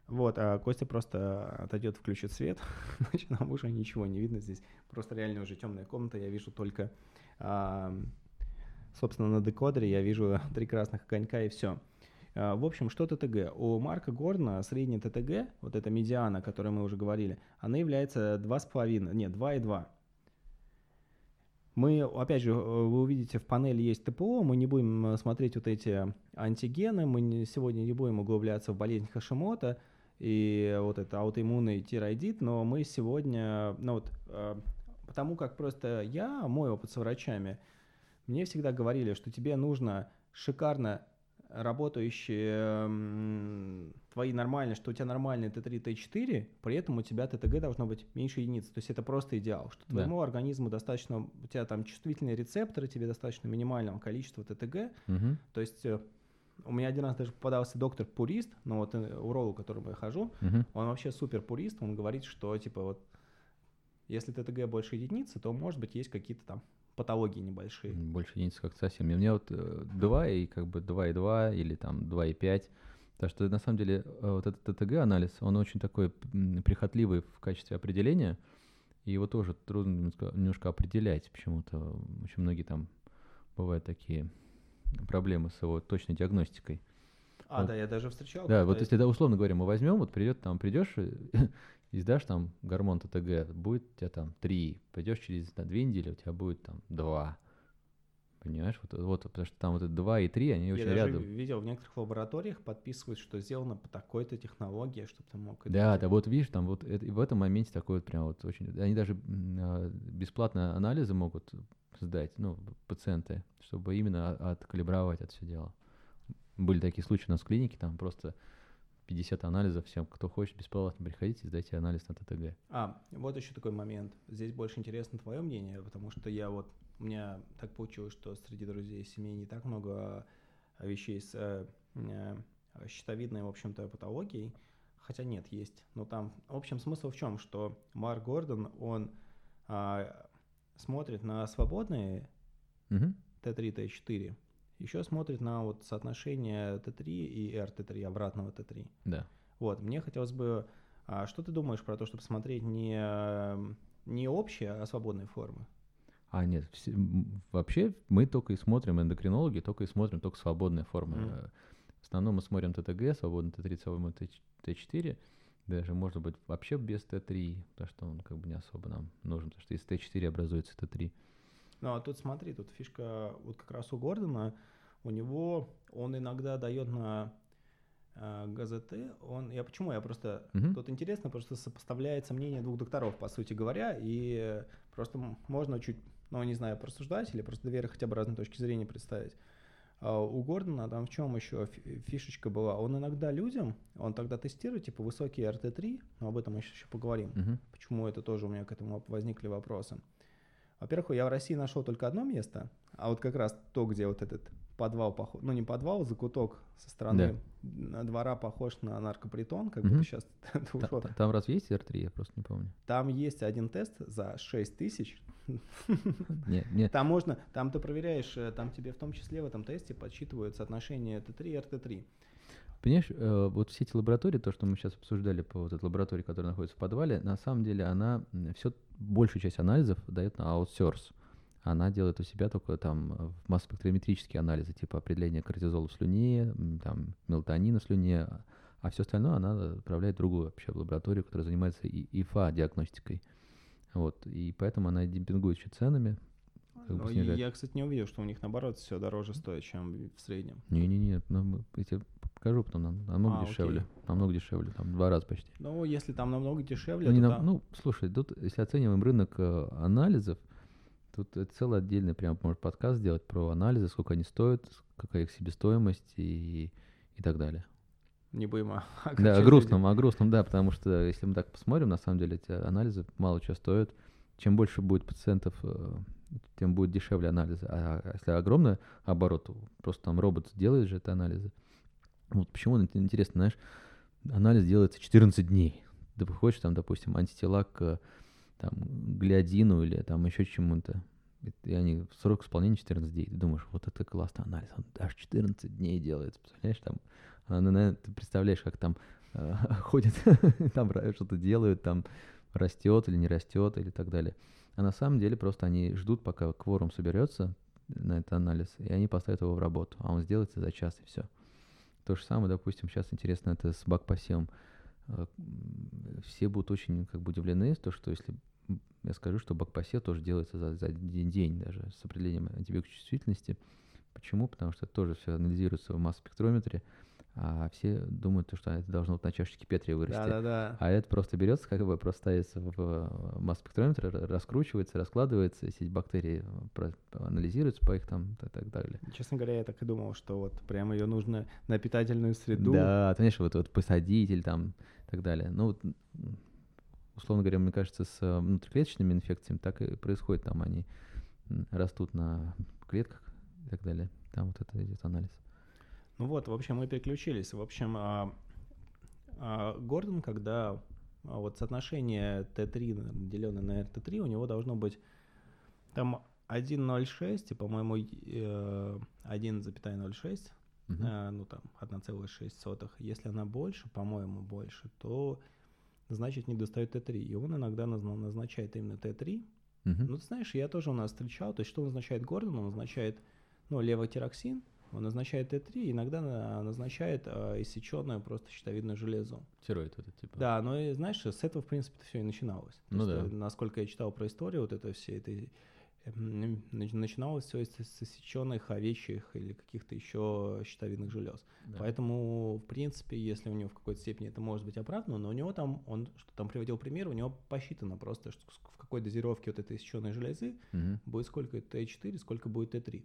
Вот, а Костя просто отойдет, включит свет, *laughs* значит, нам уже ничего не видно здесь. Просто реально уже темная комната, я вижу только а, собственно, на декодере я вижу *laughs* три красных огонька и все. В общем, что ТТГ? У Марка Гордона средний ТТГ, вот эта медиана, о которой мы уже говорили, она является 2,5, нет, 2,2. Мы, опять же, вы увидите, в панели есть ТПО, мы не будем э, смотреть вот эти антигены, мы сегодня не будем углубляться в болезнь Хашимота и вот это аутоиммунный тироидит, но мы сегодня, ну вот, э, потому как просто я, мой опыт с врачами, мне всегда говорили, что тебе нужно шикарно работающие твои нормальные, что у тебя нормальный Т3, Т4, при этом у тебя ТТГ должно быть меньше единиц. То есть это просто идеал, что твоему да. организму достаточно, у тебя там чувствительные рецепторы, тебе достаточно минимального количества ТТГ. Угу. То есть э, у меня один раз даже попадался доктор пурист, ну вот э, уролог, к которому я хожу, угу. он вообще супер пурист, он говорит, что типа вот если ТТГ больше единицы, то может быть есть какие-то там патологии небольшие. Больше единиц как совсем. У меня вот 2 э, и как бы 2,2 или там 2,5. Так что на самом деле э, вот этот ТТГ-анализ, он очень такой прихотливый в качестве определения, и его тоже трудно немножко определять почему-то. Очень многие там бывают такие проблемы с его точной диагностикой. А, вот. да, я даже встречал. Да, вот если, да, условно говоря, мы возьмем, вот придет, там придешь, и *laughs* сдашь там гормон ТТГ, будет у тебя там 3, пойдешь через на 2 недели, у тебя будет там 2. Понимаешь, вот, вот потому что там вот 2 и 3, они Я очень даже рядом. видел в некоторых лабораториях подписывают, что сделано по такой-то технологии, чтобы ты мог... Да, да, вот видишь, там вот это, в этом моменте такой вот прям вот очень... Они даже а, бесплатно анализы могут сдать, ну, пациенты, чтобы именно откалибровать это все дело. Были такие случаи у нас в клинике, там просто 50 анализов всем, кто хочет, бесплатно приходите, сдайте анализ на ТТГ. А, вот еще такой момент. Здесь больше интересно твое мнение, потому что я вот, у меня так получилось, что среди друзей семей не так много а, вещей с э, э, щитовидной, в общем-то, патологией, хотя нет, есть. Но там, в общем, смысл в чем, что Марк Гордон, он а, смотрит на свободные угу. Т3, Т4, еще смотрит на вот соотношение Т3 и РТ3, обратного Т3. Да. Вот, мне хотелось бы, а что ты думаешь про то, чтобы смотреть не, не общие, а свободные формы? А нет, все, вообще мы только и смотрим, эндокринологи, только и смотрим только свободные формы. Mm. В основном мы смотрим ТТГ, свободный Т3, свободный Т4, даже может быть вообще без Т3, потому что он как бы не особо нам нужен, потому что из Т4 образуется Т3. Ну, а тут смотри, тут фишка вот как раз у Гордона, у него, он иногда дает на э, ГЗТ, он, я почему, я просто, угу. тут интересно, просто сопоставляется мнение двух докторов, по сути говоря, и просто можно чуть, ну, не знаю, просуждать или просто две хотя бы разные точки зрения представить. А у Гордона там в чем еще фишечка была? Он иногда людям, он тогда тестирует, типа, высокие RT3, но об этом мы еще поговорим. Угу. Почему это тоже у меня к этому возникли вопросы. Во-первых, я в России нашел только одно место, а вот как раз то, где вот этот подвал похож, ну не подвал, закуток со стороны да. двора похож на наркопритон, как угу. будто сейчас ушел. Там, там разве есть R3, я просто не помню. Там есть один тест за 6 тысяч. *laughs* Нет, нет. Там можно, там ты проверяешь, э, там тебе в том числе в этом тесте подсчитывают соотношение Т3 и РТ3. Понимаешь, э, вот все эти лаборатории, то, что мы сейчас обсуждали по вот этой лаборатории, которая находится в подвале, на самом деле она все, большую часть анализов дает на аутсорс. Она делает у себя только там масс-спектрометрические анализы, типа определения кортизола в слюне, там, мелатонина в слюне, а все остальное она отправляет в другую вообще лабораторию, которая занимается ИФА-диагностикой. Вот, и поэтому она демпингует еще ценами, как бы снижает. Я, кстати, не увидел, что у них наоборот все дороже стоит, чем в среднем. Не-не-не, ну, тебе покажу потом, нам, намного а, дешевле. Окей. Намного дешевле, там два раза почти. Ну, если там намного дешевле, ну, то не да. Ну, слушай, тут, если оцениваем рынок э, анализов, тут целый отдельный прям, может, подкаст сделать про анализы, сколько они стоят, какая их себестоимость и, и так далее. Не будем о, Да, о грустном, о грустном, да, потому что если мы так посмотрим, на самом деле эти анализы мало чего стоят. Чем больше будет пациентов э, тем будет дешевле анализы. А если огромный оборот, просто там робот делает же это анализы. Вот почему интересно, знаешь, анализ делается 14 дней. Ты выходишь там, допустим, антитела к там, глиадину или там еще чему-то. И они в срок исполнения 14 дней. Ты думаешь, вот это классный анализ, он аж 14 дней делается. Представляешь, там, а, ну, наверное, ты представляешь, как там э, *laughs* ходят, там что-то делают, там растет или не растет или так далее. А на самом деле просто они ждут, пока кворум соберется, на этот анализ, и они поставят его в работу, а он сделается за час, и все. То же самое, допустим, сейчас интересно это с бак-посевом. Э, все будут очень как бы удивлены, то, что если я скажу, что бак-посев тоже делается за, за один день даже с определением антибиотичности. Почему? Потому что это тоже все анализируется в масс-спектрометре, а все думают, что это должно вот на чашечке Петри вырасти. Да, да, да. А это просто берется, как бы просто ставится в масс-спектрометр, раскручивается, раскладывается, сеть бактерий анализируется по их там и так далее. Честно говоря, я так и думал, что вот прямо ее нужно на питательную среду. Да, конечно, вот, вот посадитель там и так далее. Ну, вот, условно говоря, мне кажется, с внутриклеточными инфекциями так и происходит. Там они растут на клетках и так далее. Там вот это идет анализ. Ну вот, в общем, мы переключились. В общем, а, а, Гордон, когда а, вот соотношение Т3 деленное на РТ3, у него должно быть там 1,06 и, по-моему, 1,06, угу. uh ну там 1,6. Если она больше, по-моему, больше, то значит не достает Т3. И он иногда назначает именно Т3. Угу. Ну, ты знаешь, я тоже у нас встречал, то есть что он назначает Гордон? Он назначает, ну, левотироксин, он назначает Т3, иногда назначает э, иссеченную просто щитовидную железу. Тироид это типа. Да, но и, знаешь, с этого, в принципе, все и начиналось. Ну есть, да. Э, насколько я читал про историю вот это все, это эм, начиналось все с иссеченных овечьих или каких-то еще щитовидных желез. Да. Поэтому, в принципе, если у него в какой-то степени это может быть оправдано, но у него там, он что там приводил пример, у него посчитано просто, что в какой дозировке вот этой иссеченной железы угу. будет сколько Т4, сколько будет Т3.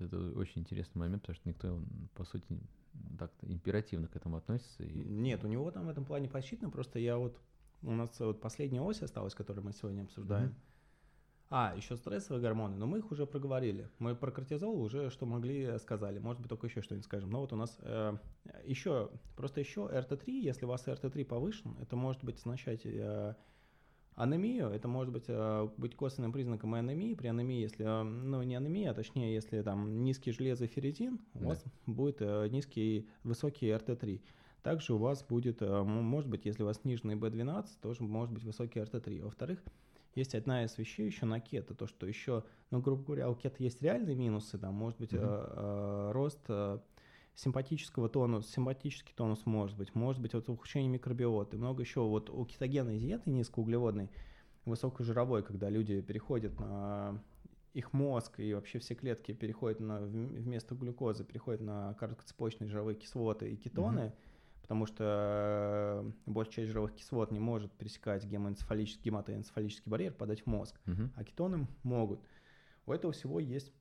Это очень интересный момент, потому что никто, по сути, так императивно к этому относится. И... Нет, у него там в этом плане посчитано, просто я вот, у нас вот последняя ось осталась, которую мы сегодня обсуждаем. Mm-hmm. А, еще стрессовые гормоны, но мы их уже проговорили. Мы про кортизол уже что могли сказали. Может быть, только еще что-нибудь скажем. Но вот у нас э, еще, просто еще РТ3, если у вас РТ3 повышен, это может быть означать э, Анемию, это может быть, э, быть косвенным признаком анемии. При анемии, если, э, ну не анемия, а точнее, если там низкий железоферритин, у да. вас будет э, низкий, высокий РТ3. Также у вас будет, может быть, если у вас сниженный B12, тоже может быть высокий РТ3. Во-вторых, есть одна из вещей еще на кето, то, что еще, ну, грубо говоря, у кета есть реальные минусы, там, может быть, mm-hmm. рост симпатического тонуса, симпатический тонус может быть, может быть вот ухудшение микробиоты, много еще вот у кетогенной диеты низкоуглеводной, высокожировой, когда люди переходят на их мозг и вообще все клетки переходят на, вместо глюкозы переходят на короткоцепочные жировые кислоты и кетоны, mm-hmm. потому что э, большая часть жировых кислот не может пересекать гемоэнцефалический, гематоэнцефалический барьер, подать в мозг, mm-hmm. а кетоны могут. У этого всего есть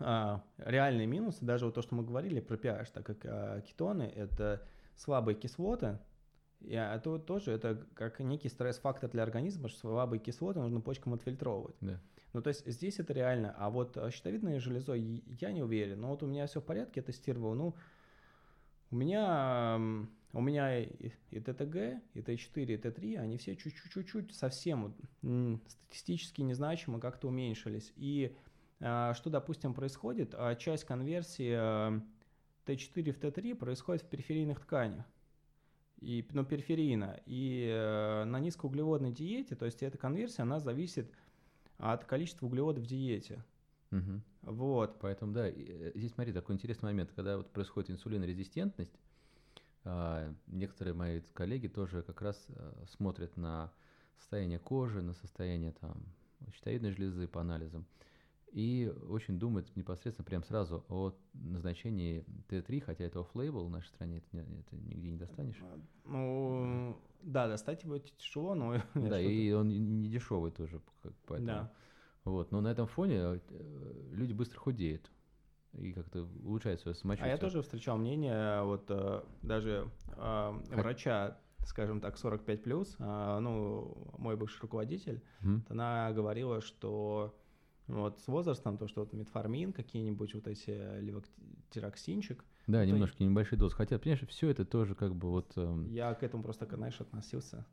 а, реальные минусы, даже вот то, что мы говорили про pH, так как а, кетоны – это слабые кислоты, и это вот тоже это как некий стресс-фактор для организма, что слабые кислоты нужно почкам отфильтровывать. Да. Ну, то есть здесь это реально. А вот а, щитовидной железой я не уверен. Но вот у меня все в порядке, я тестировал. Ну, у меня, у меня и, и ТТГ, и Т4, и Т3, они все чуть-чуть, совсем вот, статистически незначимо как-то уменьшились. И что, допустим, происходит? А, часть конверсии Т4 в Т3 происходит в периферийных тканях. И, ну, периферийно. И э, на низкоуглеводной диете, то есть эта конверсия, она зависит от количества углеводов в диете. Угу. Вот. Поэтому, да, э, здесь смотри, такой интересный момент, когда вот происходит инсулинорезистентность, а, некоторые мои коллеги тоже как раз э, смотрят на состояние кожи, на состояние там щитовидной железы по анализам и очень думает непосредственно прям сразу о назначении Т3, хотя это офф-лейбл в нашей стране, это, это нигде не достанешь. А, ну, да, достать его тяжело, но... *laughs* Да, и он не дешевый тоже, поэтому. Да. Вот, но на этом фоне э, люди быстро худеют и как-то улучшают свое самочувствие. А я тоже встречал мнение, вот э, даже э, врача, скажем так, 45 плюс, э, ну, мой бывший руководитель, mm-hmm. она говорила, что вот с возрастом, то, что вот метформин, какие-нибудь вот эти левотироксинчик. Да, немножко и... небольшой доз. Хотя, понимаешь, все это тоже как бы вот... Эм... Я к этому просто, знаешь, относился.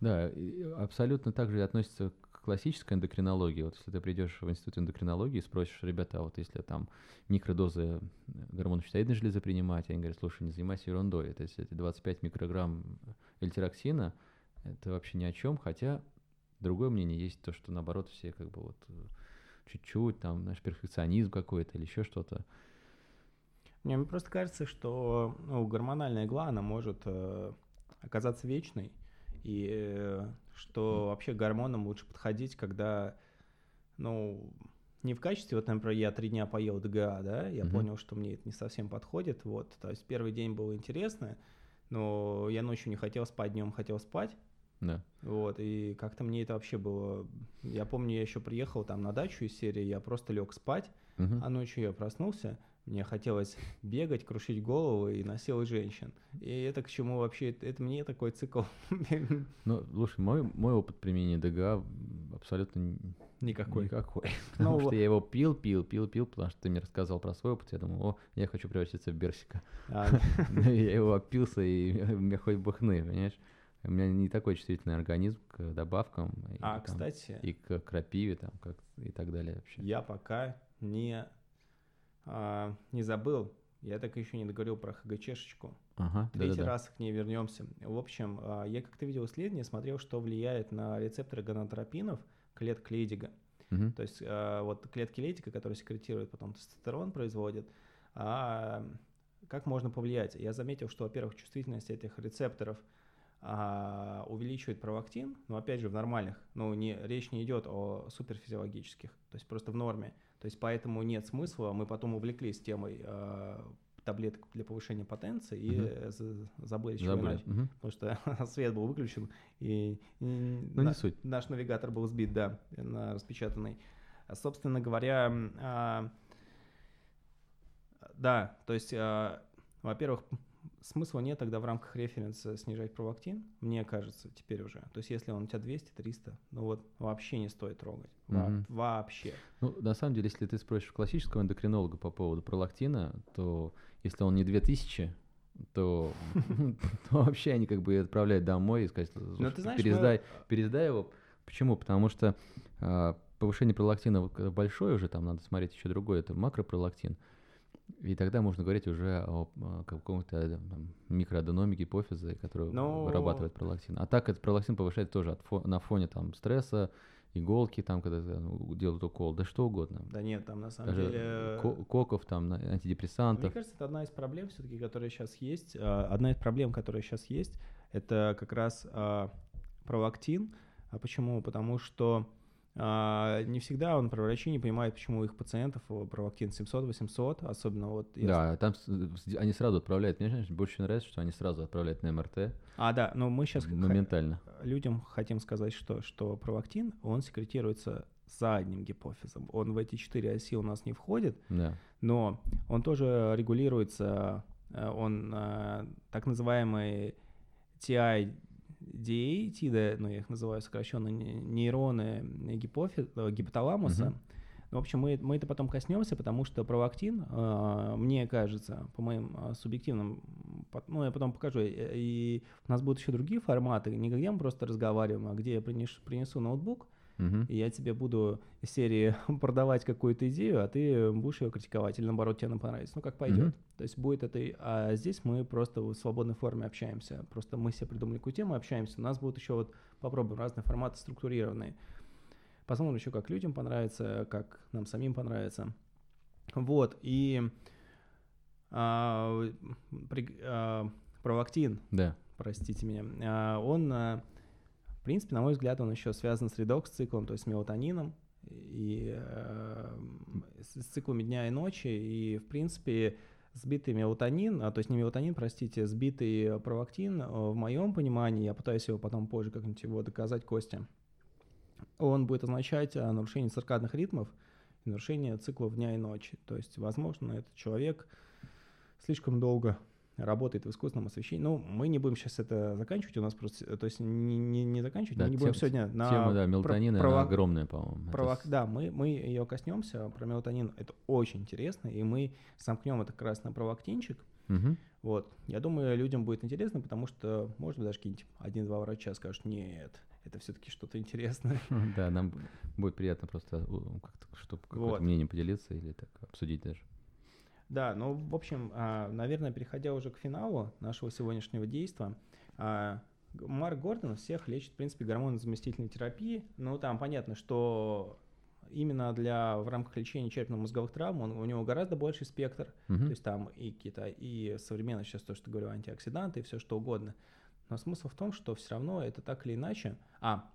Да, абсолютно так же относится к классической эндокринологии. Вот если ты придешь в институт эндокринологии и спросишь, ребята, а вот если там микродозы гормонов щитовидной железы принимать, они говорят, слушай, не занимайся ерундой. То есть эти 25 микрограмм эльтироксина, это вообще ни о чем, хотя другое мнение есть то, что наоборот все как бы вот чуть-чуть, там, знаешь, перфекционизм какой-то или еще что-то. Мне просто кажется, что ну, гормональная игла, она может э, оказаться вечной, и э, что вообще гормонам лучше подходить, когда, ну, не в качестве, вот, например, я три дня поел ДГА, да, я Мгм. понял, что мне это не совсем подходит, вот, то есть первый день было интересно, но я ночью не хотел спать, днем хотел спать, Да. вот, и как-то мне это вообще было, я помню, я еще приехал там на дачу из серии, я просто лег спать, Мгм. а ночью я проснулся, мне хотелось бегать, крушить голову и насиловать женщин. И это к чему вообще, это, это мне такой цикл Ну, слушай, мой, мой опыт применения ДГА абсолютно никакой. никакой. *laughs* Ну, Потому что вот. я его пил, пил, пил, пил, потому что ты мне рассказал про свой опыт. Я думал, о, я хочу превратиться в Берсика. А, *laughs* Я его опился, и меня хоть бы хны, понимаешь? У меня не такой чувствительный организм к добавкам. и а, там, кстати, И к крапиве, там, как, и так далее вообще. я пока не, а, не забыл, я так еще не договорил про ХГЧшечку. Ага, Третий да-да-да. раз к ней вернемся. В общем, а, я как-то видел исследование, смотрел, что влияет на рецепторы гонотропинов клеток Лейдига. Мгм. То есть а, вот клетки лейдика, которые секретируют потом тестостерон, производят, а, как можно повлиять? Я заметил, что, во-первых, чувствительность этих рецепторов а, увеличивает провактин, но опять же в нормальных, ну не, речь не идет о суперфизиологических, то есть просто в норме. То есть поэтому нет смысла, мы потом увлеклись темой а, таблеток для повышения потенции и за- забыли, чего Забыли. начать Мгм. потому что *laughs* свет был выключен, и, и Ну, не на- суть. наш навигатор был сбит, да, на распечатанный. Собственно говоря, а, да, то есть, а, во-первых, смысла нет тогда в рамках референса снижать провактин, мне кажется, теперь уже. То есть, если он у тебя 200-300, ну вот вообще не стоит трогать. Во- Мгм. Вообще. Ну, на самом деле, если ты спросишь классического эндокринолога по поводу пролактина, то если он не 2000, то, *laughs* то вообще они как бы отправляют домой и сказать, Но «Слушай, ты знаешь, пересдай, пересдай его. Почему? Потому что а, повышение пролактина большое уже, там надо смотреть еще другое, это макропролактин. И тогда можно говорить уже о каком-то микроаденоме гипофиза, который Но- вырабатывает пролактин. А так этот пролактин повышает тоже от фо- на фоне там стресса, иголки там, когда ну, делают укол, да что угодно. Да нет, там на самом Даже деле... ко- коков, там, на- Мне антидепрессантов. кажется, это одна из проблем все-таки, которая сейчас есть. А, Одна из проблем, которая сейчас есть, это как раз а, провактин. А почему? Потому что не всегда он, врачи не понимают, почему у их пациентов о, провактин 700-800, особенно вот... я Да, там они сразу отправляют. Мне знаешь, больше нравится, что они сразу отправляют на МРТ А, да, но мы сейчас моментально. людям хотим сказать, что, что провактин, он секретируется задним гипофизом. Он в эти четыре оси у нас не входит, Да. но он тоже регулируется, э, он э, так называемый TI, TIDA, ну я их называю сокращенно, не- нейроны гипофи- э, гипоталамуса. Ну, в общем, мы, мы это потом коснемся, потому что провактин, э, мне кажется, по моим э, субъективным, ну, я потом покажу, и, и у нас будут еще другие форматы, не где мы просто разговариваем, а где я принес- принесу ноутбук, Мгм. и я тебе буду из серии *laughs* продавать какую-то идею, а ты будешь ее критиковать, или наоборот тебе она понравится. Ну, как пойдет. Мгм. То есть будет это... А здесь мы просто в свободной форме общаемся. Просто мы себе придумали какую тему, общаемся. У нас будут еще вот, попробуем, разные форматы структурированные. Посмотрим еще, как людям понравится, как нам самим понравится. Вот, и а, при- а, провактин, Да. простите меня, а, он, а, в принципе, на мой взгляд, он еще связан с редокс-циклом, то есть мелатонином, и э, с с циклами дня и ночи, и, в принципе, сбитый мелатонин, а, то есть не мелатонин, простите, сбитый провактин, э, в моем понимании, я пытаюсь его потом позже как-нибудь его доказать, Костя, он будет означать а, нарушение циркадных ритмов нарушение циклов дня и ночи. То есть, возможно, этот человек слишком долго работает в искусственном освещении. Ну, мы не будем сейчас это заканчивать, у нас просто, то есть не, не, не заканчивать, Да, мы не тем- будем сегодня на Тема, да, про- мелатонина, прово- она огромная, по-моему. Это провок- с- Да, мы, мы ее коснемся, про мелатонин это очень интересно, и мы замкнем это как раз на провактинчик. Мгм. Вот, я думаю, людям будет интересно, потому что, может быть, даже какие-нибудь один-два врача скажут, нет, это все-таки что-то интересное. *laughs* Да, нам будет приятно просто как-то, чтобы какое-то Вот. мнение поделиться или так обсудить даже. Да, ну, в общем, а, наверное, переходя уже к финалу нашего сегодняшнего действия, а, Марк Гордон всех лечит, в принципе, гормонозаместительной терапией. Ну, там понятно, что именно для в рамках лечения черепно-мозговых травм он, у него гораздо больший спектр, Мгм. то есть там и какие-то, и современно сейчас то, что говорю, антиоксиданты, и все что угодно. Но смысл в том, что все равно это так или иначе... А,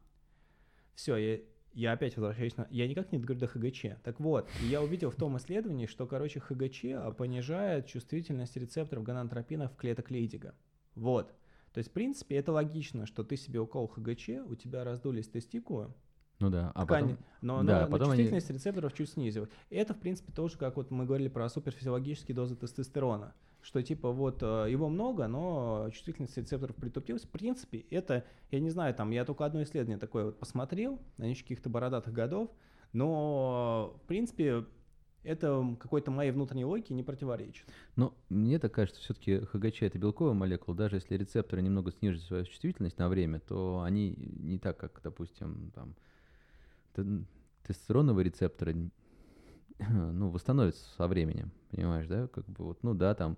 все, я, я опять возвращаюсь на... Я никак не договорю до ХГЧ. Так вот, я увидел в том исследовании, что, короче, ХГЧ а, понижает чувствительность рецепторов гонадотропина в клеток Лейдига. Вот. То есть, в принципе, это логично, что ты себе укол ХГЧ, у тебя раздулись тестикулы, Ну да, а ткани, потом... но, да, но- но потом они- чувствительность рецепторов чуть снизилась. Это, в принципе, тоже, как вот мы говорили про суперфизиологические дозы тестостерона, что типа вот э, его много, но чувствительность рецепторов притупилась. В принципе, это, я не знаю, там, я только одно исследование такое вот посмотрел, ночь каких-то бородатых годов, но, в принципе, это какой-то моей внутренней логике не противоречит. Ну, мне так кажется, все-таки ХГЧ это белковая молекула, даже если рецепторы немного снижают свою чувствительность на время, то они не так, как, допустим, там, тестостероновые рецепторы, *clears throat* ну, восстановятся со временем, понимаешь, да, как бы вот, ну да, там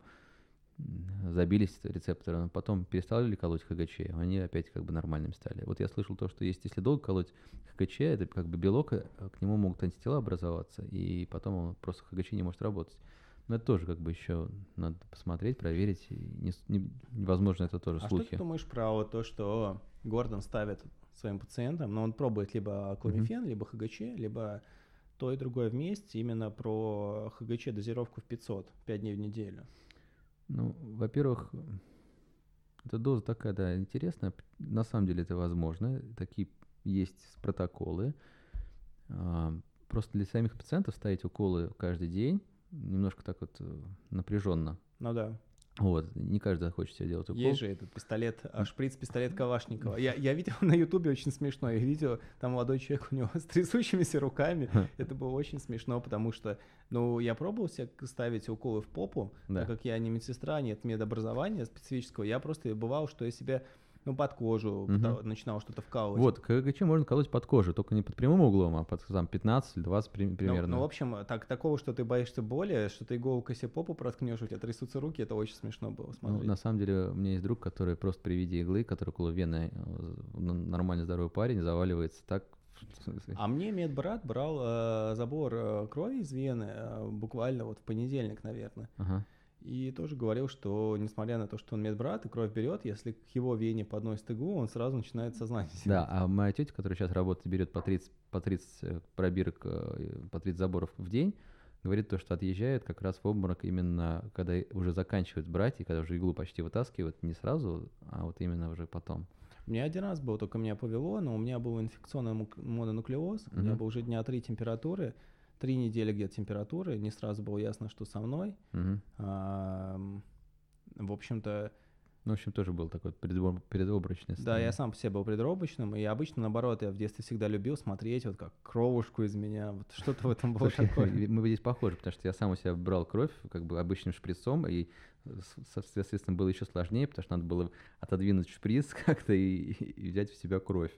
забились рецепторы, но потом перестали колоть ХГЧ, они опять как бы нормальными стали. Вот я слышал то, что есть, если долго колоть ХГЧ, это как бы белок, э, к нему могут антитела образоваться, и потом он просто ХГЧ не может работать. Но это тоже как бы еще надо посмотреть, проверить. Не не- возможно, это тоже А что слухи. ты думаешь про вот то, что Гордон ставит своим пациентам, но он пробует либо кломифен, либо ХГЧ, либо то и другое вместе, именно про ХГЧ дозировку в 500, 5 дней в неделю. Ну, во-первых, эта доза такая, да, интересная. На самом деле это возможно. Такие есть протоколы. А, Просто для самих пациентов ставить уколы каждый день немножко так вот напряженно. Ну да. Вот, не каждый захочет себе делать укол. Есть же этот пистолет, а, шприц-пистолет Калашникова. Я, я видел на Ютубе очень смешное видео, там молодой человек у него *laughs* с трясущимися руками. Это было очень смешно, потому что, ну, я пробовал себе ставить уколы в попу, Да. так как я не медсестра, нет медобразования специфического, я просто бывал, что я себе, ну, под кожу пыта- начинал что-то вкалывать. Вот, КГЧ можно колоть под кожу, только не под прямым углом, а под там, 15 или 20 при- Ну, примерно. Ну, в общем, так, такого, что ты боишься боли, что ты иголкой себе попу проткнешь, у тебя трясутся руки, это очень смешно было Ну, смотреть. на самом деле, у меня есть друг, который просто при виде иглы, который около вены, э, н- нормально здоровый парень, заваливается так. *laughs* А мне медбрат брал э, забор э, крови из вены э, буквально вот в понедельник, наверное. Ага. И тоже говорил, что несмотря на то, что он медбрат и кровь берет, если к его вене подносит иглу, он сразу начинает сознание Да, а моя тетя, которая сейчас работает, берет по 30, по 30 э, пробирок, э, по 30 заборов в день, говорит то, что отъезжает как раз в обморок именно, когда уже заканчивают брать, и когда уже иглу почти вытаскивают, не сразу, а вот именно уже потом. У меня один раз был, только меня повело, но у меня был инфекционный мононуклеоз, у меня был уже дня три температуры, три недели где-то температуры, не сразу было ясно, что со мной. Мгм. Ам, В общем-то, Ну, в общем, тоже был такой предобр- предобморочное Да, я сам по себе был предробочным, и обычно, наоборот, я в детстве всегда любил смотреть, вот как кровушку из меня, вот что-то в этом было Слушай, такое. *laughs* мы здесь похожи, потому что я сам у себя брал кровь как бы обычным шприцом, и, соответственно, было еще сложнее, потому что надо было отодвинуть шприц *laughs* как-то и, и взять в себя кровь.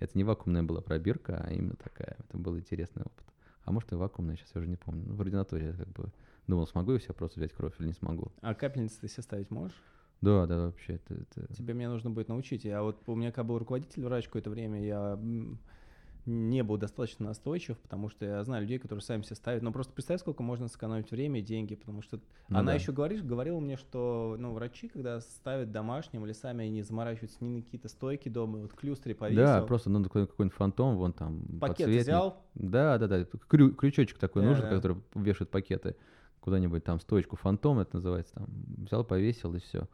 Это не вакуумная была пробирка, а именно такая. Это был интересный опыт. А может и вакуумная, сейчас я уже не помню. Ну, в ординаторе я как бы думал, смогу я себе просто взять кровь или не смогу. А капельницы ты себе ставить можешь? Да, да, вообще, это... это- Тебе мне нужно будет научить. Я вот, у меня когда был руководитель врач какое-то время, я не был достаточно настойчив, потому что я знаю людей, которые сами себе ставят. Но просто представь, сколько можно сэкономить время и деньги, потому что Ну она да. еще говоришь, говорила мне, что ну, врачи, когда ставят домашним или сами они заморачиваются ни на какие-то стойки дома, вот клюстры повесил, Да, просто надо какой- какой-нибудь фантом, вон там, пакет подсветник. взял, Да, да, да. крю- крючочек такой Да, нужен, да. который вешает пакеты куда-нибудь там, стоечку фантом это называется, там, взял, повесил и все.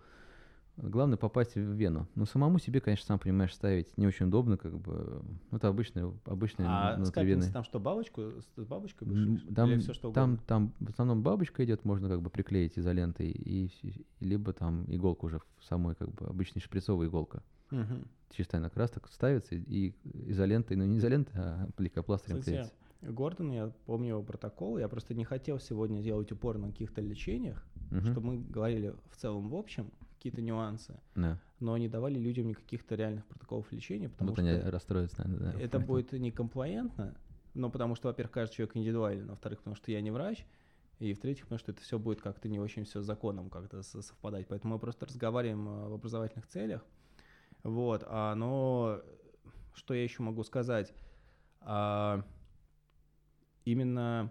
Главное попасть в вену. Ну, самому себе, конечно, сам понимаешь, ставить не очень удобно, как бы. Ну, это обычный, обычный А с внутривенный. капельницей там что, бабочку с бабочкой будешь? Там, Или все что там, там в основном бабочка идет, можно как бы приклеить изолентой, и, либо там иголка уже в самой, как бы, обычная шприцовая иголка. Как раз так ставится, и изолентой, ну не изолентой, а лейкопластырем клеится. Гордон, я помню его протокол, я просто не хотел сегодня делать упор на каких-то лечениях, Мгм. чтобы мы говорили в целом в общем какие-то нюансы, Да. но не давали людям никаких-то реальных протоколов лечения, потому Вот что они расстроятся, наверное, да, это поэтому. будет некомплаентно, ну, потому что, во-первых, каждый человек индивидуален, во-вторых, потому что я не врач, и в-третьих, потому что это все будет как-то не очень все с законом как-то со- совпадать. Поэтому мы просто разговариваем э, в образовательных целях. Вот, а, но что я еще могу сказать? А, именно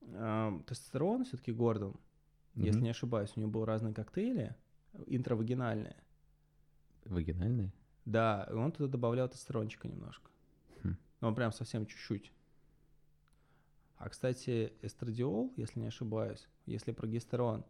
э, тестостерон все-таки Гордон, mm-hmm. если не ошибаюсь, у него были разные коктейли интравагинальные. Вагинальные? Да, и он туда добавлял тестостерончика немножко. Хм. Ну, он прям совсем чуть-чуть. А, кстати, эстрадиол, если не ошибаюсь, если прогестерон,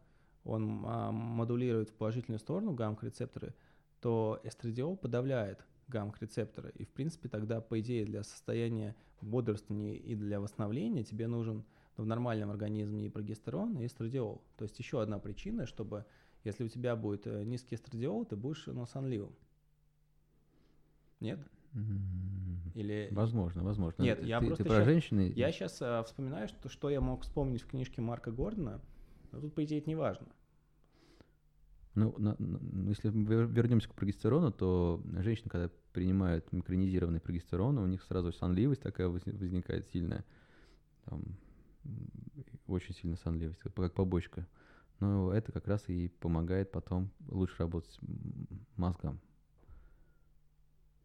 он а, модулирует в положительную сторону гамма-рецепторы, то эстрадиол подавляет гамма-рецепторы. И, в принципе, тогда, по идее, для состояния бодрствования и для восстановления тебе нужен в нормальном организме и прогестерон, и эстрадиол. То есть еще одна причина, чтобы, если у тебя будет э, низкий эстрадиол, ты будешь ну, сонливым. Нет? Или... Возможно, возможно. Нет, я ты, просто ты про сейчас, женщины. Я сейчас а, вспоминаю, что, что я мог вспомнить в книжке Марка Гордона, но тут, по идее, это не важно. Ну, на, на, если мы вернемся к прогестерону, то женщины, когда принимают микронизированный прогестерон, у них сразу сонливость такая возникает сильная. Там, очень сильно сонливость, как побочка. Но это как раз и помогает потом лучше работать мозгам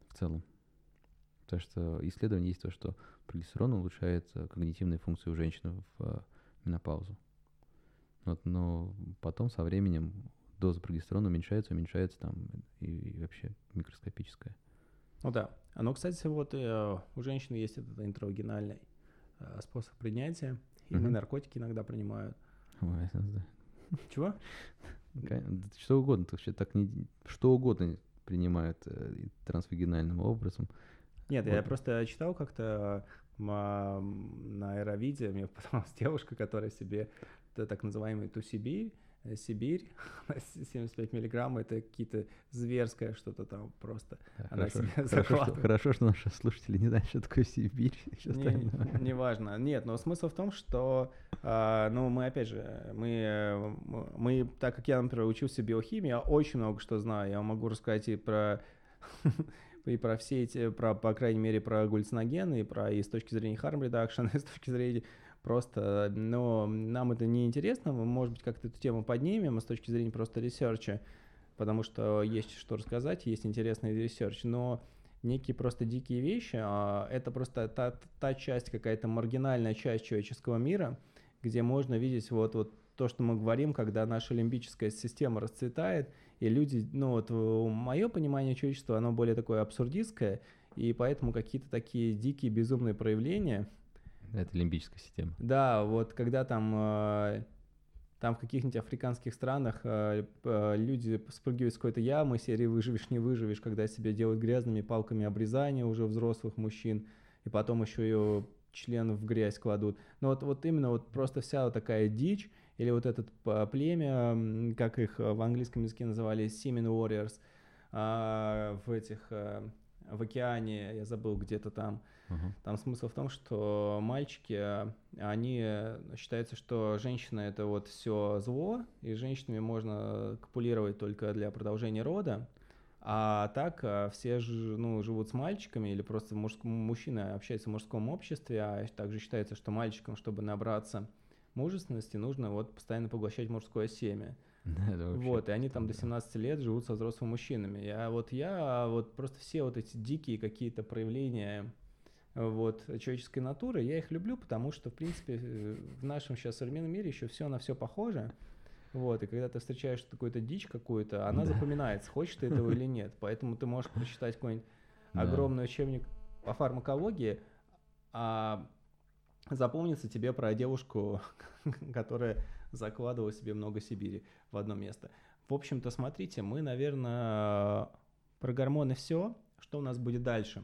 в целом. Потому что исследование есть то, что прогестерон улучшает когнитивные функции у женщины в э, менопаузу. Вот, но потом со временем доза прогестерона уменьшается, уменьшается там и, и вообще микроскопическая. Ну да. А ну, кстати, вот э, у женщин есть этот интравагинальный э, способ принятия. И mm-hmm. наркотики иногда принимают. Ой, да. Чего? Что угодно, вообще так не, что угодно принимают э, трансвагинальным образом. Нет, вот. я просто читал как-то на аэровиде, мне *laughs* попалась девушка, которая себе так называемый тусибирь, э, Сибирь, *laughs* 75 миллиграмм, это какие-то зверское что-то там просто. Да, Она хорошо, себе хорошо, что, хорошо, что наши слушатели не знают, что такое Сибирь. *laughs* Не, не важно. Нет, но смысл в том, что, э, ну, мы, опять же, мы, мы, так как я, например, учился биохимии, я очень много что знаю. Я могу рассказать и про *laughs* и про все эти, про, по крайней мере, про галлюциногены, и про и с точки зрения harm reduction, и с точки зрения просто, но нам это не интересно, мы, может быть, как-то эту тему поднимем, а с точки зрения просто research а, потому что есть что рассказать, есть интересный research, но некие просто дикие вещи, а это просто та, та часть, какая-то маргинальная часть человеческого мира, где можно видеть вот, вот то, что мы говорим, когда наша лимбическая система расцветает, и люди, ну вот мое понимание человечества, оно более такое абсурдистское, и поэтому какие-то такие дикие, безумные проявления. Это лимбическая система. Да, вот когда там, э, там в каких-нибудь африканских странах э, э, люди спрыгивают с какой-то ямы, серии «выживешь, не выживешь», когда себя делают грязными палками обрезания уже взрослых мужчин, и потом еще ее член в грязь кладут. Но вот, вот именно вот просто вся вот такая дичь, или вот этот племя, как их в английском языке называли, Semen Warriors, а, в этих, э, в океане, я забыл, где-то там. Uh-huh. Там смысл в том, что мальчики, они считается, что женщина это вот все зло, и женщинами можно копулировать только для продолжения рода. А так э, все ну, живут с мальчиками или просто мужском, мужчины общаются в мужском обществе, а также считается, что мальчикам, чтобы набраться мужественности нужно вот постоянно поглощать мужское семя. *laughs* Да, вот, и они там до 17 лет живут со взрослыми мужчинами. Я вот я вот просто все вот эти дикие какие-то проявления вот человеческой натуры, я их люблю, потому что, в принципе, в нашем сейчас современном мире еще все на все похоже. Вот, и когда ты встречаешь какую-то дичь какую-то, она да. запоминается, хочешь ты этого или *laughs* нет. Поэтому ты можешь прочитать какой-нибудь да. огромный учебник по фармакологии, а запомнится тебе про девушку, *laughs* которая закладывала себе много Сибири в одно место. В общем-то, смотрите, мы, наверное, про гормоны все. Что у нас будет дальше?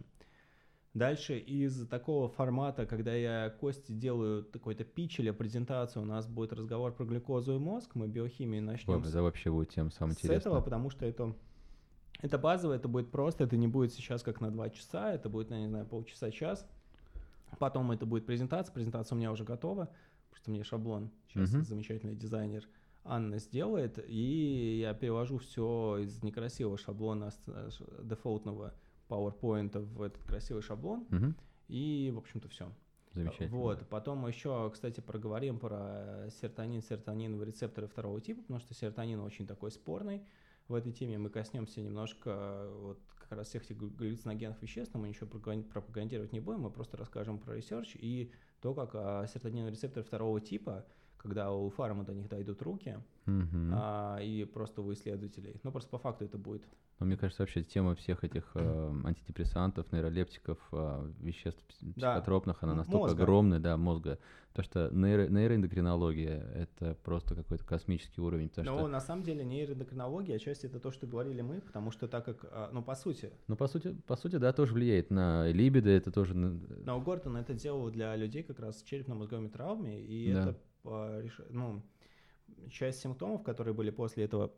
Дальше из такого формата, когда я Кости делаю какой-то пич или презентацию, у нас будет разговор про глюкозу и мозг, мы биохимию начнем. Вот, это вообще будет тем самым интересным. С этого, потому что это, это базово, это будет просто, это не будет сейчас как на два часа, это будет, я не знаю, полчаса-час. Потом это будет презентация. Презентация у меня уже готова. Просто мне шаблон сейчас uh-huh. замечательный дизайнер Анна сделает. И я перевожу все из некрасивого шаблона дефолтного PowerPoint в этот красивый шаблон. Uh-huh. И, в общем-то, все. Замечательно. Вот. Потом еще, кстати, проговорим про серотонин, серотониновые рецепторы второго типа, потому что серотонин очень такой спорный. В этой теме мы коснемся немножко вот как раз всех этих галлюциногенных веществ, но мы ничего пропагандировать не будем, мы просто расскажем про research и то, как а, серотониновые рецепторы второго типа, когда у фарма до них дойдут руки, Мгм. а, и просто у исследователей. Ну, просто по факту это будет. Но мне кажется, вообще тема всех этих *clears throat* э, антидепрессантов, нейролептиков, э, веществ пс- Да. психотропных, она настолько мозга. огромная, да, мозга. Потому что нейро- нейроэндокринология — это просто какой-то космический уровень. Но что, на самом деле нейроэндокринология, отчасти это то, что говорили мы, потому что так как, а, ну, по сути, ну, по сути, по сути, да, тоже влияет на либидо, это тоже... Но Гортон это делал для людей как раз с черепно-мозговыми травмами, и Да. это а, ну, часть симптомов, которые были после этого.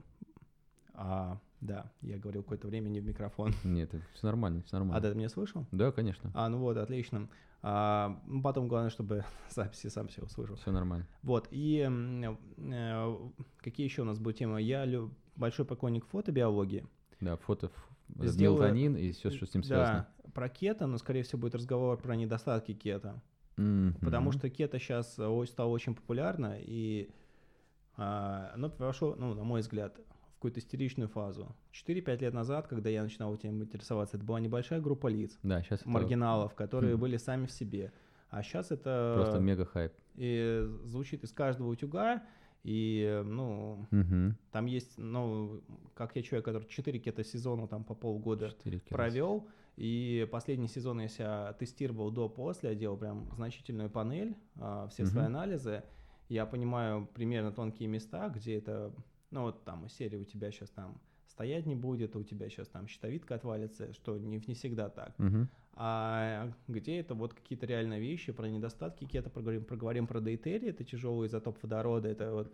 А, да, я говорил какое-то время не в микрофон. *laughs* Нет, все нормально, все А нормально. ты меня слышал? Да, конечно, А, ну вот, отлично. А, ну, потом главное, чтобы *laughs* записи сам все услышал. все нормально. Вот, и э, какие еще у нас будут темы? Я лю- большой поклонник фотобиологии. Да, фото, Сделаю- мелатонин и все, что с ним связано. Да, про кето, но, скорее всего, будет разговор про недостатки кето. Мгм. Потому что кето сейчас стало очень популярно, и а, оно прошло, ну, на мой взгляд, какую-то истеричную фазу. 4-5 лет назад, когда я начинал этим интересоваться, это была небольшая группа лиц, Да, сейчас это маргиналов, которые Хм. были сами в себе. А сейчас это просто мега хайп. и звучит из каждого утюга, и, ну, Мгм. там есть, ну, как я человек, который 4 кето-сезона там по полгода провел. И последний сезон я себя тестировал до-после, я делал прям значительную панель, а, все свои Мгм. анализы. Я понимаю примерно тонкие места, где это, ну вот там из серии у тебя сейчас там стоять не будет, у тебя сейчас там щитовидка отвалится, что не, не всегда так. А где это вот какие-то реальные вещи про недостатки кето, проговорим, проговорим про дейтерии, это тяжелый изотоп водорода, это вот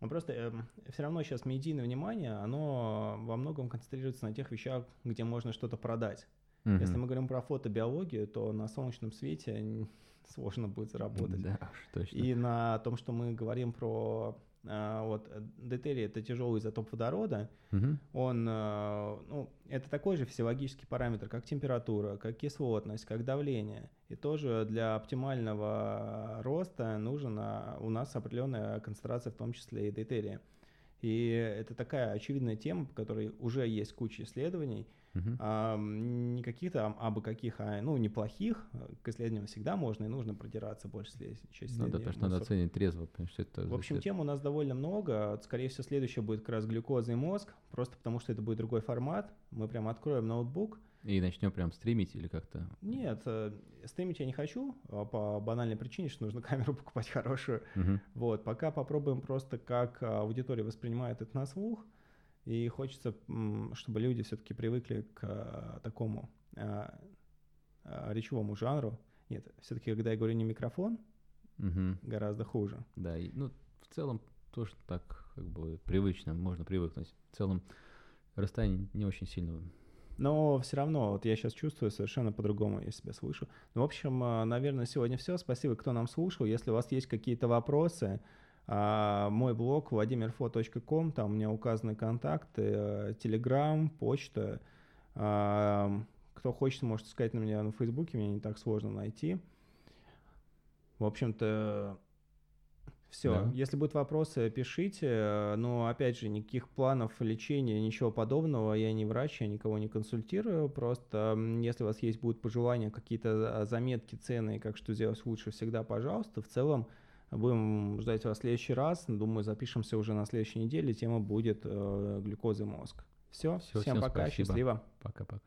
ну, просто все равно сейчас медийное внимание, оно во многом концентрируется на тех вещах, где можно что-то продать. Если Мгм. мы говорим про фотобиологию, то на солнечном свете *laughs* сложно будет заработать. Да, точно. И на том, что мы говорим про а, вот э, дейтерий, это тяжелый изотоп водорода, Мгм. он, а, ну, это такой же физиологический параметр, как температура, как кислотность, как давление. И тоже для оптимального роста нужна у нас определенная концентрация, в том числе и дейтерия. И это такая очевидная тема, по которой уже есть куча исследований, Мгм. а, не каких-то а- абы каких, а ну неплохих. К исследованиям всегда можно и нужно продираться больше часть Ну да, потому что надо оценить трезво, потому что это... В общем, тем у нас довольно много. Скорее всего, следующее будет как раз глюкоза и мозг, просто потому что это будет другой формат. Мы прям откроем ноутбук. И начнем прям стримить или как-то... Нет, э, стримить я не хочу а, по банальной причине, что нужно *laughs* камеру покупать хорошую. Мгм. Вот, пока попробуем просто, как а, аудитория воспринимает это на слух. И хочется, чтобы люди все-таки привыкли к а, такому а, а, речевому жанру. Нет, все-таки, когда я говорю не микрофон, Мгм. гораздо хуже. Да, и, ну, в целом тоже так как бы привычно, можно привыкнуть. В целом расстояние не очень сильно. Но все равно, вот я сейчас чувствую совершенно по-другому, я себя слышу. Ну, в общем, наверное, сегодня все. Спасибо, кто нам слушал. Если у вас есть какие-то вопросы, а, мой блог vladimirfo.com, там у меня указаны контакты, телеграм, почта. А, Кто хочет, может искать на меня на Фейсбуке, меня не так сложно найти. В общем-то, все. Да. Если будут вопросы, пишите. Э, Но опять же, никаких планов лечения, ничего подобного. Я не врач, я никого не консультирую. Просто если у вас есть будут пожелания, какие-то а, заметки, цены, как что сделать лучше, всегда, пожалуйста. В целом, будем ждать вас в следующий раз. Думаю, запишемся уже на следующей неделе. Тема будет э, глюкоза и мозг. Все, Всё, всем всем пока, спасибо. счастливо. Пока-пока.